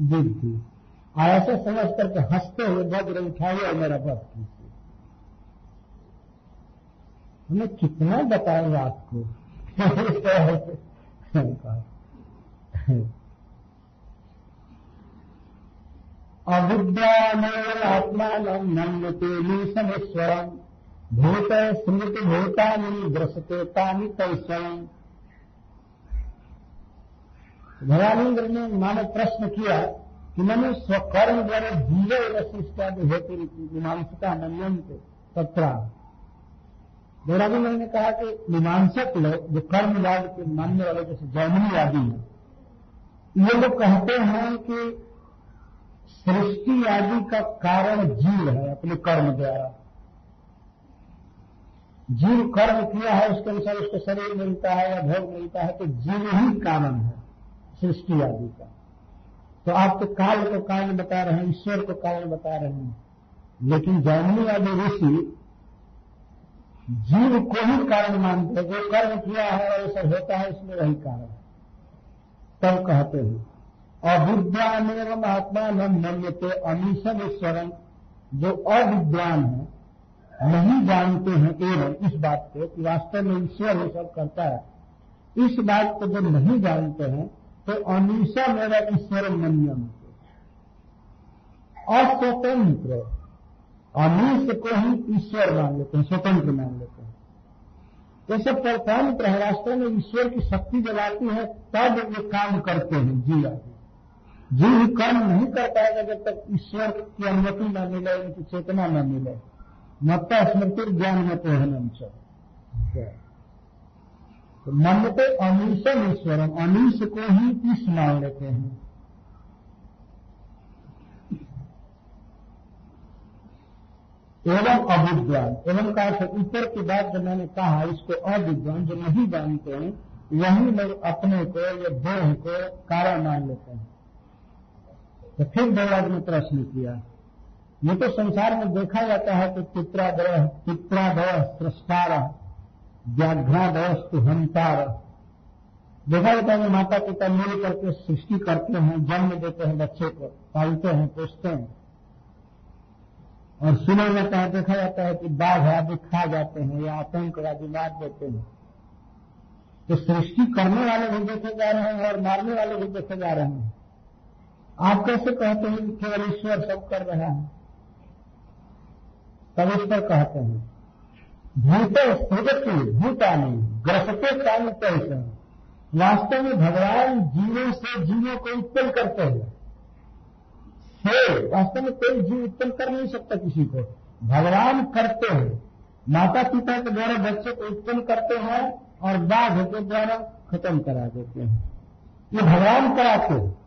[SPEAKER 1] बुद्धि और ऐसे समझ करके हँसते हुए वज्र उठाए और मेरा वध कीजिए। हमें कितना बताएँगे आपको? अविद्या आत्मा नम नम्यते नीशमेश्वरम भूत स्मृति भूतानी ग्रसते तानी तैस्वयं भगवानेन्द्र ने मानव प्रश्न किया कि मैंने स्वकर्म द्वारा जीवे वशिष्टादि हेतु मीमांसका नम्यंत तथा देहरादून ने कहा कि मीमांसक लोग जो कर्मवाद के मानने वाले जैसे जैमिनीवादी हैं, ये लोग कहते हैं कि सृष्टि आदि का कारण जीव है, अपने कर्म द्वारा। जीव कर्म किया है, उसके अनुसार उसको शरीर मिलता है या भोग मिलता है तो जीव ही कारण है, सृष्टि आदि का। तो आप तो काल को कारण बता रहे हैं, ईश्वर को कारण बता रहे हैं। लेकिन जैमिनी आदि ऋषि, जीव को ही कारण मानते हैं, जो कर्म किया है और सब होता है इसमें वही कारण है। तब कहते हैं अविद्वान एवं आत्मा न मन्यते अमीशन ईश्वरम, जो अविद्वान है नहीं जानते हैं एवं इस बात को कि वास्तव में ईश्वर ये सब करता है। इस बात को जब नहीं जानते हैं तो अमीशा मेरा ईश्वर मन्यम अस्वतंत्र अमीश को ही ईश्वर मान लेते हैं, स्वतंत्र मान लेते हैं। ये सब परतंत्र है राष्ट्र में ईश्वर की शक्ति जब आती है, तब ये काम करते हैं, जी आदि जीव कर्म नहीं कर पाएगा जब तक ईश्वर की अनुमति न मिले, उनकी चेतना न मिले। मत्ता स्मृति ज्ञान में पोहनम तो मन पे अमीशम ईश्वरम अमीश को ही ईश मान लेते हैं। एवं अविद्वान एवं का ऊपर की बात जो मैंने कहा इसको अविद्वान जो नहीं जानते हैं वही लोग अपने को या देह को कारण मान लेते हैं। तो फिर देवाज ने प्रश्न किया। ये तो संसार में देखा जाता है कि पित्रादय पित्रादय सृष्टार, व्याघ्रादयस्तु हंतार। देखा जाता है माता पिता मिल करके सृष्टि करते हैं, जन्म देते हैं बच्चे को, पालते हैं, पोसते हैं। और सुना जाता है देखा जाता है कि बाघ आदि खा जाते हैं या आतंक आदि मार देते हैं। तो सृष्टि करने वाले भी देखे जा रहे हैं और मारने वाले भी देखे जा रहे हैं। आप कैसे कहते हैं कि केवल ईश्वर सब कर रहा है? पर कहते हैं। भूत सृजती भूतानी, ग्रसते काल कैसे? वास्तव में भगवान जीवों से जीवों को उत्पन्न करते हैं। से, वास्तव में कोई जीव उत्पन्न कर नहीं सकता किसी को। भगवान करते हैं। माता पिता के द्वारा बच्चे को उत्पन्न करते हैं और बाघ के द्वारा खत्म करा देते हैं। ये भगवान कराते हैं।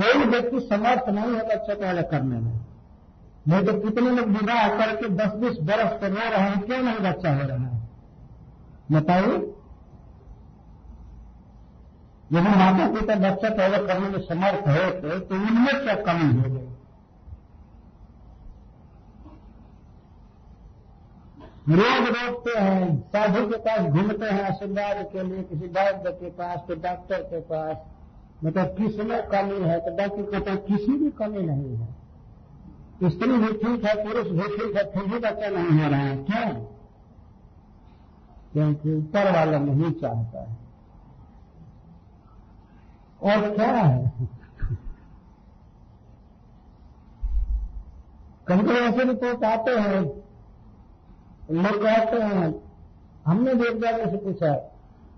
[SPEAKER 1] कोई व्यक्ति समर्थ नहीं है बच्चे को अलग करने में। नहीं तो कितने लोग विवाह करके दस बीस बरस से रो रहे हैं, क्यों नहीं बच्चा हो रहा है? बताइए। यदि माता पिता बच्चा पैदा करने में समर्थ होते तो उनमें क्या कमी हो गई रोग रोकते हैं, साधु के पास घूमते हैं, आशीर्वाद के लिए, किसी वैद्य के पास तो डॉक्टर के पास। मतलब किसमें कमी है? तो डॉक्टर कहते हैं, किसी भी कमी नहीं है। स्त्री भी ठीक है, पुरुष भी ठीक है, फिर भी बच्चा नहीं हो रहा है। क्यों? क्योंकि ऊपर वाला नहीं चाहता है। और क्या है? कभी कभी ऐसे रिपोर्ट आते हैं लोग कहते हैं। हमने जगह से पूछा,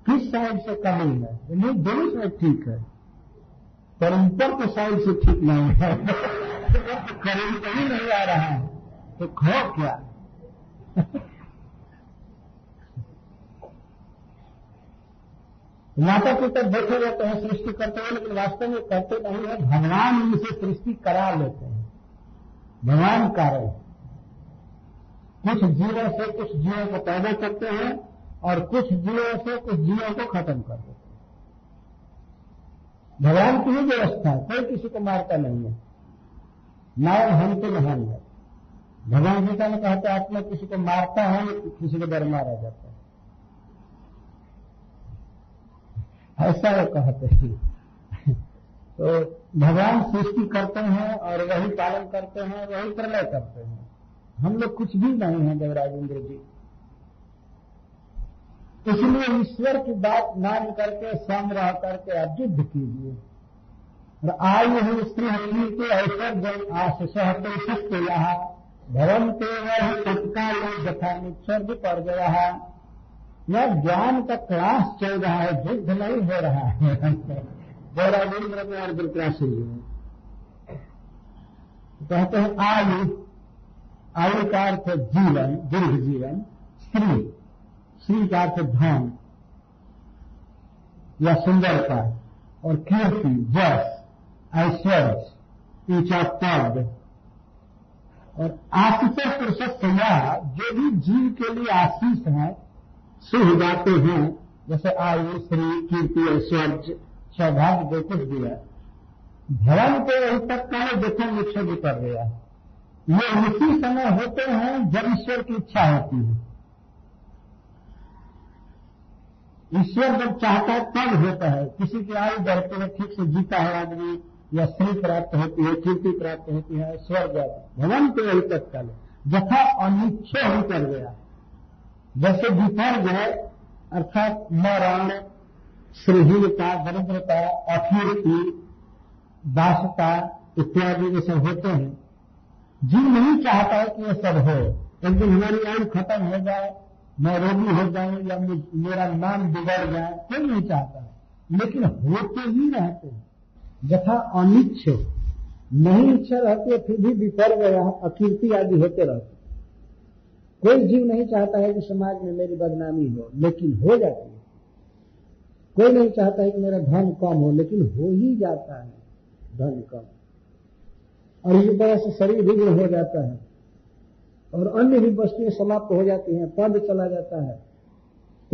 [SPEAKER 1] किस साइड से कमी है? नहीं, दोनों साइड ठीक है पर ऊपर के साइड से ठीक नहीं है। करीब कहीं नहीं आ रहा है। तो खो क्या? माता पिता देखे जाते हैं, सृष्टि करते हुए लेकिन वास्तव में करते नहीं है। भगवान उनसे सृष्टि करा लेते हैं। भगवान कारण कुछ जीवों से कुछ जीवों को पैदा करते हैं और कुछ जीवों से कुछ जीवों को खत्म कर देते हैं। भगवान की ही व्यवस्था है, कोई किसी को मारता नहीं है। नायब हम तो महान है। भगवान गीता में कहते, आत्मा किसी को मारता है, किसी को डर मारा जाता है। ऐसा वो कहते हैं। तो भगवान सृष्टि करते हैं और वही पालन करते हैं, वही प्रलय करते हैं। हम लोग कुछ भी नहीं है देवराजेंद्र जी। इसलिए ईश्वर की बात मान करके सम रह करके आप युद्ध कीजिए। आयु स्त्री के ऐश्वर्य आशीष सत्य यहाँ। भवन के वह तत्काल यथा निसर्ग पर गया है। यह ज्ञान का क्लास चल रहा है युद्ध नहीं हो रहा है। *laughs* गौराविंद्र में और विक्रासी कहते हैं, आयु आयु का अर्थ जीवन, दीर्घ जीवन, स्त्री स्त्री का अर्थ धन, या सुंदरता, और कीर्ति, जस। ऐश्वर्य, ऊँचा पद। और आशीष पुरुष सया जो भी जीव के लिए आशीष है शुभ बातें हैं। जैसे आयु श्री कीर्ति, ऐश्वर्य, सौभाग्य, जो कुछ दिया धर्म को वही तक का देखो निश्चय भी कर गया ये उसी समय होते हैं जब ईश्वर की इच्छा होती है। ईश्वर जब चाहता है, तब होता है। किसी की आयु बढ़ती है ठीक से जीता है आदमी या स्त्री प्राप्त होती है, कीर्ति प्राप्त होती है, स्वर्ग भवन के वही तत्काल जथा अनिच्छे ही कर गया। जैसे विपर्ग है, अर्थात मरण श्रीहीनता, दरिद्रता अखीरती दासता इत्यादि ये सब होते हैं। जिन नहीं चाहता है कि ये सब हो एक दिन हमारी आयु खत्म हो जाए, मैं रोगी हो जाऊँ या मेरा नाम बिगड़ जाए, कोई नहीं चाहता है। लेकिन होते ही रहते हैं। यथा अनिच्छ। नहीं इच्छा रहती है, फिर भी विपर्ग अकीर्ति आदि होते रहते कोई जीव नहीं चाहता है कि समाज में मेरी बदनामी हो, लेकिन हो जाती है। कोई नहीं चाहता है कि मेरा धन कम हो, लेकिन हो ही जाता है, धन कम। और इसी तरह से शरीर विघ्न हो जाता है। और अन्य भी वस्तुएँ समाप्त हो जाती हैं पद चला जाता है।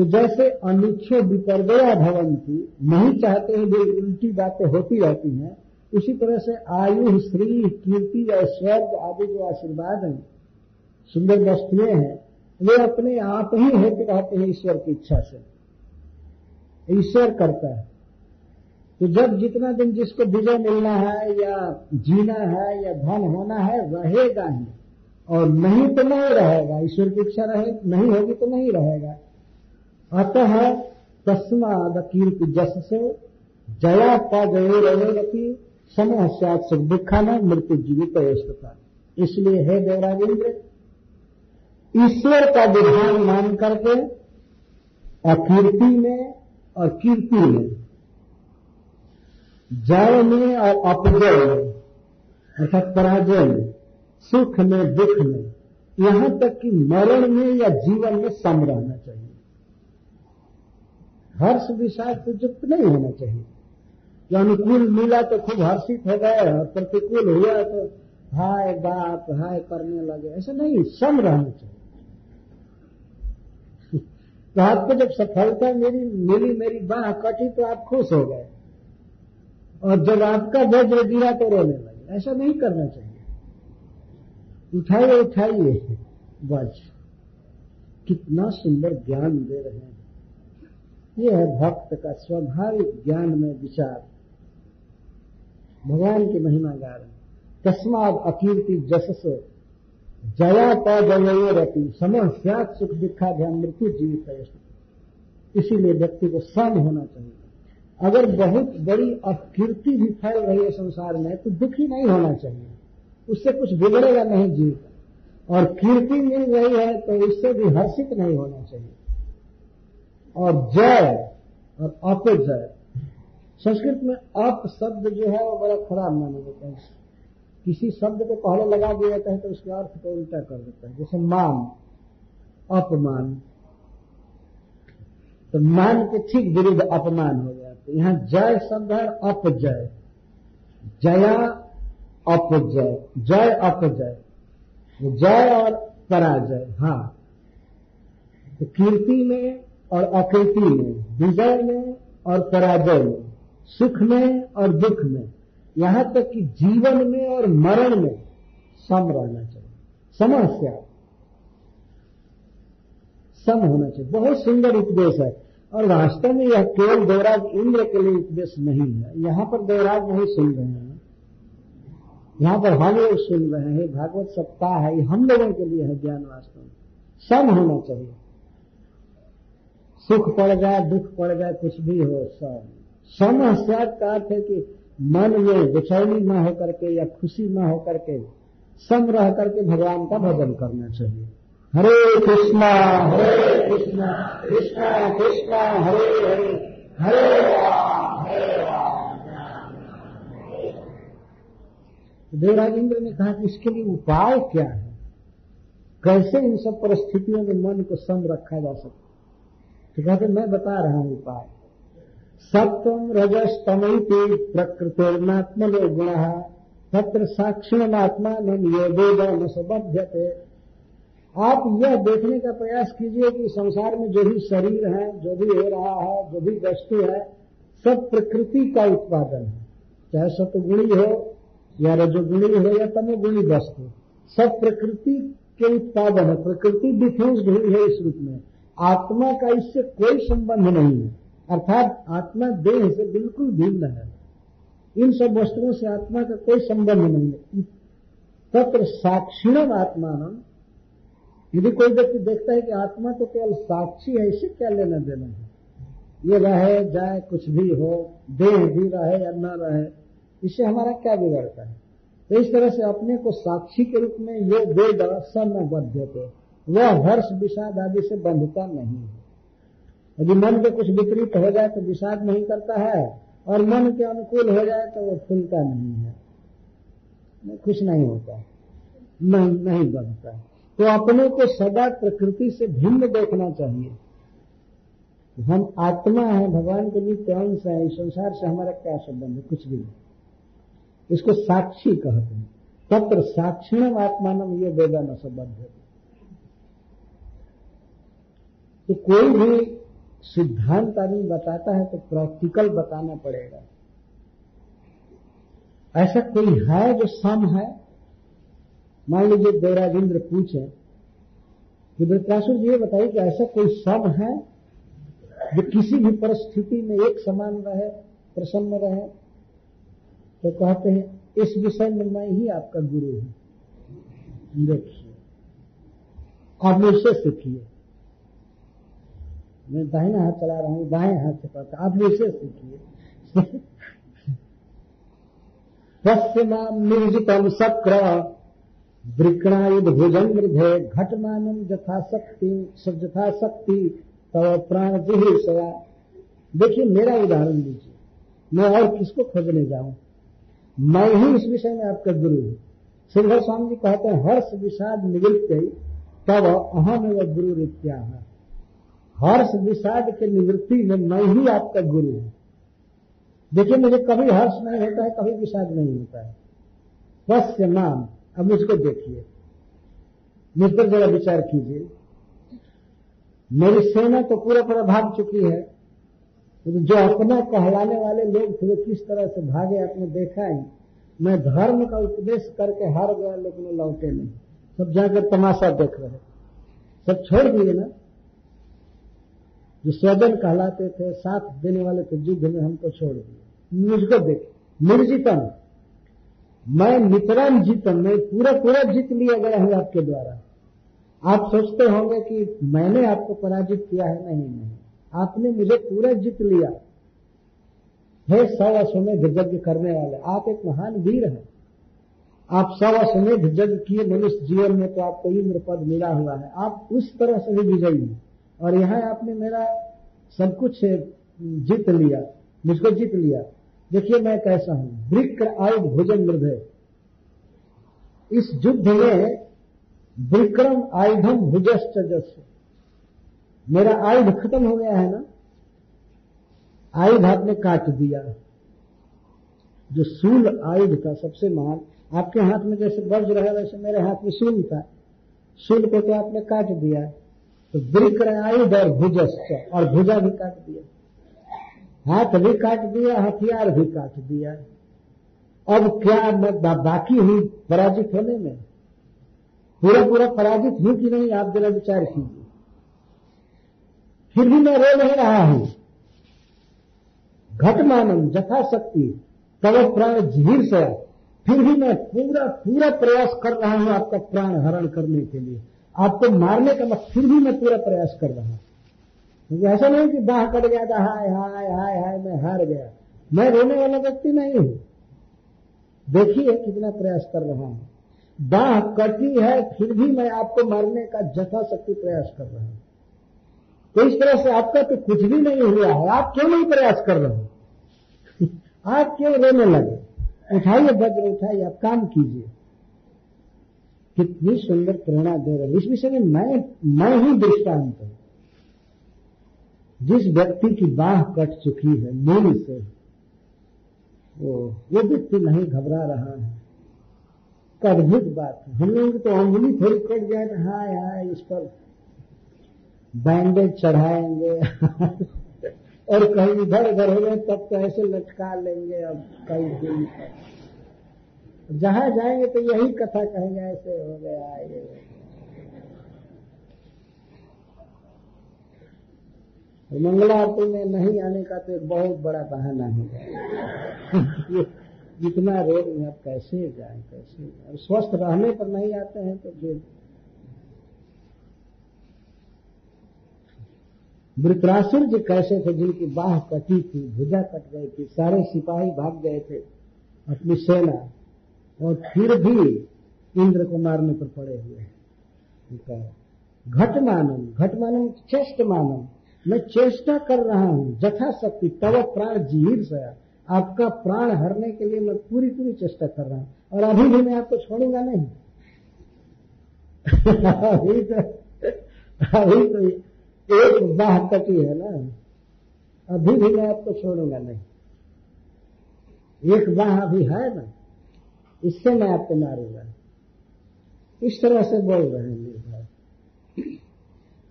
[SPEAKER 1] तो जैसे अनिच्छो विपर्दया भवन की नहीं चाहते हैं जो उल्टी बातें होती रहती हैं, उसी तरह से आयु श्री कीर्ति या स्वर्ग आदि जो आशीर्वाद हैं, सुंदर वस्तुएँ हैं, वे अपने आप ही होते रहते हैं ईश्वर की इच्छा से। ईश्वर करता है। तो जब जितना दिन जिसको विजय मिलना है या जीना है या धन होना है, रहेगा ही। और नहीं तो नहीं रहेगा। ईश्वर की इच्छा रहे, नहीं होगी तो नहीं रहेगा। अतः तस्माद कीर्ति जस से जया पदयो रही समय सात सुख दुखाना मृत्यु जीवित इसलिए है देवराजेंद्र ईश्वर का विधान मान करके अकीर्ति में और कीर्ति में, जय में और अपजय में, अर्थात पराजय में, सुख में, दुख में, यहाँ तक कि मरण में या जीवन में सम रहना चाहिए। हर्ष विषाद तो युक्त नहीं होना चाहिए। जो अनुकूल मिला तो खूब हर्षित हो गए और प्रतिकूल हुआ तो हाय बाप, हाय करने लगे। ऐसा नहीं, सम रहना चाहिए। *laughs* तो आपको जब सफलता मेरी मिली मेरी बाह कटी तो आप खुश हो गए। और जब आपका वज्र गिरा तो रोने लगे। ऐसा नहीं करना चाहिए। उठाइए उठाइए वज कितना सुंदर ज्ञान दे रहे हैं। ये है भक्त का स्वाभाविक ज्ञान में विचार। भगवान की महिमा गा रहे तस्माद अकीर्ति जस जया पदयो रति समय स्यात सुख दिखा ध्यान मृत्यु जीवित है। इसीलिए व्यक्ति को सम होना चाहिए। अगर बहुत बड़ी अकीर्ति भी फैल रही है संसार में तो दुखी नहीं होना चाहिए। उससे कुछ बिगड़ेगा नहीं जीव और कीर्ति मिल रही है तो उससे भी हर्षित नहीं होना चाहिए। और जय और अपजय संस्कृत में अप शब्द जो है वो बड़ा खराब माना जाता है। किसी शब्द को पहले लगा दिया जाता है तो उसके अर्थ को उल्टा कर देता है। जैसे मान, अपमान। तो मान के ठीक विरुद्ध अपमान हो गया तो यहाँ जय शब्द है, अपजय। जया, अपजय। जय अपजय। जय और पराजय हाँ। तो कीर्ति में और अकृति में, विजय में और पराजय में, सुख में और दुख में। यहाँ तक कि जीवन में और मरण में सम रहना चाहिए। समस्या सम होना चाहिए। बहुत सुंदर उपदेश है। और वास्तव में यह केवल देवराज इंद्र के लिए उपदेश नहीं है। यहाँ पर देवराज नहीं सुन रहे हैं। यहाँ पर हम लोग सुन रहे हैं। भागवत सप्ताह है। हम लोगों के लिए है ज्ञान वास्तव में। सम होना चाहिए। सुख पड़ जाए दुख पड़ जाए कुछ भी हो सम समस्या का अर्थ है कि मन में बेचैनी न होकर के या खुशी न होकर के सम रह करके भगवान का भजन करना चाहिए। हरे कृष्णा हरे कृष्णा कृष्णा कृष्णा, हरे हरे हरे देवराज इंद्र ने कहा कि इसके लिए उपाय क्या है? कैसे इन सब परिस्थितियों में मन को सम रखा जा सकता तो कहते मैं बता रहा हूँ उपाय सप्तम रजस तमैति प्रकृतिर्नात्म गुण तत्र साक्षिणात्मा नियोगेगा न सबध्यते। आप यह देखने का प्रयास कीजिए कि संसार में जो भी शरीर है, जो भी हो रहा है, जो भी वस्तु है, सब प्रकृति का उत्पादन है। चाहे सतगुणी हो, या रजोगुणी हो, या तमोगुणी वस्तु, सब प्रकृति के उत्पादन है। प्रकृति डिफ्यूज हुई है इस रूप में। आत्मा का इससे कोई संबंध नहीं है। अर्थात आत्मा देह से बिल्कुल भिन्न है। इन सब वस्तुओं से आत्मा का कोई संबंध नहीं है। तत्र साक्षिणम आत्मान। यदि कोई व्यक्ति देखता है कि आत्मा तो केवल साक्षी है इससे क्या लेना देना है? ये रहे, जाए, कुछ भी हो, देह भी रहे या न रहे, इससे हमारा क्या बिगड़ता है? तो इस तरह से अपने को साक्षी के रूप में ये वेद समबद्ध थे। वह हर्ष विषाद आदि से बंधता नहीं है। यदि मन के कुछ विपरीत हो जाए तो विषाद नहीं करता है, और मन के अनुकूल हो जाए तो वो फूलता नहीं है। खुश नहीं होता नहीं नहीं बनता तो अपने को सदा प्रकृति से भिन्न देखना चाहिए। हम आत्मा है, भगवान के नित्य अंश है? इस संसार से हमारा क्या संबंध है? कुछ भी नहीं। इसको साक्षी कहते हैं। तत्र साक्षिणम आत्मानम ये वेदन संबंध है। तो कोई भी सिद्धांत आदमी बताता है तो प्रैक्टिकल बताना पड़ेगा। ऐसा कोई है जो सम है? मान लीजिए देवराज इंद्र पूछे कि वृत्रासुर जी ये बताइए कि ऐसा कोई सब है जो किसी भी परिस्थिति में एक समान रहे, प्रसन्न रहे? तो कहते हैं, इस विषय में मैं ही आपका गुरु हूँ। देखिए आप मुझसे सीखिए। मैं दाहिना हाथ चला रहा हूँ दाएँ हाथ से पढ़ता आप मुझसे सीखिए पश्चिमा निर्जितम सक्र वृकणायुध भुजन मृधे घटमानम यथाशक्ति यथाशक्ति तव प्राण सया देखिए, मेरा उदाहरण लीजिए मैं और किसको खोजने जाऊँ? मैं ही इस विषय में आपका गुरु हूँ। श्रीधर स्वामी जी कहते हैं, हर्ष विषाद निवृत्त तब अहम एवं गुरु रित्या है हर्ष विषाद के निवृत्ति में मैं ही आपका गुरु हूँ। देखिए, मुझे कभी हर्ष नहीं होता है, कभी विषाद नहीं होता है। वश्य नाम, अब मुझको देखिए। मुझ पर जरा विचार कीजिए। मेरी सेना तो पूरा पूरा भाग चुकी है। तो जो अपना कहलाने वाले लोग थे किस तरह से भागे, आपने देखा ही। मैं धर्म का उपदेश करके हार गया, लेकिन लौटे नहीं। सब जाकर तमाशा देख रहे सब छोड़ दिए ना? जो स्वजन कहलाते थे, साथ देने वाले थे युद्ध में हमको छोड़ दिए मुझको देखे निर्जितम। मैं नितराम जीतम, मैं पूरा पूरा जीत लिया गया हूँ आपके द्वारा। आप सोचते होंगे कि मैंने आपको पराजित किया है, नहीं नहीं। आपने मुझे पूरा जीत लिया। हे सौ अश्वमेध यज्ञ करने वाले, आप एक महान वीर हैं। आप सौ अश्वमेध यज्ञ किए मनुष्य जीवन में तो आपको इंद्र पद मिला हुआ है। आप उस तरह से भी विजयी हैं। और यहाँ आपने मेरा सब कुछ जीत लिया, मुझको जीत लिया। देखिए मैं कैसा हूँ। वृक्र आयुध भोजन मृदय इस युद्ध में विक्रम आयुधम भुजश्च जस मेरा आयुध खत्म हो गया है ना? आयुध आपने काट दिया। जो सूल आयुध था, सबसे महान, आपके हाथ में जैसे वज्र रहे, वैसे मेरे हाथ में सूल था। सूल को तो आपने काट दिया। तो बिक्र आयुध और भुजस्व और भुजा भी काट दिया। हाथ भी काट दिया हथियार भी काट दिया। अब क्या मैं बा, बाकी हुई पराजित होने में? पूरा पूरा पराजित हूँ कि नहीं आप जरा विचार कीजिए। फिर भी मैं रो नहीं रहा हूँ। घटमानम जथाशक्ति तब प्राण झीर से फिर भी मैं पूरा पूरा प्रयास कर रहा हूँ आपका प्राण हरण करने के लिए। आपको मारने का मत फिर भी मैं पूरा प्रयास कर रहा हूँ। क्योंकि ऐसा नहीं कि बाह कट गया था, हाय हाय हाय हाय, मैं हार गया। मैं रोने वाला व्यक्ति नहीं हूँ। देखिए कितना प्रयास कर रहा हूँ। बाह कटी है, फिर भी मैं आपको मारने का जथाशक्ति प्रयास कर रहा हूँ। तो इस तरह से आपका तो कुछ भी नहीं हुआ है। आप क्यों नहीं प्रयास कर रहे हो? *laughs* आप क्यों रोने लगे? उठाइए वज्र, उठाइए, आप काम कीजिए। कितनी सुंदर प्रेरणा दे रहे इस विषय में मैं मैं ही दृष्टांत हूँ। जिस व्यक्ति की बाह कट चुकी है मूल से, वो वो व्यक्ति नहीं घबरा रहा है। अद्भुत बात है। हम लोग तो अंगुली थोड़ी कट जाए तो हाय हाय इस पर बैंडेज चढ़ाएँगे। *laughs* और कहीं इधर उधर हो गए तब तो ऐसे लटका लेंगे अब कई दिन। जहाँ जाएँगे तो यही कथा कहेंगे, ऐसे हो गया, ये मंगला आरती में नहीं आने का तो एक बहुत बड़ा बहाना है जितना *laughs* रोग में आप कैसे जाए कैसे जाए? स्वस्थ रहने पर नहीं आते हैं तो फिर वृत्रासुर जी कैसे थे, जिनकी बाह कटी थी, भुजा कट गई थी, सारे सिपाही भाग गए थे, अपनी सेना और फिर भी इंद्र को मारने पर पड़े हुए हैं। घटमानम घटमानम चेष्ट मानम मैं चेष्टा कर रहा हूँ जथा शक्ति तव प्राण जीवित से आपका प्राण हरने के लिए मैं पूरी पूरी चेष्टा कर रहा हूँ। और अभी भी मैं आपको छोड़ूँगा नहीं। अभी तो अभी तो एक बाह तक ही है ना। अभी भी मैं आपको छोड़ूँगा नहीं। एक बाह अभी है ना। इससे मैं आपको मारूँगा। इस तरह से बोल रहे हैं निर्भय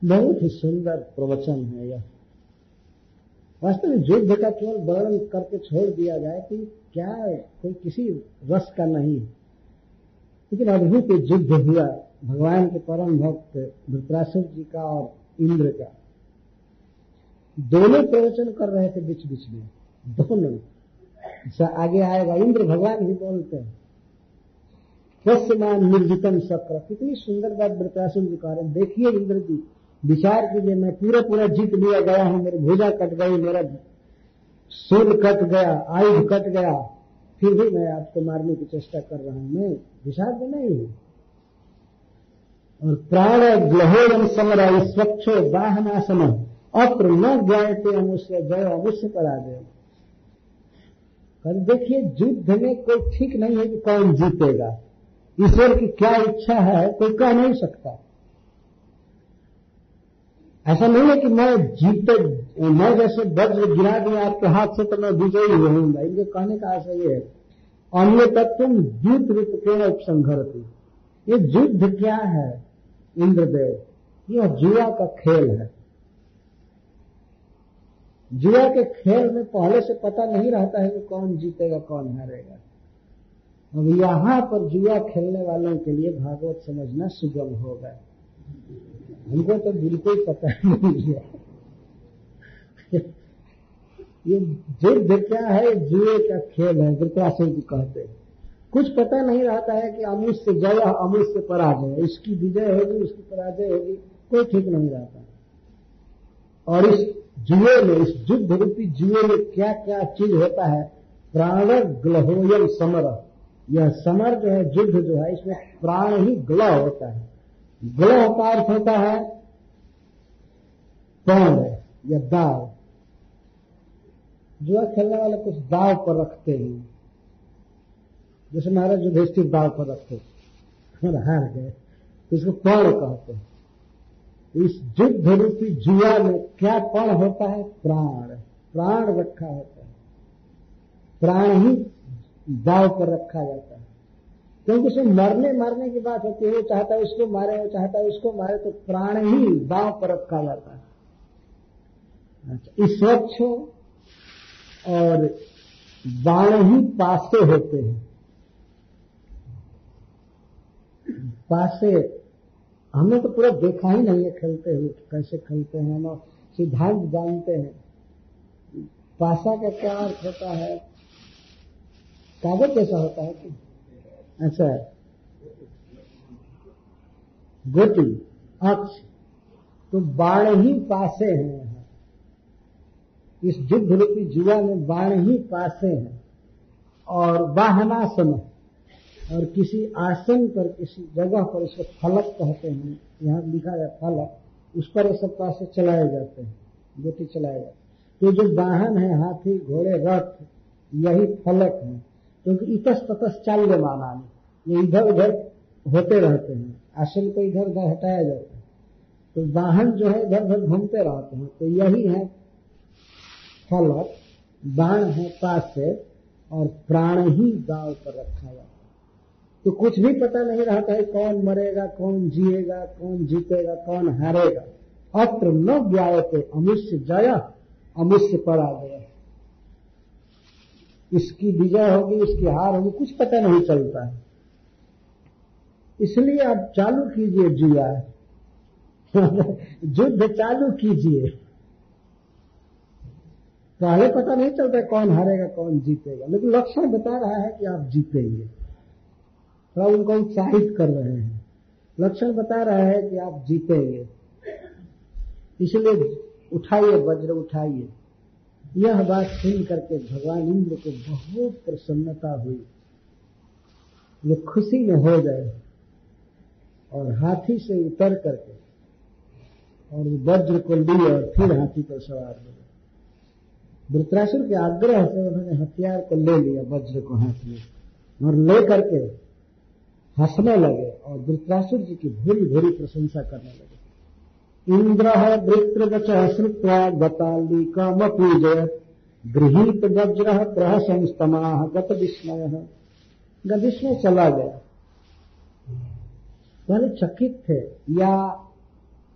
[SPEAKER 1] बहुत ही सुंदर प्रवचन है यह। वास्तव में युद्ध का केवल वर्णन करके छोड़ दिया जाए कि क्या कोई किसी रस का नहीं। लेकिन अद्भुत युद्ध हुआ भगवान के परम भक्त धृतराष्ट्र जी का और इंद्र का। दोनों प्रवचन कर रहे थे बीच बीच में। दोनों। आगे आएगा, इंद्र भगवान भी बोलते हैं। स्वस्यमान निर्जितम शक्र। कितनी सुंदर बात वृतासुर जी कह रहे देखिए इंद्र जी, विचार कीजिए, मैं पूरा पूरा जीत लिया गया हूँ, मेरी भुजा कट गई मेरा सूल कट गया, आयुध कट गया। फिर भी मैं आपको मारने की चेष्टा कर रहा हूँ। मैं विचार में नहीं हूँ। और प्राण ग्रहोयम स्वच्छ वाहना समय अप्र न ज्ञाते अमुष्य जय अमुष्य परा दे देखिए, युद्ध में कोई ठीक नहीं है कि कौन जीतेगा। ईश्वर की क्या इच्छा है, कोई कह नहीं सकता। ऐसा नहीं है कि मैं जीते, मैं जैसे वज्र गिरा दिया आपके हाथ से तो मैं विजयी रहूँगा इनके कहने का आशा ये है। अन्य तत्व युद्ध रूप के उपसंघर थी ये युद्ध क्या है, इंद्रदेव? यह जुआ का खेल है। जुआ के खेल में पहले से पता नहीं रहता है कि कौन जीतेगा, कौन हारेगा। अब यहाँ पर जुआ खेलने वालों के लिए भागवत समझना सुगम होगा। हमको तो बिल्कुल पता *laughs* नहीं है। ये युद्ध क्या है? जुए का खेल है वृत्रासुर जी कहते हैं। कुछ पता नहीं रहता है कि अमुष से जय अमुष से पराजय। इसकी विजय होगी उसकी पराजय होगी, कोई ठीक नहीं रहता। और इस जुए में, इस युद्ध रूपी जुए में क्या क्या चीज़ होता है? प्राण ग्लहोयम समर। यह समर जो है युद्ध जो है, इसमें प्राण ही ग्लह होता है। ग्लह का अर्थ होता है पौन या दाव। जुआ खेलने वाले कुछ दाव पर रखते हैं। जैसे महाराज युधिष्ठिर दाव पर रखते और हार गए। तो इसको पौड़ कहते हैं? इस युद्ध रूपी जुआ में क्या पण होता है? प्राण। प्राण रखा होता है। प्राण ही दाव पर रखा जाता है। क्योंकि उसमें मरने, मारने की बात होती है, वो चाहता है उसको मारे, वो चाहता है उसको मारे तो प्राण ही दाव पर रखा जाता है। अच्छा इस स्वच्छ और बाण ही पासे होते हैं। पासे, हमने तो पूरा देखा ही नहीं है खेलते हुए कैसे खेलते हैं, हम सिद्धांत जानते हैं। पासा का क्या अर्थ होता है? कागज़ जैसा होता है कि अच्छा। गोटी अक्ष। तो बाण ही पासे हैं यहाँ। इस युद्ध रूपी जुआ में बाण ही पासे हैं। और वाहनासन। और किसी आसन पर किसी जगह पर उसको फलक कहते हैं। यहाँ लिखा है फलक। उस पर ये सब पासे चलाए जाते हैं। गोटी चलाए जाते हैं। तो जो वाहन है हाथी घोड़े रथ यही फलक है। क्योंकि इतस ततस चाल्य माना ये इधर उधर होते रहते हैं। आसन को इधर उधर हटाया जाता है। तो वाहन जो है, इधर उधर घूमते रहते हैं। तो यही है फलक बाण है पास से और प्राण ही गाँव पर रखा जाता है। तो कुछ भी पता नहीं रहता है कौन मरेगा, कौन जिएगा, कौन जीतेगा, कौन हारेगा। अत्र न व्यायते, अमुष्य जय, अमुष्य पर आ गया इसकी विजय होगी, इसकी हार होगी, कुछ पता नहीं चलता है। इसलिए आप चालू कीजिए जुआ *laughs* युद्ध चालू कीजिए। पहले पता नहीं चलता कौन हारेगा, कौन जीतेगा, लेकिन लक्षण बता रहा है कि आप जीतेंगे। थोड़ा उनको उत्साहित कर रहे हैं। लक्षण बता रहा है कि आप जीतेंगे। इसलिए उठाइए, वज्र उठाइए। यह बात सुन करके भगवान इंद्र को बहुत प्रसन्नता हुई। वे खुशी में हो गए और हाथी से उतर करके और वज्र को लिए और फिर हाथी पर सवार हो गए। वृत्रासुर के आग्रह से उन्होंने हथियार को ले लिया, वज्र को हाथ में, और ले करके हंसने लगे और वृत्रासुर जी की भूरी भूरी प्रशंसा करने लगे। इंद्र वृत्रवच श्रुवा गतालिकम पूजयत गृहित वज्र प्रह संस्तमा गत विस्मय विस्मय चला गया। पहले चकित थे, या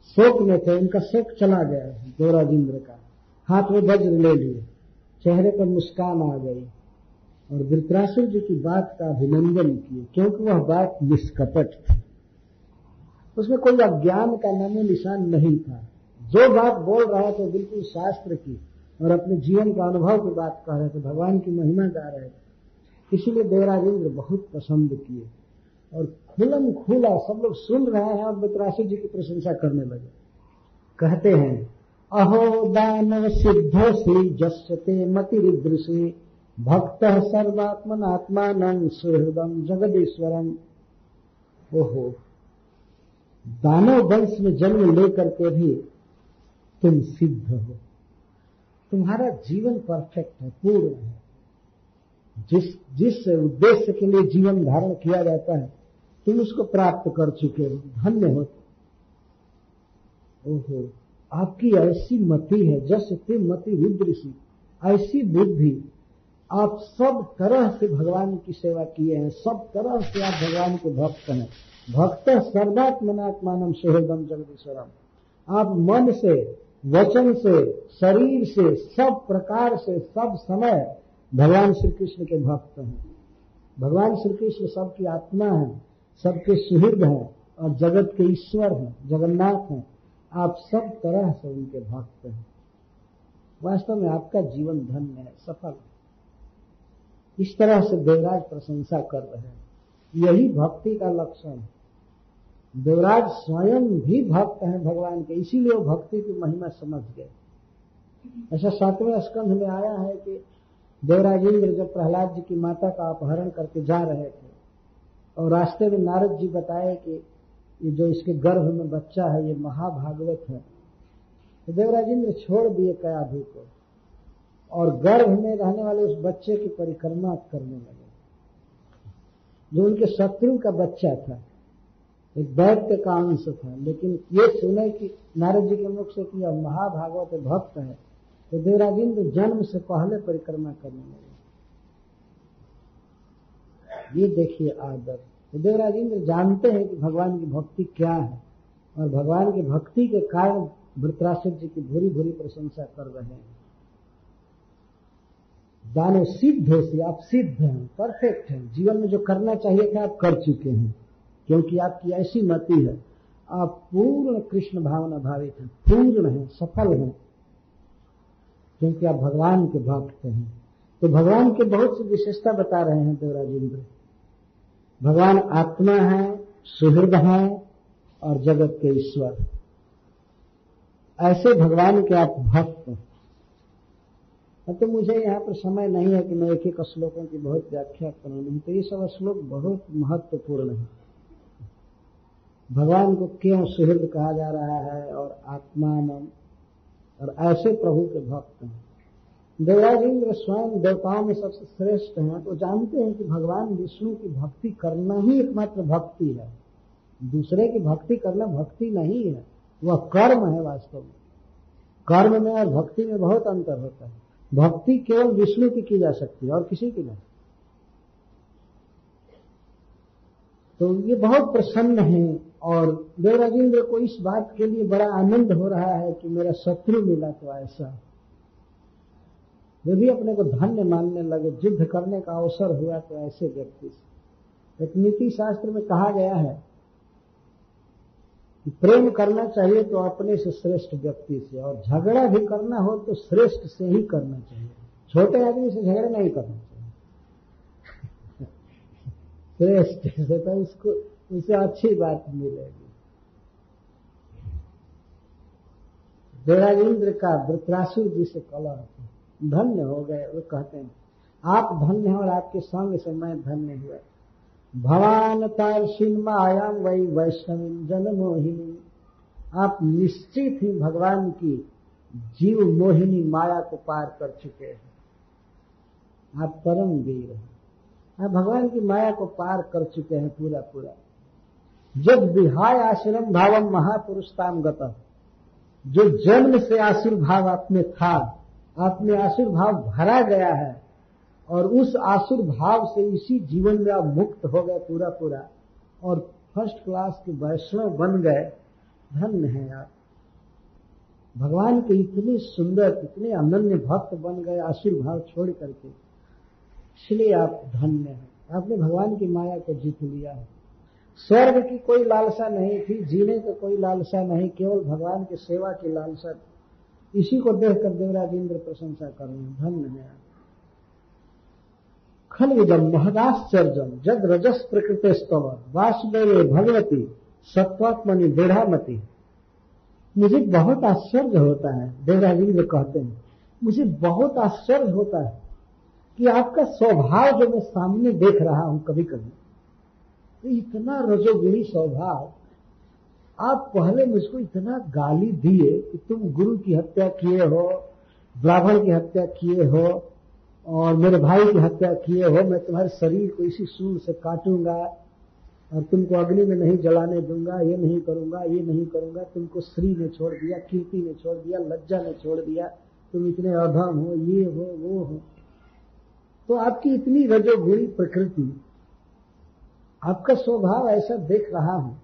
[SPEAKER 1] शोक में थे, उनका शोक चला गया देवराज इंद्र का। हाथ में वज्र ले लिए, चेहरे पर मुस्कान आ गई। और वृत्रासुर जी की बात का अभिनंदन किए क्योंकि वह बात निष्कपट थी। उसमें कोई अज्ञान का नामो निशान नहीं था। जो बात बोल रहा था बिल्कुल शास्त्र की और अपने जीवन का अनुभव की बात कह रहे थे, भगवान की महिमा गा रहे थे। इसीलिए देवराज इंद्र बहुत पसंद किए और खुलम खुला सब लोग सुन रहे हैं और वितराशी जी की प्रशंसा करने लगे। कहते हैं, अहो दानव सिद्ध श्री जस्ते मति ऋदृषि भक्त सर्वात्मन आत्मान सुहृदम जगदीश्वरम। ओहो। दानव वंश में जन्म लेकर के भी तुम सिद्ध हो। तुम्हारा जीवन परफेक्ट है, पूर्ण है। जिस जिस उद्देश्य के लिए जीवन धारण किया जाता है, तुम उसको प्राप्त कर चुके हो, धन्य हो। ओहो, आपकी ऐसी मति है, जस ते मति रुद्रसी ऐसी बुद्धि। आप सब तरह से भगवान की सेवा किए हैं, सब तरह से आप भगवान के भक्त हैं। भक्त सर्वात्मनात्मान सुहृदम जगदीश्वरम। आप मन से, वचन से, शरीर से, सब प्रकार से, सब समय भगवान श्री कृष्ण के भक्त हैं। भगवान श्री कृष्ण सबकी आत्मा है, सबके सुहृद हैं और जगत के ईश्वर हैं, जगन्नाथ हैं। आप सब तरह से उनके भक्त हैं। वास्तव में आपका जीवन धन्य है, सफल है। इस तरह से देवराज प्रशंसा कर रहे हैं। यही भक्ति का लक्षण है। देवराज स्वयं भी भक्त हैं भगवान के, इसीलिए वो भक्ति की महिमा समझ गए। ऐसा सातवें स्कंध में आया है कि देवराज इंद्र जब प्रहलाद जी की माता का अपहरण करके जा रहे थे, और रास्ते में नारद जी बताए कि ये जो इसके गर्भ में बच्चा है, ये महाभागवत है। तो देवराज इंद्र छोड़ दिए कयाधु को, और गर्भ में रहने वाले उस बच्चे की परिक्रमा करने लगे। जो उनके शत्रु का बच्चा था। एक दैत्य का अंश था। लेकिन ये सुने कि नारद जी के मुख से कि अब महाभागवत भक्त है तो देवराजेंद्र जन्म से पहले परिक्रमा करने लगे। ये देखिए आदर। तो देवराजेंद्र जानते हैं कि भगवान की भक्ति क्या है और भगवान की भक्ति के कारण वृत्रासुर जी की भूरी भूरी प्रशंसा कर रहे हैं। दानो सिद्ध हो से आप सिद्ध हैं परफेक्ट हैं। जीवन में जो करना चाहिए था, आप कर चुके हैं। क्योंकि आपकी ऐसी मति है, आप पूर्ण कृष्ण भावना भावित हैं, पूर्ण हैं, सफल हैं। क्योंकि आप भगवान के भक्त हैं। तो भगवान के बहुत सी विशेषता बता रहे हैं देवराजेंद्र। भगवान आत्मा है, सुहृद है और जगत के ईश्वर। ऐसे भगवान के आप भक्त हैं। तो मुझे यहाँ पर समय नहीं है कि मैं एक एक श्लोकों की बहुत व्याख्या करूँ। नहीं तो ये सब श्लोक बहुत महत्वपूर्ण है। भगवान को क्यों सुहृद कहा जा रहा है और आत्मान और ऐसे प्रभु के भक्त हैं। देवराज इंद्र स्वयं देवताओं में सबसे श्रेष्ठ हैं। तो जानते हैं कि भगवान विष्णु की भक्ति करना ही एकमात्र भक्ति है। दूसरे की भक्ति करना भक्ति नहीं है। वह कर्म है वास्तव में। कर्म में और भक्ति में बहुत अंतर होता है। भक्ति केवल विष्णु की की जा सकती है और किसी की नहीं। तो ये बहुत प्रसन्न है और देवराजेंद्र को इस बात के लिए बड़ा आनंद हो रहा है कि मेरा शत्रु मिला तो ऐसा। वे भी अपने को धन्य मानने लगे, युद्ध करने का अवसर हुआ तो ऐसे व्यक्ति से। एक नीति शास्त्र में कहा गया है प्रेम करना चाहिए तो अपने से श्रेष्ठ व्यक्ति से, और झगड़ा भी करना हो तो श्रेष्ठ से ही करना चाहिए। छोटे आदमी से झगड़ा नहीं करना चाहिए। *laughs* श्रेष्ठ से तो उसको उसे अच्छी बात मिलेगी। देवाजेंद्र का वृत्रासुर जी से कलह धन्य हो गए, वो कहते हैं, आप धन्य हैं और आपके संग से मैं धन्य हुआ। भवान तारसिन मायाम वही वैष्णवी जन मोहिनी आप निश्चित ही भगवान की जीव मोहिनी माया को पार कर चुके हैं। आप परम वीर हैं। आप भगवान की माया को पार कर चुके हैं पूरा पूरा जब विहाय आश्रम भावम महापुरुषताम गत। जो जन्म से आसुर भाव आप में था आप में भरा गया है और उस आसुर भाव से इसी जीवन में आप मुक्त हो गए पूरा पूरा। और फ़र्स्ट क्लास के वैष्णव बन गए। धन्य हैं आप। भगवान के इतने सुंदर, इतने अनन्य भक्त बन गए आसुर भाव छोड़ करके। इसलिए आप धन्य हैं। आपने भगवान की माया को जीत लिया है। स्वर्ग की कोई लालसा नहीं थी, जीने का कोई लालसा नहीं, केवल भगवान की सेवा की लालसा। इसी को देखकर देवराज इंद्र प्रशंसा कर रहे हैं। धन्य है आप। खलविदम महदाश्चर्यम जग रजस प्रकृति स्तव वासुदेव भगवती सत्वात्मनि दृढ़ामती मुझे बहुत आश्चर्य होता है देवराजेंद्र कहते हैं, मुझे बहुत आश्चर्य होता है कि आपका स्वभाव जो मैं सामने देख रहा हूँ कभी कभी तो इतना रजोगुणी स्वभाव, आप पहले मुझको इतना गाली दिए कि तुम गुरु की हत्या किए हो, ब्राह्मण की हत्या किए हो और मेरे भाई की हत्या किए हो मैं तुम्हारे शरीर को इसी सूर से काटूँगा और तुमको अग्नि में नहीं जलाने दूँगा, ये नहीं करूँगा, ये नहीं करूँगा, तुमको श्री ने छोड़ दिया, कीर्ति ने छोड़ दिया, लज्जा ने छोड़ दिया, तुम इतने अधम हो, ये हो, वो हो। तो आपकी इतनी रजोगुणी प्रकृति, आपका स्वभाव ऐसा देख रहा हूँ।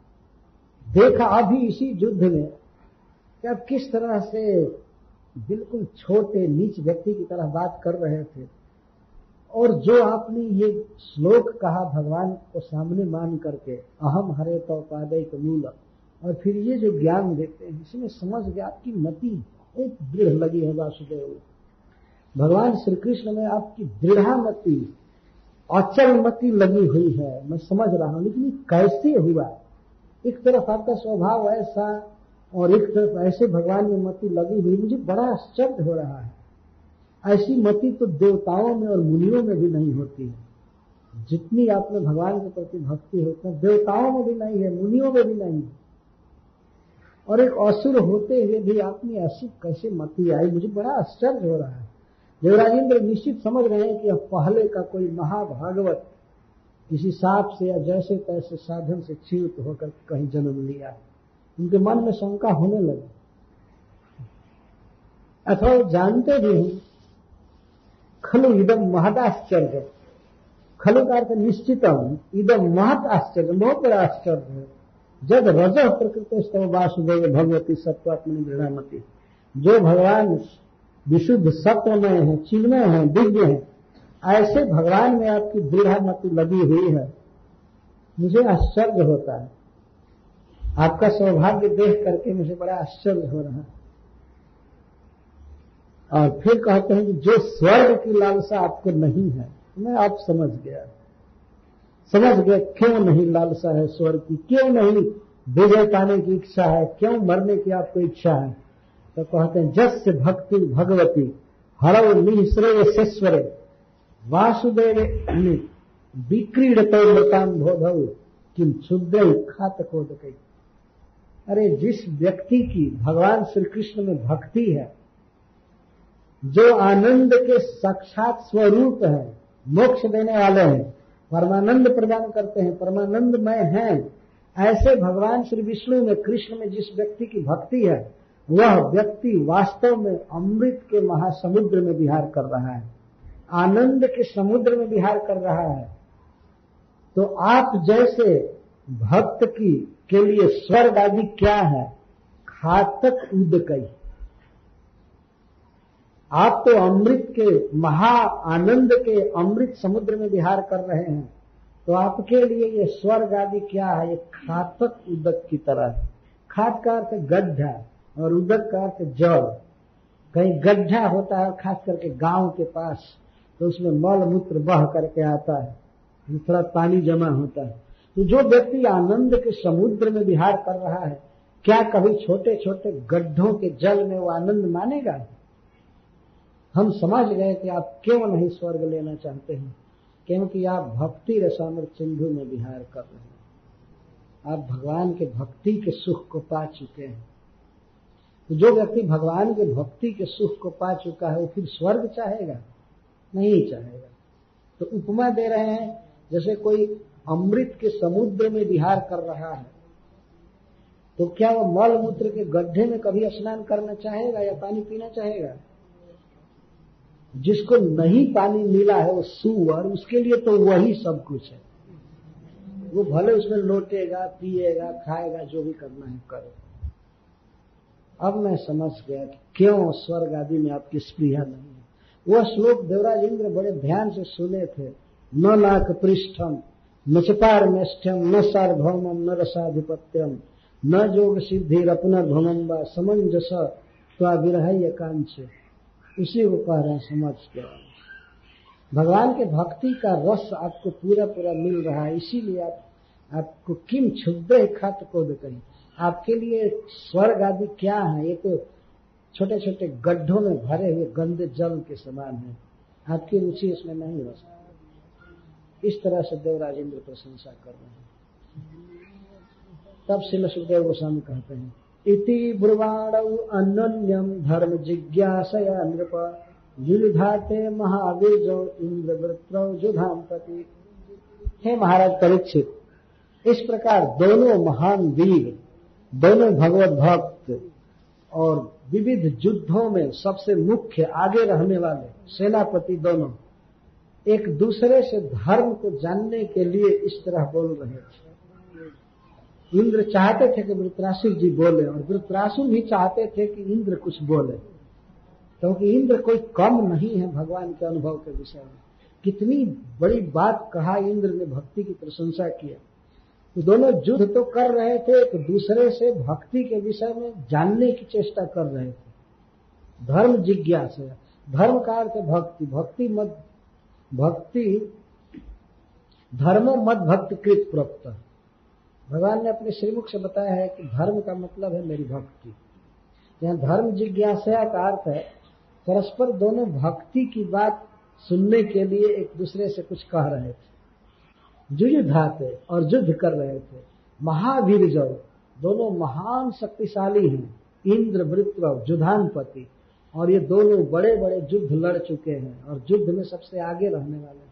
[SPEAKER 1] देखा अभी इसी युद्ध में कि आप किस तरह से बिल्कुल छोटे नीच व्यक्ति की तरह बात कर रहे थे। और जो आपने ये श्लोक कहा भगवान को सामने मान करके, अहम हरे तो पादय मूल। और फिर ये जो ज्ञान देते हैं, इसमें समझ गया आपकी मति बहुत दृढ़ लगी है वासुदेव। भगवान श्री कृष्ण में आपकी दृढ़ामति अचल मति लगी हुई है। मैं समझ रहा हूँ, लेकिन कैसे हुआ? एक तरफ़ आपका स्वभाव ऐसा और एक तरफ़ ऐसे भगवान में मति लगी हुई, मुझे बड़ा आश्चर्य हो रहा है। ऐसी मति तो देवताओं में और मुनियों में भी नहीं होती। है जितनी आपने भगवान के प्रति भक्ति है, उतना देवताओं में भी नहीं है, मुनियों में भी नहीं है। और एक असुर होते हुए भी आपने ऐसी कैसे मति आई, मुझे बड़ा आश्चर्य हो रहा है। देवराजेंद्र निश्चित समझ रहे हैं कि अब पहले का कोई महाभागवत किसी सांप से या जैसे तैसे साधन से क्षीत होकर कहीं जन्म लिया। है उनके मन में शंका होने लगी। अथवा जानते भी हैं, खलु इदम महत आश्चर्य। खलु का अर्थ निश्चितम इदम महत आश्चर्य, बहुत बड़ा आश्चर्य है। जब रज प्रकृत वासुदेव, भगवती सत्वात्मनि दृढ़ामती। जो भगवान विशुद्ध सत्व में है, चिन्मय है, दिव्य है, ऐसे भगवान में आपकी दृढ़ मति लगी हुई है। मुझे आश्चर्य होता है। आपका सौभाग्य देख करके मुझे बड़ा आश्चर्य हो रहा है। और फिर कहते हैं कि जो स्वर्ग की लालसा आपको नहीं है, मैं आप समझ गया। समझ गए क्यों नहीं लालसा है स्वर्ग की? क्यों नहीं विजय पाने की इच्छा है? क्यों मरने की आपको इच्छा है? तो कहते हैं जस भक्ति भगवती हरव निश्रेयसेश्वर वासुदेव विक्रीडतो मृतान बोधव किम क्षुद्र खातकोद कई अरे जिस व्यक्ति की भगवान श्री कृष्ण में भक्ति है, जो आनंद के साक्षात स्वरूप है, मोक्ष देने वाले हैं, परमानंद प्रदान करते हैं परमानंद परमानंदमय हैं, ऐसे भगवान श्री विष्णु में, कृष्ण में जिस व्यक्ति की भक्ति है, वह व्यक्ति वास्तव में अमृत के महासमुद्र में विहार कर रहा है, आनंद के समुद्र में विहार कर रहा है। तो आप जैसे भक्त की, के लिए स्वर्ग आदि क्या है? घातक उदकई। आप तो अमृत के, महा आनंद के अमृत समुद्र में विहार कर रहे हैं। तो आपके लिए ये स्वर्ग आदि क्या है? ये खातक उदक की तरह है। खात का अर्थ गड्ढा और उदक का अर्थ जल कहीं गड्ढा होता है, खास करके गाँव के पास तो उसमें मल मूत्र बह करके आता है। थोड़ा पानी जमा होता है। तो जो व्यक्ति आनंद के समुद्र में विहार कर रहा है, क्या कभी छोटे छोटे गड्ढों के जल में वो आनंद मानेगा? हम समझ गए कि आप क्यों नहीं स्वर्ग लेना चाहते हैं, क्योंकि आप भक्ति रसामर सिंधु में विहार कर रहे हैं। आप भगवान के भक्ति के सुख को पा चुके हैं। तो जो व्यक्ति भगवान के भक्ति के सुख को पा चुका है, वो फिर स्वर्ग चाहेगा? नहीं चाहेगा। तो उपमा दे रहे हैं, जैसे कोई अमृत के समुद्र में विहार कर रहा है। तो क्या वो मल मूत्र के गड्ढे में कभी स्नान करना चाहेगा या पानी पीना चाहेगा? जिसको नहीं पानी मिला है, वो सुअर, उसके लिए तो वही सब कुछ है। वो भले उसमें लोटेगा, पिएगा, खाएगा, जो भी करना है करे। अब मैं समझ गया कि क्यों स्वर्ग आदि में आपकी स्प्रिया नहीं है। वह श्लोक देवराज इंद्र बड़े ध्यान से सुने थे न लाख पृष्ठम। न चपार मेष्ठम न सार्वभौमम न रसाधिपत्यम। न जोग सिद्धि रपुनर्भमम व समंजस त्वा कांच उसी को कह रहे हैं समझ के भगवान के भक्ति का रस आपको पूरा पूरा मिल रहा है, इसीलिए आप, आपको किम क्षुद्र खात को कहीं आपके लिए स्वर्ग आदि क्या है? ये तो छोटे छोटे गड्ढों में भरे हुए गंदे जल के समान है। आपकी रुचि इसमें नहीं हो सकती। इस तरह से देवराजेंद्र प्रशंसा कर रहे हैं। तब श्री सुखदेव गोस्वामी कहते हैं, इति ब्रुवाणौ धर्म जिज्ञासया नृप युधाते महावीर इंद्र वृत्र जुधाम पति हे महाराज परीक्षित, इस प्रकार दोनों महान वीर, दोनों भगवत भक्त और विविध युद्धों में सबसे मुख्य आगे रहने वाले सेनापति दोनों एक दूसरे से धर्म को जानने के लिए इस तरह बोल रहे थे। इंद्र चाहते थे कि वृत्रासुर जी बोले, और वृत्रासुर भी चाहते थे कि इंद्र कुछ बोले। क्योंकि इंद्र कोई कम नहीं है भगवान के अनुभव के विषय में। कितनी बड़ी बात कहा इंद्र ने भक्ति की प्रशंसा किया तो दोनों युद्ध तो कर रहे थे एक दूसरे से भक्ति के विषय में जानने की चेष्टा कर रहे थे। धर्म जिज्ञासा, धर्म का अर्थ भक्ति। भक्ति मत भक्ति धर्म मत भक्त कृत प्रप्त भगवान ने अपने श्रीमुख से बताया है कि धर्म का मतलब है मेरी भक्ति। यहाँ धर्म जिज्ञासा का अर्थ है परस्पर दोनों भक्ति की बात सुनने के लिए एक दूसरे से कुछ कह रहे थे। युद्धाते और युद्ध कर रहे थे। महावीर जो दोनों महान शक्तिशाली हैं। इंद्र, वृत्र जुधानपति और ये दोनों बड़े बड़े युद्ध लड़ चुके हैं और युद्ध में सबसे आगे रहने वाले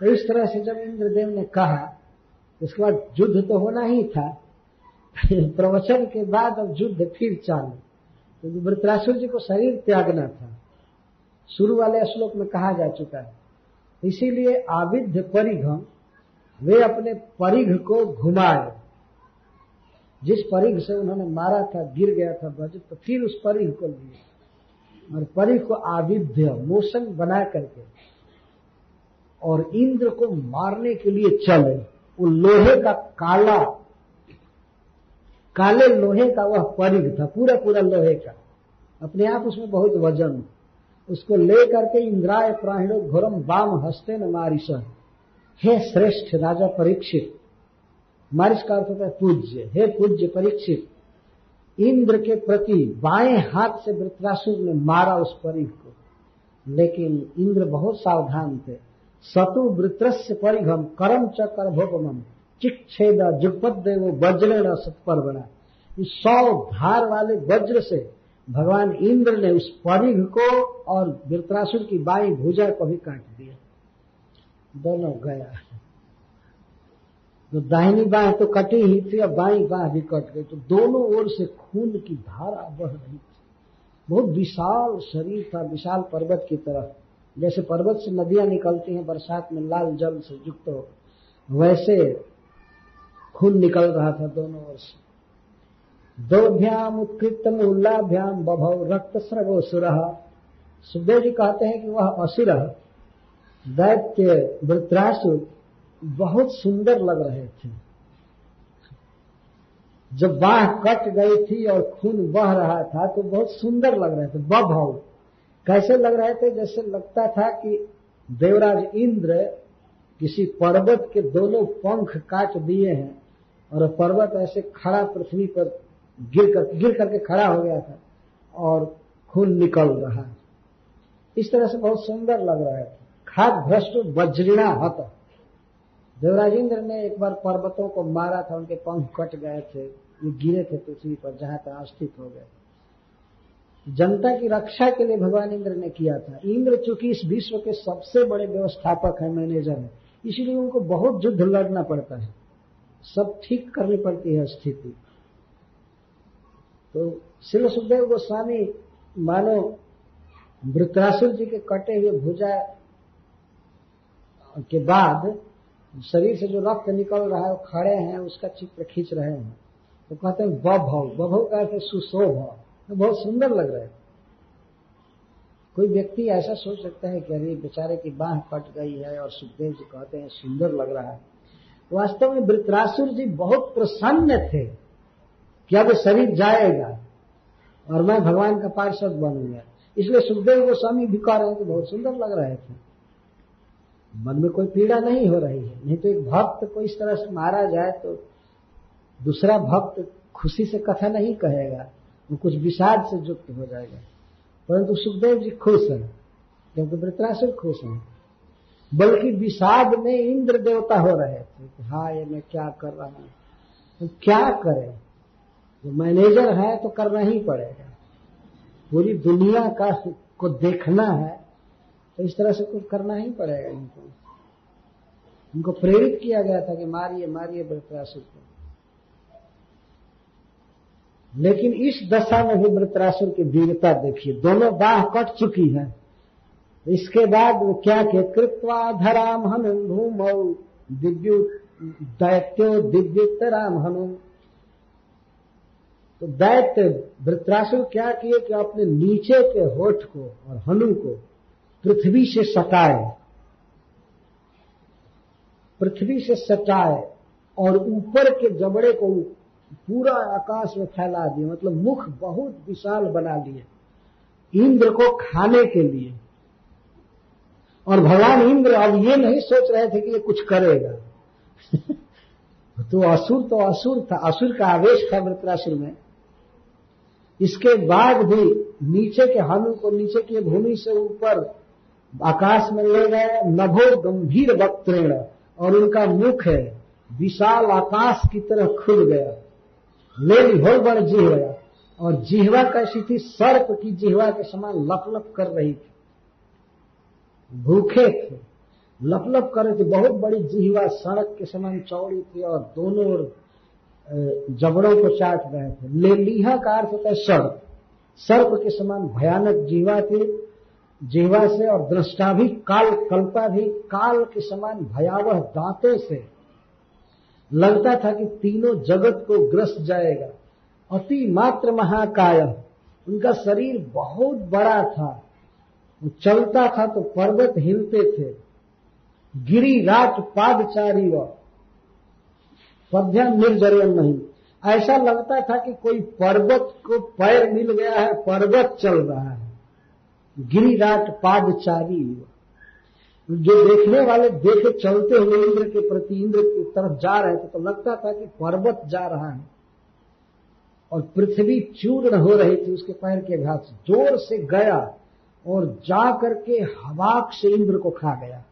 [SPEAKER 1] तो इस तरह से जब इंद्रदेव ने कहा, उसके बाद युद्ध तो होना ही था, *laughs* प्रवचन के बाद अब युद्ध फिर चालू। क्योंकि तो वृत्रासुर जी को शरीर त्यागना था। शुरू वाले श्लोक में कहा जा चुका है। इसीलिए आविध्य परिघम, वे अपने परिघ को घुमाए। जिस परिघ से उन्होंने मारा था, गिर गया था वज्र तो फिर उस परिघ को लिया और परिघ को आविध्य मोशन बना करके। और इंद्र को मारने के लिए चले। वो लोहे का काला, काले लोहे का वह परिघ था पूरा पूरा लोहे का। अपने आप उसमें बहुत वज़न। उसको ले करके इंद्राय प्राणो घोरम वाम हस्ते न मारिश हे श्रेष्ठ राजा परीक्षित मारिश का अर्थ होता है पूज्य। हे पूज्य परीक्षित, इंद्र के प्रति बाएँ हाथ से वृत्रासुर ने मारा उस परिघ को। लेकिन इंद्र बहुत सावधान थे। सतु वृत्रस्य परिघम करम च करभोपम। चिक्षेद जुगपद वो वज्र सत्पर बना इस सौ धार वाले वज्र से भगवान इंद्र ने उस परिघ को और वृत्रासुर की बाई भुजा को भी काट दिया। दोनों गया। तो दाहिनी बाह तो कटी ही थी और बाई बाह भी कट गई। तो दोनों ओर से खून की धारा बह रही थी। बहुत विशाल शरीर था, विशाल पर्वत की तरह। जैसे पर्वत से नदियाँ निकलती हैं, बरसात में लाल जल से युक्त हो वैसे खून निकल रहा था दोनों ओर से। दोभ्याम उत्कृत मूलाभ्याम बभव रक्त स्रगो सुर। सुखदेव जी कहते हैं कि वह असुर। दैत्य वृत्रासुर बहुत सुंदर लग रहे थे। जब बाह कट गई थी और खून बह रहा था तो बहुत सुंदर लग रहे थे। बभव कैसे लग रहे थे? जैसे लगता था कि देवराज इंद्र किसी पर्वत के दोनों पंख काट दिए हैं और पर्वत ऐसे खड़ा पृथ्वी पर गिर कर, गिर करके खड़ा हो गया था और खून निकल रहा। इस तरह से बहुत सुंदर लग रहा है। खाद भ्रष्ट वज्रिणा हत। देवराज इंद्र ने एक बार पर्वतों को मारा था, उनके पंख कट गए थे, ये गिरे थे पृथ्वी पर, जहाँ तक स्थित हो गए। जनता की रक्षा के लिए भगवान इंद्र ने किया था। इंद्र चूँकि इस विश्व के सबसे बड़े व्यवस्थापक है, मैनेजर है, इसीलिए उनको बहुत युद्ध लड़ना पड़ता है। सब ठीक करनी पड़ती है स्थिति। तो शिव सुखदेव गोस्वामी, मानो वृत्रासुर जी के कटे हुए भुजा के बाद शरीर से जो रक्त निकल रहा है, वो खड़े हैं, उसका चित्र खींच रहे हैं। तो कहते हैं बभव बभव का अर्थ सुशोभ। तो बहुत सुंदर लग रहा है। कोई व्यक्ति ऐसा सोच सकता है कि, अरे, बेचारे की बाह कट गई है और सुखदेव जी कहते हैं, सुंदर लग रहा है। वास्तव में वृत्रासुर जी बहुत प्रसन्न थे कि अब शरीर जाएगा और मैं भगवान का पार्षद बनूँगा इसलिए सुखदेव गोस्वामी भी कह रहे हैं कि बहुत सुंदर लग रहे थे। मन में कोई पीड़ा नहीं हो रही है। नहीं तो एक भक्त को इस तरह से मारा जाए तो दूसरा भक्त खुशी से कथा नहीं कहेगा, वो कुछ विषाद से युक्त हो जाएगा। परंतु सुखदेव जी खुश हैं, क्योंकि वृत्रासुर खुश हैं। बल्कि विषाद में इंद्र देवता हो रहे थे कि हाँ ये मैं क्या कर रहा हूँ? तो क्या करें? जो मैनेजर है तो करना ही पड़ेगा। पूरी दुनिया का को देखना है तो इस तरह से कुछ करना ही पड़ेगा इनको। इनको प्रेरित किया गया था कि मारिए मारिए वृत्रासुर को। लेकिन इस दशा में भी वृत्रासुर की वीरता देखिए, दोनों बाह कट चुकी है। इसके बाद वो क्या किए कृत्वा धराम हम भूम दिव्य, दैत्यो दिव्योत्तराम हनु। तो दैत्य वृत्रासुर क्या किए कि अपने नीचे के होठ को और हनु को पृथ्वी से सटाए पृथ्वी से सटाए और ऊपर के जबड़े को पूरा आकाश में फैला दिए मतलब मुख बहुत विशाल बना लिए। इंद्र को खाने के लिए। और भगवान इंद्र अब ये नहीं सोच रहे थे कि ये कुछ करेगा। *laughs* तो असुर तो असुर था। असुर का आवेश था वृत्रासुर में। इसके बाद भी नीचे के हनु को नीचे की भूमि से ऊपर आकाश में ले गए नभो गंभीर वक्तृण और उनका मुख है, विशाल आकाश की तरह खुल गया। ले हो बड़ जिहवा और जिहवा कैसी थी, सर्प की जिहवा के समान लपलप कर रही थी। भूखे थे, लपलप कर रहे थे, बहुत बड़ी जिहवा सड़क के समान चौड़ी थी, और दोनों ओर जबड़ों को चाट रहे थे। ले लीहा का अर्थ होता है सड़क सर्प के समान भयानक जीवा थी जीवा से और दृष्टा भी, काल कल्पा भी, काल के समान भयावह दांतों से। लगता था कि तीनों जगत को ग्रस जाएगा। अति मात्र महाकाय उनका शरीर बहुत बड़ा था। वो चलता था तो पर्वत हिलते थे। गिरी रात पादचारी व। पद्या निर्जरन नहीं। ऐसा लगता था कि कोई पर्वत को पैर मिल गया है, पर्वत चल रहा है। गिरिराट पादचारी जो देखने वाले, देखे चलते हुए इंद्र के प्रति, इंद्र की तरफ़ जा रहे थे तो लगता था कि पर्वत जा रहा है और पृथ्वी चूर्ण हो रही थी, उसके पैर के घात ज़ोर से गया और जा करके हवाक से इंद्र को खा गया,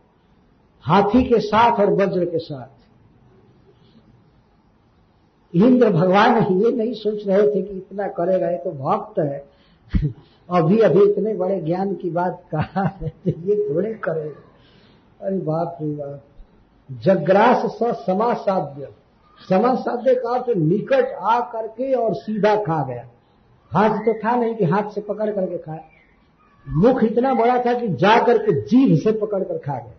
[SPEAKER 1] हाथी के साथ और वज्र के साथ। इंद्र भगवान ये नहीं सोच रहे थे कि इतना करेगा, ये तो भक्त है। अभी अभी इतने बड़े ज्ञान की बात कहा है तो ये थोड़े करे। अरे बाप रे बाप। जग्रास समासाध्य समासाध्य का अर्थ निकट आ करके और सीधा खा गया। हाथ तो था नहीं कि हाथ से पकड़ करके खाए मुख इतना बड़ा था कि जा करके जीभ से पकड़ कर खा गया।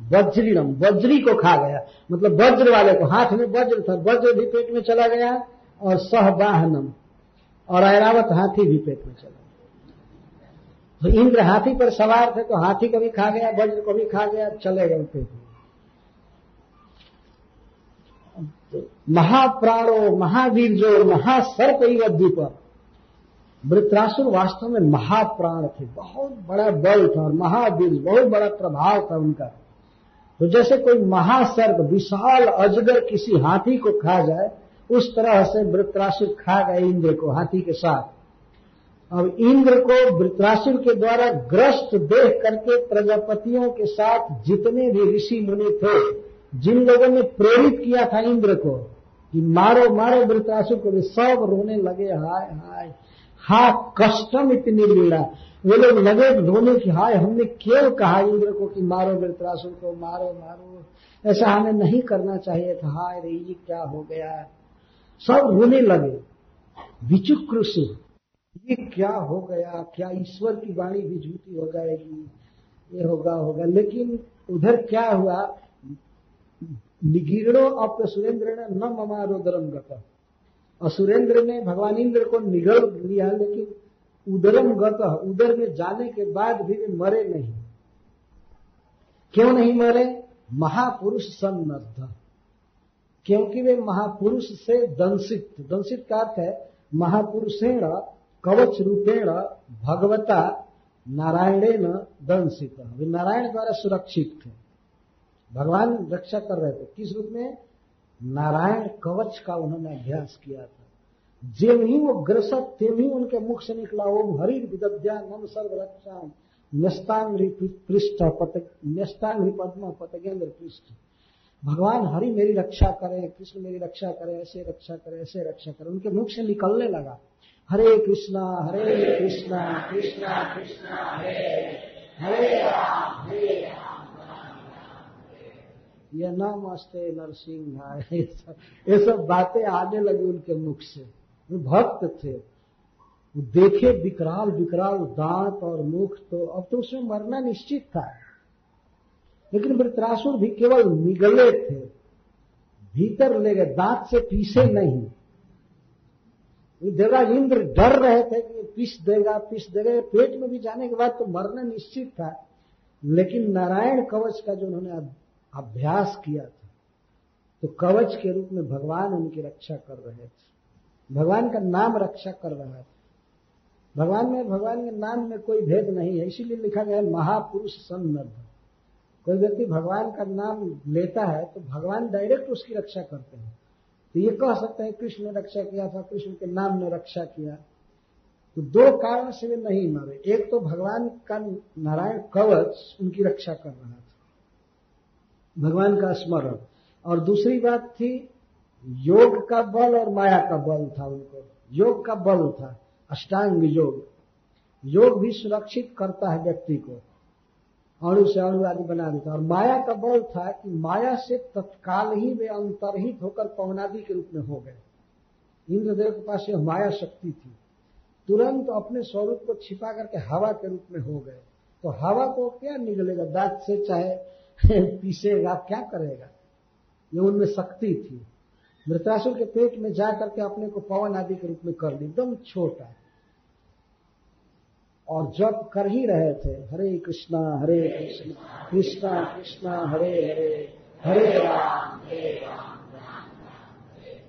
[SPEAKER 1] वज्रीणम, वज्री को खा गया। मतलब वज्र वाले को, हाथ में वज्र था, वज्र भी पेट में चला गया और सहबाहनम और ऐरावत हाथी भी पेट में चला। तो इंद्र हाथी पर सवार थे तो हाथी को भी खा गया, वज्र को भी खा गया, चले गए पेट में। तो महाप्राणो, महावीर जो, महासर्प द्वीप वृत्रासुर वास्तव में महाप्राण थे। बहुत बड़ा बल था और महावीर, बहुत बड़ा प्रभाव था उनका। तो जैसे कोई महासर्प, विशाल अजगर किसी हाथी को खा जाए उस तरह से वृत्रासुर खा गए इंद्र को हाथी के साथ। अब इंद्र को वृत्रासुर के द्वारा ग्रस्त देख करके प्रजापतियों के साथ जितने भी ऋषि मुनि थे, जिन लोगों ने प्रेरित किया था इंद्र को, कि मारो मारो वृत्रासुर को भी सब रोने लगे, हाय हाय, हा कष्टम इतनी लीला। वे लोग लगे रोने की हाय, हमने क्यों कहा इंद्र को कि मारो वृत्रासुर को, मारो मारो, ऐसा हमें नहीं करना चाहिए था। हाय रे, ये क्या हो गया? सब रोने लगे। विचुक्रु ये क्या हो गया? क्या ईश्वर की वाणी भी झूठी हो जाएगी? ये होगा होगा। लेकिन उधर क्या हुआ? निगीर्णो अब सुरेंद्र ने न ममारोदरम गता। असुरेंद्र ने भगवान इंद्र को निगल लिया लेकिन उदरम गत। उदर में जाने के बाद भी वे मरे नहीं। क्यों नहीं मरे? महापुरुष सन्नद्ध। क्योंकि वे महापुरुष से दंसित दंशित का अर्थ है महापुरुषेण कवच रूपेण भगवता नारायणेन दंशित। वे नारायण द्वारा सुरक्षित थे। भगवान रक्षा कर रहे थे। किस रूप में? नारायण कवच का उन्होंने अभ्यास किया था। जेम ही वो ग्रसत, तेम ही उनके मुख से निकला, ओम हरि विद्या नम सर्व रक्षा न्यस्तांग पृष्ठ न्यस्तांग पद्म पतगेंद्र पृष्ठ। भगवान हरि मेरी रक्षा करे, कृष्ण मेरी रक्षा करे, ऐसे रक्षा करे, ऐसे रक्षा करे। उनके मुख से निकलने लगा। हरे कृष्णा हरे कृष्णा कृष्णा कृष्णा, हरे हरे हरे ये नमस्ते नरसिंह *laughs* ये सब बातें आने लगी उनके मुख से। वो भक्त थे। वो देखे विकराल विकराल दांत और मुख तो अब तो उसमें मरना निश्चित था। लेकिन वृत्रासुर भी केवल निगले थे, भीतर ले गए, दांत से पीसे नहीं। देवराज इंद्र डर रहे थे कि पीस देगा पीस देगा पेट में भी जाने के बाद तो मरना निश्चित था। लेकिन नारायण कवच का जो उन्होंने अभ्यास किया था तो कवच के रूप में भगवान उनकी रक्षा कर रहे थे। भगवान का नाम रक्षा कर रहा था। भगवान में, भगवान के नाम में कोई भेद नहीं है, इसीलिए लिखा गया महापुरुष सन्नद्ध। कोई व्यक्ति भगवान का नाम लेता है तो भगवान डायरेक्ट उसकी रक्षा करते हैं। तो ये कह सकते हैं, कृष्ण ने रक्षा किया था, कृष्ण के नाम ने रक्षा किया। तो दो कारण से वे नहीं मरे। एक तो भगवान का नारायण कवच उनकी रक्षा कर रहा था। भगवान का स्मरण। और दूसरी बात थी, योग का बल और माया का बल था उनको। योग का बल था, अष्टांग योग। योग भी सुरक्षित करता है व्यक्ति को। अणु से अणु आदि बना देता और माया का बल था कि माया से तत्काल ही वे अंतरहित होकर पवनादि के रूप में हो गए। इंद्रदेव के पास यह माया शक्ति थी। तुरंत अपने स्वरूप को छिपा करके हवा के रूप में हो गए। तो हवा को क्या निकलेगा दांत से चाहे *laughs* पीसेगा, क्या करेगा? ये उनमें शक्ति थी। मृतासुर के पेट में जा करके अपने को पवन आदि के रूप में कर ली। एकदम छोटा। और जब कर ही रहे थे, हरे कृष्णा, हरे कृष्ण, कृष्णा कृष्णा, हरे हरे हरे राम हरे राम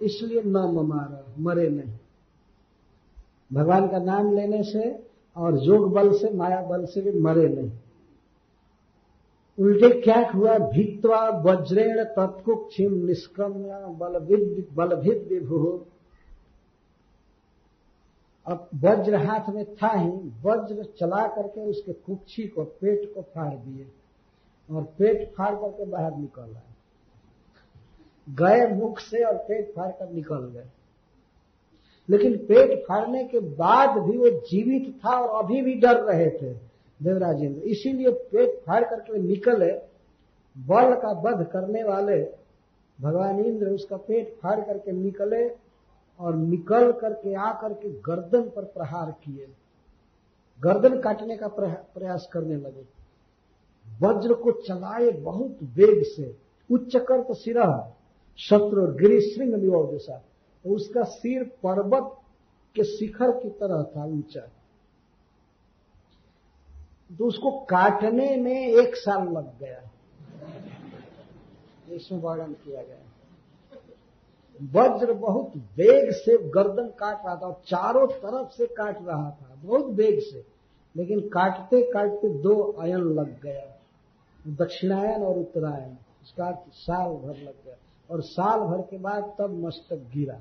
[SPEAKER 1] इसलिए न मारा मरे नहीं। भगवान का नाम लेने से और योग बल से, माया बल से भी मरे नहीं। उल्टे क्या हुआ? भित्वा, वज्रेण, तत्कुक्षिम, निष्क्रम्य बलभिद बलभिद विभु। अब वज्र हाथ में था ही, वज्र चला करके उसके कुक्षी को, पेट को फाड़ दिए और पेट फाड़ करके बाहर निकल आए। गए मुख से और पेट फाड़ कर निकल गए। लेकिन पेट फाड़ने के बाद भी वो जीवित था और अभी भी डर रहे थे देवराज इंद्र। इसीलिए पेट फाड़ करके निकले, बल का वध करने वाले, भगवान इंद्र उसका पेट फाड़ करके निकले और निकल करके आकर के गर्दन पर प्रहार किए। गर्दन काटने का प्रयास करने लगे। वज्र को चलाए बहुत वेग से। उच्च कर्त सिरा शत्रु गिरी श्रृंग दिशा तो उसका सिर पर्वत के शिखर की तरह था ऊँचा। तो उसको काटने में एक साल लग गया। इसमें वर्णन किया गया। वज्र बहुत वेग से गर्दन काट रहा था और चारों तरफ़ से काट रहा था, बहुत वेग से। लेकिन काटते काटते दो अयन लग गया, दक्षिणायन और उत्तरायण उसका साल भर लग गया। और साल भर के बाद तब मस्तक गिरा।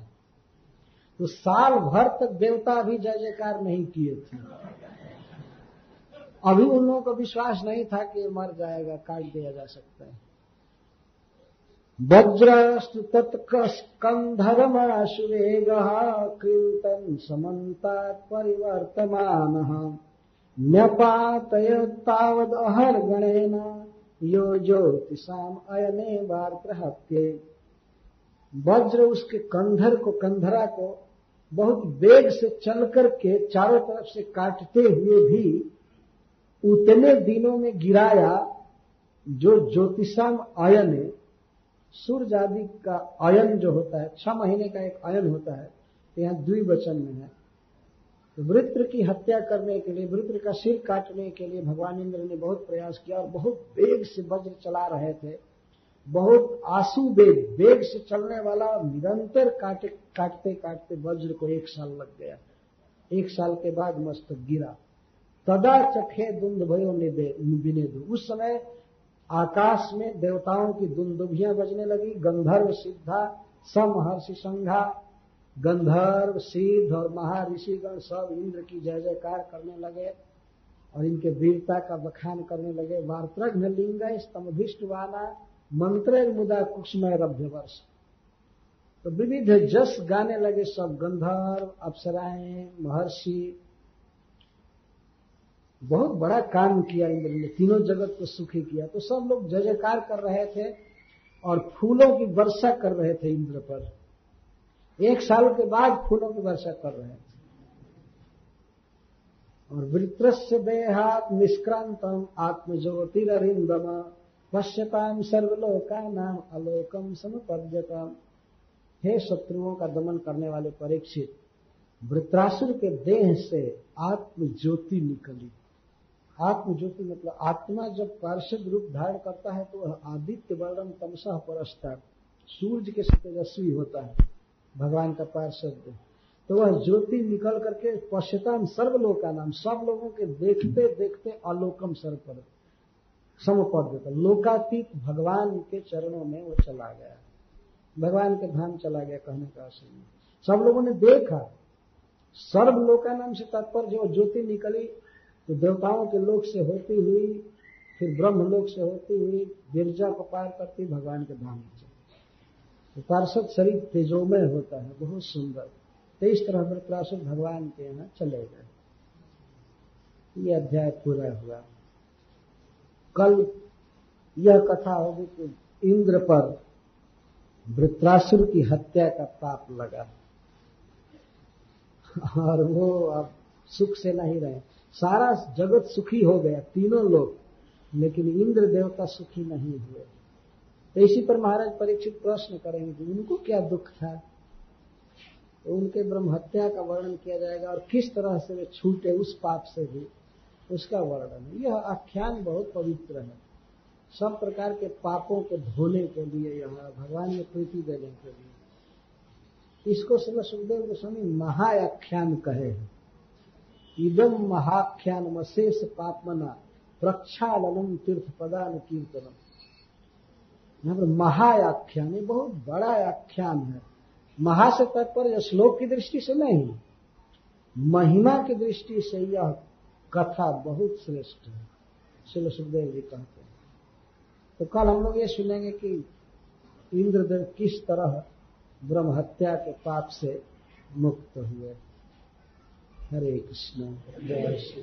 [SPEAKER 1] तो साल भर तक देवता भी जय जयकार नहीं किए थे। अभी उन लोगों को विश्वास नहीं था कि मर जाएगा, काट दिया जा सकता है। वज्रस्तु तत्कस्कन्धर्माशुवेग न्यपातय तावद अहर गणेन यो ज्योतिषाम अयने वार्त्रहत्ये। वज्र उसके कंधर को, कंधरा को बहुत वेग से चल करके चारों तरफ़ से काटते हुए भी उतने दिनों में गिराया जो ज्योतिषाम अयन सूर्य आदि का अयन जो होता है, छह महीने का एक अयन होता है तो यहाँ द्विवचन में है। तो वृत्र की हत्या करने के लिए, वृत्र का सिर काटने के लिए भगवान इंद्र ने बहुत प्रयास किया और बहुत वेग से वज्र चला रहे थे। बहुत आँसू वेग वेग से चलने वाला निरंतर काटे, काटते काटते वज्र को एक साल लग गया। एक साल के बाद मस्तक गिरा। तदा चखे दुंद भयो दो उस समय आकाश में देवताओं की दुंदुभियाँ बजने लगी, गंधर्व सिद्धा, समहर्षि संघा, गंधर्व सिद्ध और महर्षिगण सब इंद्र की जय जयकार करने लगे और इनके वीरता का बखान करने लगे। वार्त्रघ्न लिंग स्तंभिष्ट वाला मंत्र मुदा रभ्य वर्ष। तो विविध जस गाने लगे सब, गंधर्व, अप्सराएँ, महर्षि बहुत बड़ा काम किया इंद्र ने, तीनों जगत को सुखी किया। तो सब लोग जय जयकार कर रहे थे और फूलों की वर्षा कर रहे थे इंद्र पर। एक साल के बाद फूलों की वर्षा कर रहे थे। और वृत्रस्य देहात निष्क्रांतम आत्मज्योतिरिंदम पश्यताम सर्वलोका नाम अलोकम समपर्यतम हे शत्रुओं का दमन करने वाले परीक्षित, वृत्रासुर के देह से आत्म ज्योति निकली। आत्म ज्योति मतलब आत्मा जब पार्षद रूप धारण करता है तो वह आदित्य वर्णम तमसा परस्ता सूर्य के तेजस्वी होता है, भगवान का पार्षद। तो वह ज्योति निकल करके पश्यताम सर्वलोका नाम, सब लोगों के देखते देखते अलोकम सर्वपद समपद लोकातीत भगवान के चरणों में वो चला गया। भगवान के धाम चला गया कहने का असर सब लोगों ने देखा। सर्व लोका नाम से तात्पर्य जो ज्योति निकली तो देवताओं के लोक से होती हुई, फिर ब्रह्म लोक से होती हुई गिरजा को पार करती भगवान के धाम में तो पार्षद शरीर तेजोमय होता है, बहुत सुंदर। तो इस तरह वृत्रासुर भगवान के यहाँ चले गए। ये अध्याय पूरा हुआ। कल यह कथा होगी कि इंद्र पर वृत्रासुर की हत्या का पाप लगा। *laughs* और वो अब सुख से नहीं रहे। सारा जगत सुखी हो गया, तीनों लोग, लेकिन इंद्र देवता सुखी नहीं हुए। तो इसी पर महाराज परीक्षित प्रश्न करेंगे कि उनको क्या दुख था? तो उनके ब्रह्म हत्या का वर्णन किया जाएगा और किस तरह से वे छूटे उस पाप से भी, उसका वर्णन। यह आख्यान बहुत पवित्र है। सब प्रकार के पापों को धोने के लिए यह भगवान में प्रीति देने के लिए। इसको समय सुखदेव गोस्वामी महायाख्यान कहे हैं। इदम महाख्यान मशेष पापमना प्रक्षालनम तीर्थ पदान कीर्तनम यहाँ पर ये बहुत बड़ा आख्यान है। महा से तात्पर्य श्लोक की दृष्टि से नहीं, महिमा की दृष्टि से यह कथा बहुत श्रेष्ठ है शिल सुखदेव जी कहते हैं। तो कल हम लोग ये सुनेंगे कि इंद्रदेव किस तरह ब्रह्म हत्या के पाप से मुक्त हुए। हरे कृष्ण जय श्री